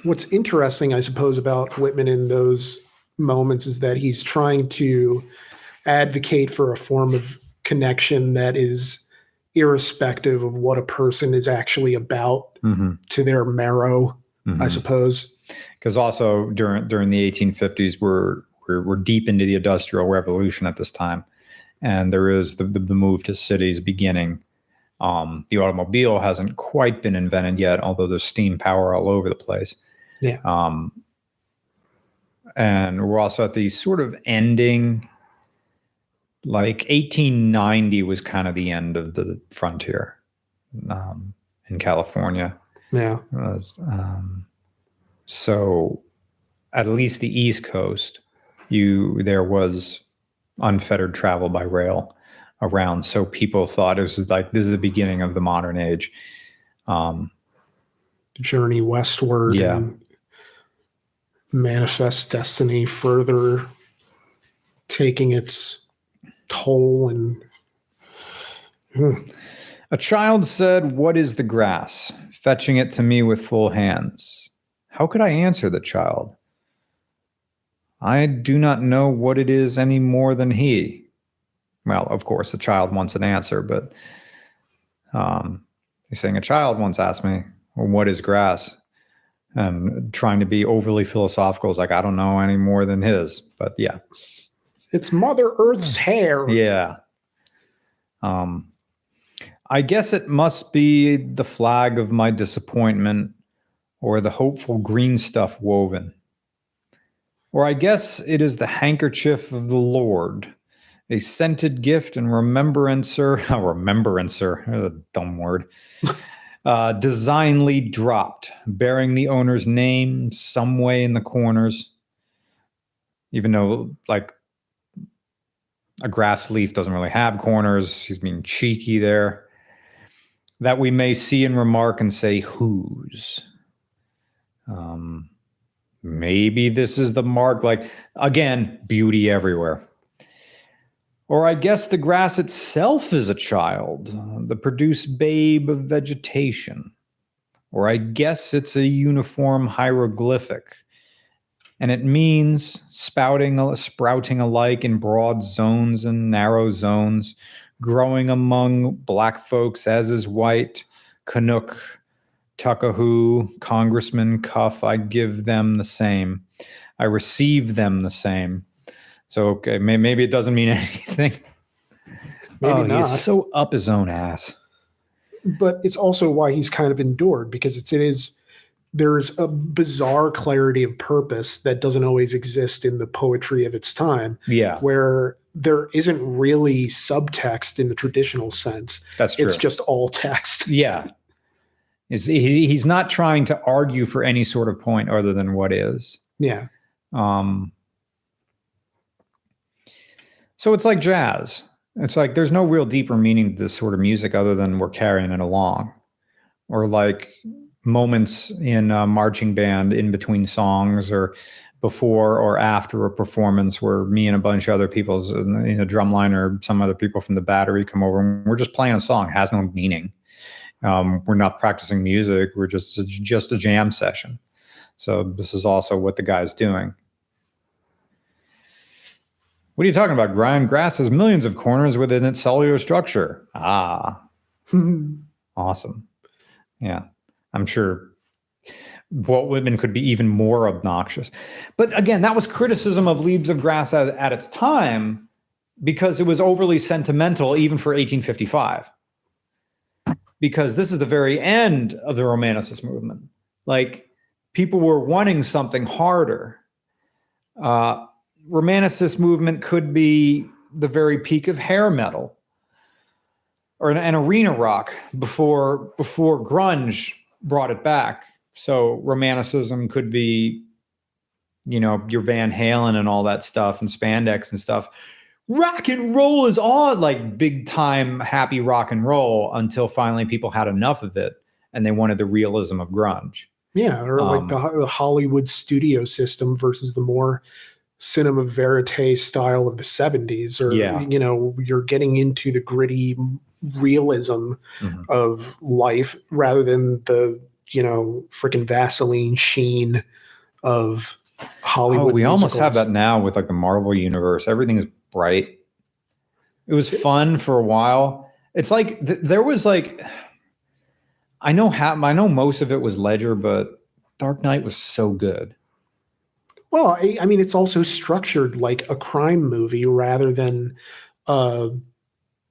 Speaker 2: what's interesting, I suppose, about Whitman in those moments is that he's trying to advocate for a form of connection that is irrespective of what a person is actually about
Speaker 1: mhm,
Speaker 2: to their marrow, I
Speaker 1: mhm.
Speaker 2: suppose.
Speaker 1: because also during during the 1850s we're, we're we're deep into the industrial revolution at this time and there is the, the, the move to cities beginning um, the automobile hasn't quite been invented yet although there's steam power all over the place
Speaker 2: Yeah.
Speaker 1: um, and we're also at the sort of ending like 1890 was kind of the end of the frontier um, in california
Speaker 2: Yeah.
Speaker 1: was um, so at least the east coast you there was unfettered travel by rail around so people thought it was like this is the beginning of the modern age um,
Speaker 2: Journey westward
Speaker 1: Yeah.
Speaker 2: and manifest destiny further taking its toll and Hmm.
Speaker 1: a child said what is the grass? Fetching it to me with full hands. How could i answer the child? I do not know what it is any more than he. Well of course the child wants an answer but um, he's saying a child once asked me well, what is grass and trying to be overly philosophical is like i don't know any more than his but yeah
Speaker 2: it's Mother Earth's hair.
Speaker 1: yeah. Um, I guess it must be the flag of my disappointment or the hopeful green stuff woven. Or I guess it is the handkerchief of the Lord, a scented gift and remembrancer, a [LAUGHS] remembrancer, a dumb word, uh, designly dropped, bearing the owner's name some way in the corners. Even though, like, a grass leaf doesn't really have corners. He's being cheeky there. That we may see and remark and say, whose? Um, maybe this is the mark. Like, again, beauty everywhere. Or I guess the grass itself is a child, the produced babe of vegetation. Or I guess it's a uniform hieroglyphic and it means spouting sprouting alike in broad zones and narrow zones growing among black folks as is white canuck Tuckahoe congressman cuff i give them the same i receive them the same so okay may, maybe it doesn't mean [LAUGHS] anything.
Speaker 2: Maybe
Speaker 1: oh,
Speaker 2: not.
Speaker 1: he's so up his own ass.
Speaker 2: But it's also why he's kind of endured because it's it is there's a bizarre clarity of purpose that doesn't always exist in the poetry of its time
Speaker 1: yeah.
Speaker 2: where there isn't really subtext in the traditional sense.
Speaker 1: That's true.
Speaker 2: it's just all text. [LAUGHS]
Speaker 1: Yeah. Is he, he's not trying to argue for any sort of point other than what is.
Speaker 2: Yeah.
Speaker 1: Um, so it's like jazz. It's like there's no real deeper meaning to this sort of music other than we're carrying it along, or like moments in a marching band in between songs, or before or after a performance where me and a bunch of other people's, you know, drumline or some other people from the battery come over and we're just playing a song. It has no meaning. Um, we're not practicing music. We're just just a jam session. So this is also what the guy's doing. What are you talking about, Brian? Grass has millions of corners within its cellular structure. Ah, [LAUGHS] awesome. Yeah, I'm sure Walt Whitman could be even more obnoxious. But again, that was criticism of Leaves of Grass at, at its time because it was overly sentimental, even for 1855. Because this is the very end of the Romanticist movement. Like people were wanting something harder. Uh, romanticist movement could be the very peak of hair metal or an, an arena rock before before grunge brought it back. So romanticism could be, you know, your Van Halen and all that stuff and spandex and stuff. Rock and roll is odd, like big time happy rock and roll until finally people had enough of it and they wanted the realism of grunge.
Speaker 2: Yeah, or
Speaker 1: Um,
Speaker 2: like the, the Hollywood studio system versus the more cinema verite style of the 70s or
Speaker 1: Yeah.
Speaker 2: you know you're getting into the gritty realism
Speaker 1: Mhm.
Speaker 2: of life rather than the you know freaking vaseline sheen of hollywood
Speaker 1: Oh, we almost have that now with like the Marvel universe. Everything is bright. It was fun for a while. It's like th- there was like I know how I know most of it was Ledger, but Dark Knight was so good.
Speaker 2: Well, I, I mean, it's also structured like a crime movie rather than a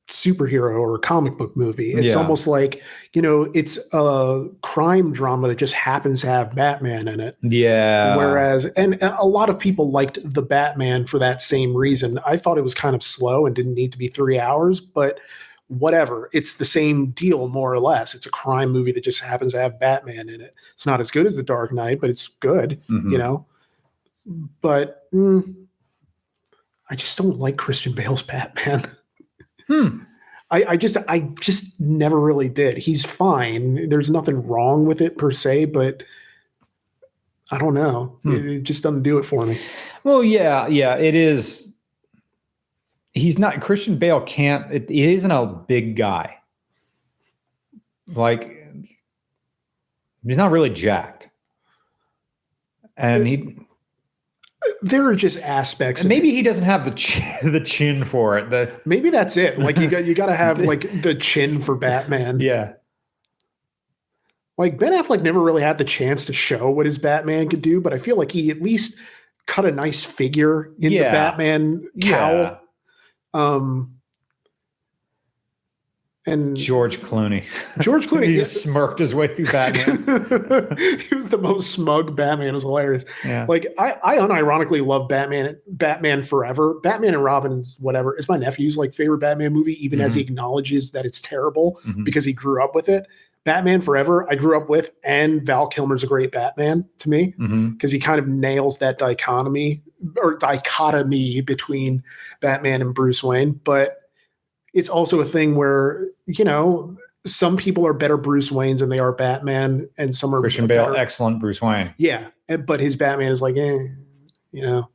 Speaker 2: superhero or a comic book movie. It's
Speaker 1: Yeah.
Speaker 2: almost like, you know, it's a crime drama that just happens to have Batman in it.
Speaker 1: Yeah.
Speaker 2: Whereas, and a lot of people liked the Batman for that same reason. I thought it was kind of slow and didn't need to be three hours, but whatever. It's the same deal, more or less. It's a crime movie that just happens to have Batman in it. It's not as good as The Dark Knight, but it's good
Speaker 1: Mhm.
Speaker 2: you know. But mm, I just don't like Christian Bale's Batman. [LAUGHS]
Speaker 1: Hmm.
Speaker 2: I, I just I just never really did. He's fine. There's nothing wrong with it per se, but I don't know.
Speaker 1: Hmm.
Speaker 2: It, it just doesn't do it for me.
Speaker 1: Well, yeah, yeah, it is. He's not Christian Bale. Can't. It, he isn't a big guy. Like he's not really jacked, and he
Speaker 2: There are just aspects.
Speaker 1: maybe he doesn't have the chin, [LAUGHS] the chin for it. The
Speaker 2: maybe that's it. Like you got you got to have [LAUGHS] like the chin for Batman.
Speaker 1: yeah,
Speaker 2: Like Ben Affleck never really had the chance to show what his Batman could do, but I feel like he at least cut a nice figure in
Speaker 1: Yeah.
Speaker 2: the Batman cowl.
Speaker 1: yeah.
Speaker 2: Um, and
Speaker 1: George Clooney.
Speaker 2: George [LAUGHS] Clooney,
Speaker 1: he just smirked his way through Batman. [LAUGHS]
Speaker 2: he was the most smug Batman. It was hilarious.
Speaker 1: Yeah.
Speaker 2: Like I, I unironically love Batman. Batman Forever. Batman and Robin is whatever. Is my nephew's like favorite Batman movie, even as he acknowledges that it's terrible
Speaker 1: Mhm.
Speaker 2: because he grew up with it. Batman Forever, I grew up with, and Val Kilmer's a great Batman to me because he kind of nails that dichotomy or dichotomy between Batman and Bruce Wayne. But it's also a thing where, you know, some people are better Bruce Waynes than they are Batman, and some are
Speaker 1: Christian Bale,
Speaker 2: better-
Speaker 1: excellent Bruce Wayne.
Speaker 2: yeah, but his Batman is like, eh, you know.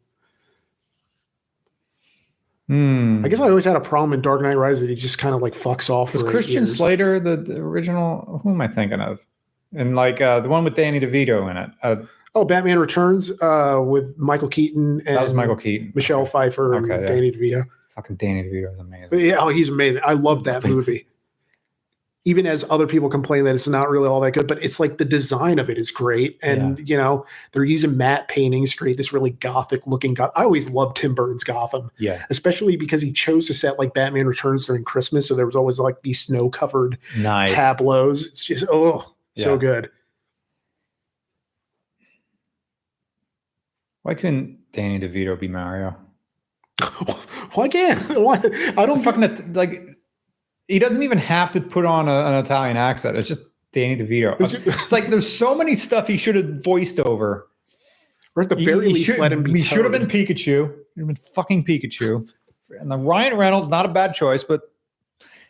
Speaker 1: Hmm.
Speaker 2: I guess I always had a problem in Dark Knight Rises that he just kind of like fucks off.
Speaker 1: Was Christian. Slater the, the original? Who am I thinking of? And like uh, the one with Danny DeVito in it. Uh,
Speaker 2: Oh, Batman Returns uh, with Michael Keaton and
Speaker 1: that was Michael Keaton.
Speaker 2: Michelle Pfeiffer and
Speaker 1: yeah.
Speaker 2: Danny DeVito.
Speaker 1: Fucking Danny DeVito is amazing.
Speaker 2: Yeah, oh, he's amazing. I love that movie. Even as other people complain that it's not really all that good, but it's like the design of it is great, and you know they're using matte paintings to create this really gothic looking. Goth- I always loved Tim Burton's Gotham,
Speaker 1: Yeah,
Speaker 2: especially because he chose to set like Batman Returns during Christmas, so there was always like these snow covered
Speaker 1: nice.
Speaker 2: tableaus. It's just oh, so good.
Speaker 1: Why couldn't Danny DeVito be Mario? [LAUGHS]
Speaker 2: Why can't? [LAUGHS] Why? I don't.
Speaker 1: fucking like. He doesn't even have to put on a, an Italian accent. It's just Danny DeVito. It's uh, like there's so many stuff he should have voiced over.
Speaker 2: or at the very
Speaker 1: he
Speaker 2: least,
Speaker 1: should,
Speaker 2: let him be.
Speaker 1: He should have been. Pikachu. Should have been fucking Pikachu. And the Ryan Reynolds, not a bad choice, but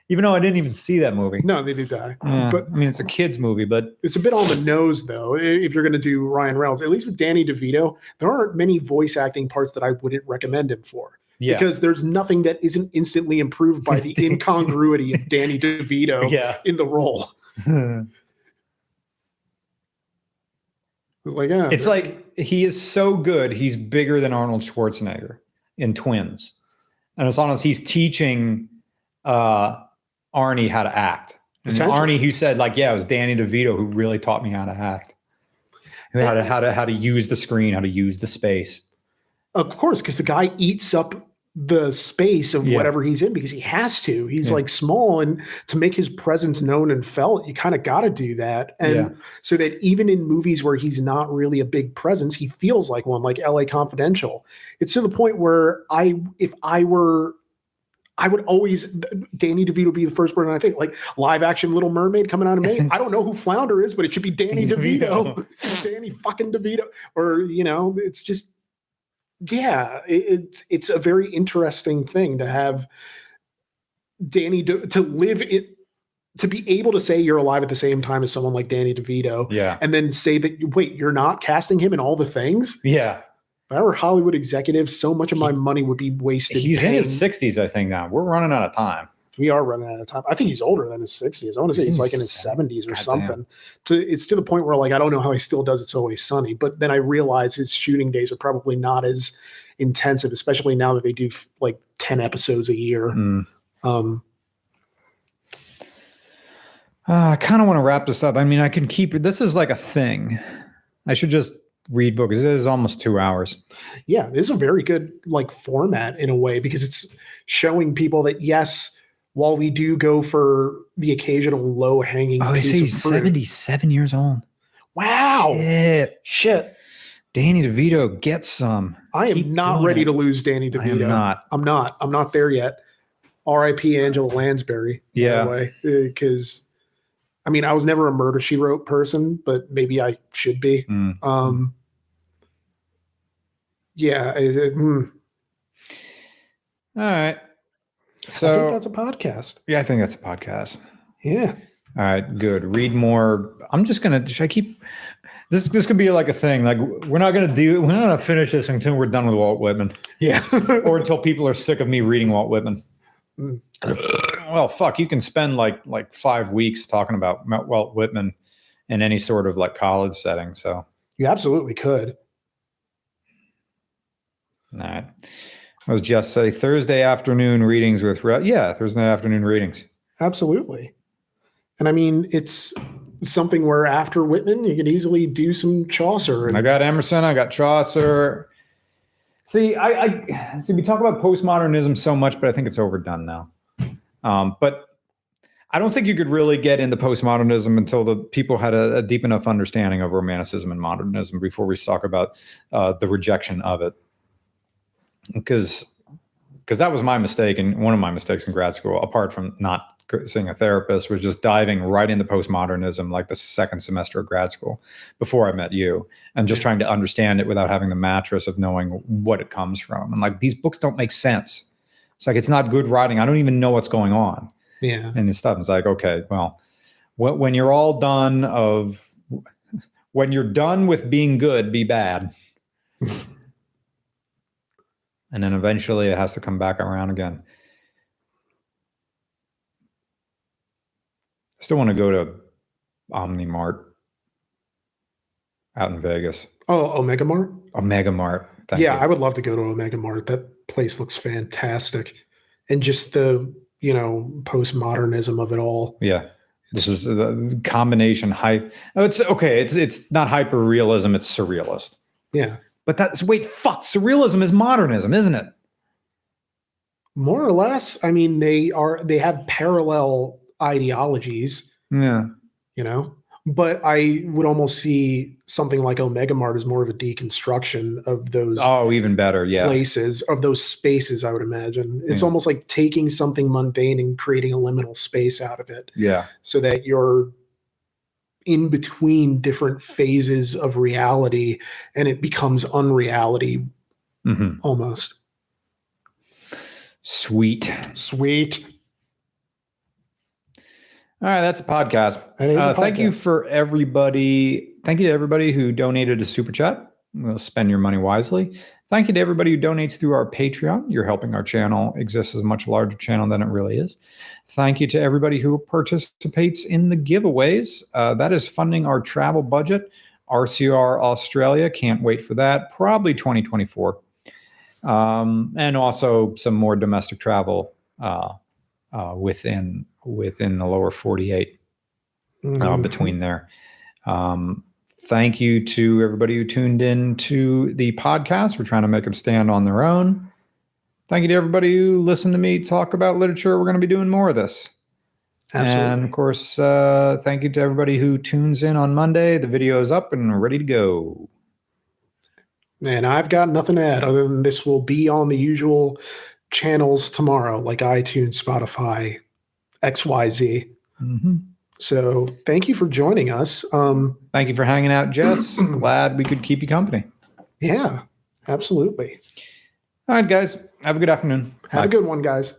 Speaker 1: even though I didn't even see that movie.
Speaker 2: No, they did die.
Speaker 1: Yeah,
Speaker 2: But
Speaker 1: I mean, it's a kids movie, but
Speaker 2: it's a bit on the nose though if you're going to do ryan reynolds at least with danny devito there aren't many voice acting parts that i wouldn't recommend him for
Speaker 1: yeah,
Speaker 2: because there's nothing that isn't instantly improved by the [LAUGHS] incongruity of danny devito [LAUGHS]
Speaker 1: yeah.
Speaker 2: in the role It's [LAUGHS] like yeah
Speaker 1: it's like he is so good. He's bigger than Arnold Schwarzenegger in Twins, and it's honest. He's teaching uh, Arnie how to act. And Arnie, who said like, "Yeah, it was Danny DeVito who really taught me how to act, Who how to how to how to use the screen, how to use the space."
Speaker 2: of course because the guy eats up the space of
Speaker 1: Yeah.
Speaker 2: whatever he's in because he has to. He's
Speaker 1: Yeah.
Speaker 2: like small, and to make his presence known and felt, you kind of got to do that. And
Speaker 1: Yeah.
Speaker 2: so that even in movies where he's not really a big presence, he feels like one, like LA Confidential. It's to the point where I, if I were, I would always Danny DeVito would be the first person I think like live action Little Mermaid coming out of May. [LAUGHS] I don't know who Flounder is, but it should be Danny DeVito, [LAUGHS] Danny fucking DeVito, or you know, it's just yeah, it, it's it's a very interesting thing to have Danny De, to live it to be able to say you're alive at the same time as someone like Danny DeVito,
Speaker 1: Yeah.
Speaker 2: and then say that you- wait, you're not casting him in all the things.
Speaker 1: Yeah.
Speaker 2: If I were Hollywood executive, so much of my money would be wasted.
Speaker 1: He's in his 60s, I think, now. We're running out of time.
Speaker 2: We are running out of time. I think he's older than his 60s. I want to say
Speaker 1: He's
Speaker 2: he's like in his
Speaker 1: his
Speaker 2: 70s or
Speaker 1: Goddamn.
Speaker 2: something. To it's to the point where like I don't know how he still does It's Always Sunny, but then I realize his shooting days are probably not as intensive, especially now that they do f- like 10 episodes a year.
Speaker 1: Mm.
Speaker 2: Um,
Speaker 1: Uh, I kind of want to wrap this up. I mean, I can keep it. This is like a thing. I should just read books. It is almost two hours.
Speaker 2: yeah, it is a very good like format in a way because it's showing people that yes, while we do go for the occasional low hanging
Speaker 1: Oh, they say he's
Speaker 2: fruit,
Speaker 1: 77 years old.
Speaker 2: wow,
Speaker 1: Shit.
Speaker 2: shit,
Speaker 1: Danny DeVito gets some.
Speaker 2: I am
Speaker 1: Keep
Speaker 2: not ready
Speaker 1: it.
Speaker 2: to lose Danny DeVito.
Speaker 1: I'm not.
Speaker 2: I'm not. I'm not there yet. R.I.P. Angela Lansbury.
Speaker 1: Yeah.
Speaker 2: By the way, because I mean, I was never a murder she wrote person, but maybe I should be.
Speaker 1: Mm.
Speaker 2: Um, yeah. I- I- hmm.
Speaker 1: All right.
Speaker 2: I think
Speaker 1: So,
Speaker 2: that's a podcast.
Speaker 1: yeah, I think that's a podcast.
Speaker 2: Yeah.
Speaker 1: All right, good. Read more. I'm just gonna. Should I keep this? This could be like a thing. Like we're not gonna do. We're not gonna finish this until we're done with Walt Whitman,
Speaker 2: Yeah. [LAUGHS]
Speaker 1: or until people are sick of me reading Walt Whitman.
Speaker 2: Mm.
Speaker 1: Well, fuck. You can spend like like five weeks talking about Walt Whitman in any sort of like college setting. So,
Speaker 2: you absolutely could.
Speaker 1: all right. I was just say Thursday afternoon readings with. Re- yeah, Thursday afternoon readings.
Speaker 2: Absolutely. And I mean, it's something where after Whitman, you could easily do some Chaucer. And,
Speaker 1: I got Emerson. I got Chaucer. See, I, I see. We talk about postmodernism so much, but I think it's overdone now. Um, but I don't think you could really get into postmodernism until the people had a, a deep enough understanding of romanticism and modernism before we talk about uh, the rejection of it. Because because that was my mistake and one of my mistakes in grad school, apart from not seeing a therapist, was just diving right into postmodernism like the second semester of grad school before I met you and just trying to understand it without having the mattress of knowing what it comes from. And like these books don't make sense. It's like it's not good writing. I don't even know what's going on
Speaker 2: yeah.
Speaker 1: and stuff. It's like, okay, well, when, when you're all done of [LAUGHS] when you're done with being good, be bad. [LAUGHS] and then eventually it has to come back around again. I still want to go to Omnimart out in Vegas.
Speaker 2: Oh, Omega Mart?
Speaker 1: Omega Mart. Thank
Speaker 2: yeah,
Speaker 1: you.
Speaker 2: I would love to go to Omega Mart. That place looks fantastic. And just the, you know, postmodernism of it all.
Speaker 1: Yeah. This is the combination hype. Oh, it's okay. It's it's not hyper realism. It's surrealist.
Speaker 2: Yeah.
Speaker 1: But that's wait, fuck. Surrealism is modernism, isn't it?
Speaker 2: More or less. I mean, they are they have parallel ideologies,
Speaker 1: Yeah.
Speaker 2: you know. But I would almost see something like Omega Mart as more of a deconstruction of those
Speaker 1: Oh, even better. Yeah.
Speaker 2: places, of those spaces, I would imagine. It's
Speaker 1: Yeah.
Speaker 2: almost like taking something mundane and creating a liminal space out of it
Speaker 1: Yeah.
Speaker 2: so that you're in between different phases of reality and it becomes unreality
Speaker 1: hmm
Speaker 2: almost.
Speaker 1: Sweet.
Speaker 2: Sweet.
Speaker 1: All right, that's a podcast.
Speaker 2: That is a
Speaker 1: Uh, Thank you for everybody. Thank you to everybody who donated a super chat. We'll spend your money wisely. Thank you to everybody who donates through our Patreon. You're helping our channel exist as a much larger channel than it really is. Thank you to everybody who participates in the giveaways. Uh, that is funding our travel budget. RCR Australia, can't wait for that. Probably 2024. Um, and also some more domestic travel uh, uh, within within the lower 48 uh,
Speaker 2: Mhm.
Speaker 1: between there. Um, thank you to everybody who tuned in to the podcast. We're trying to make them stand on their own. Thank you to everybody who listened to me talk about literature. We're going to be doing more of this.
Speaker 2: Absolutely.
Speaker 1: And of course, uh, thank you to everybody who tunes in on Monday. The video is up and ready to go.
Speaker 2: And I've got nothing to add other than this will be on the usual channels tomorrow, like iTunes, Spotify, XYZ.
Speaker 1: hmm
Speaker 2: So thank you for joining us. Um,
Speaker 1: Thank you for hanging out, Jess. [CLEARS THROAT] Glad we could keep you company.
Speaker 2: yeah, absolutely.
Speaker 1: All right, guys. Have a good afternoon.
Speaker 2: Have
Speaker 1: Bye.
Speaker 2: a good one, guys.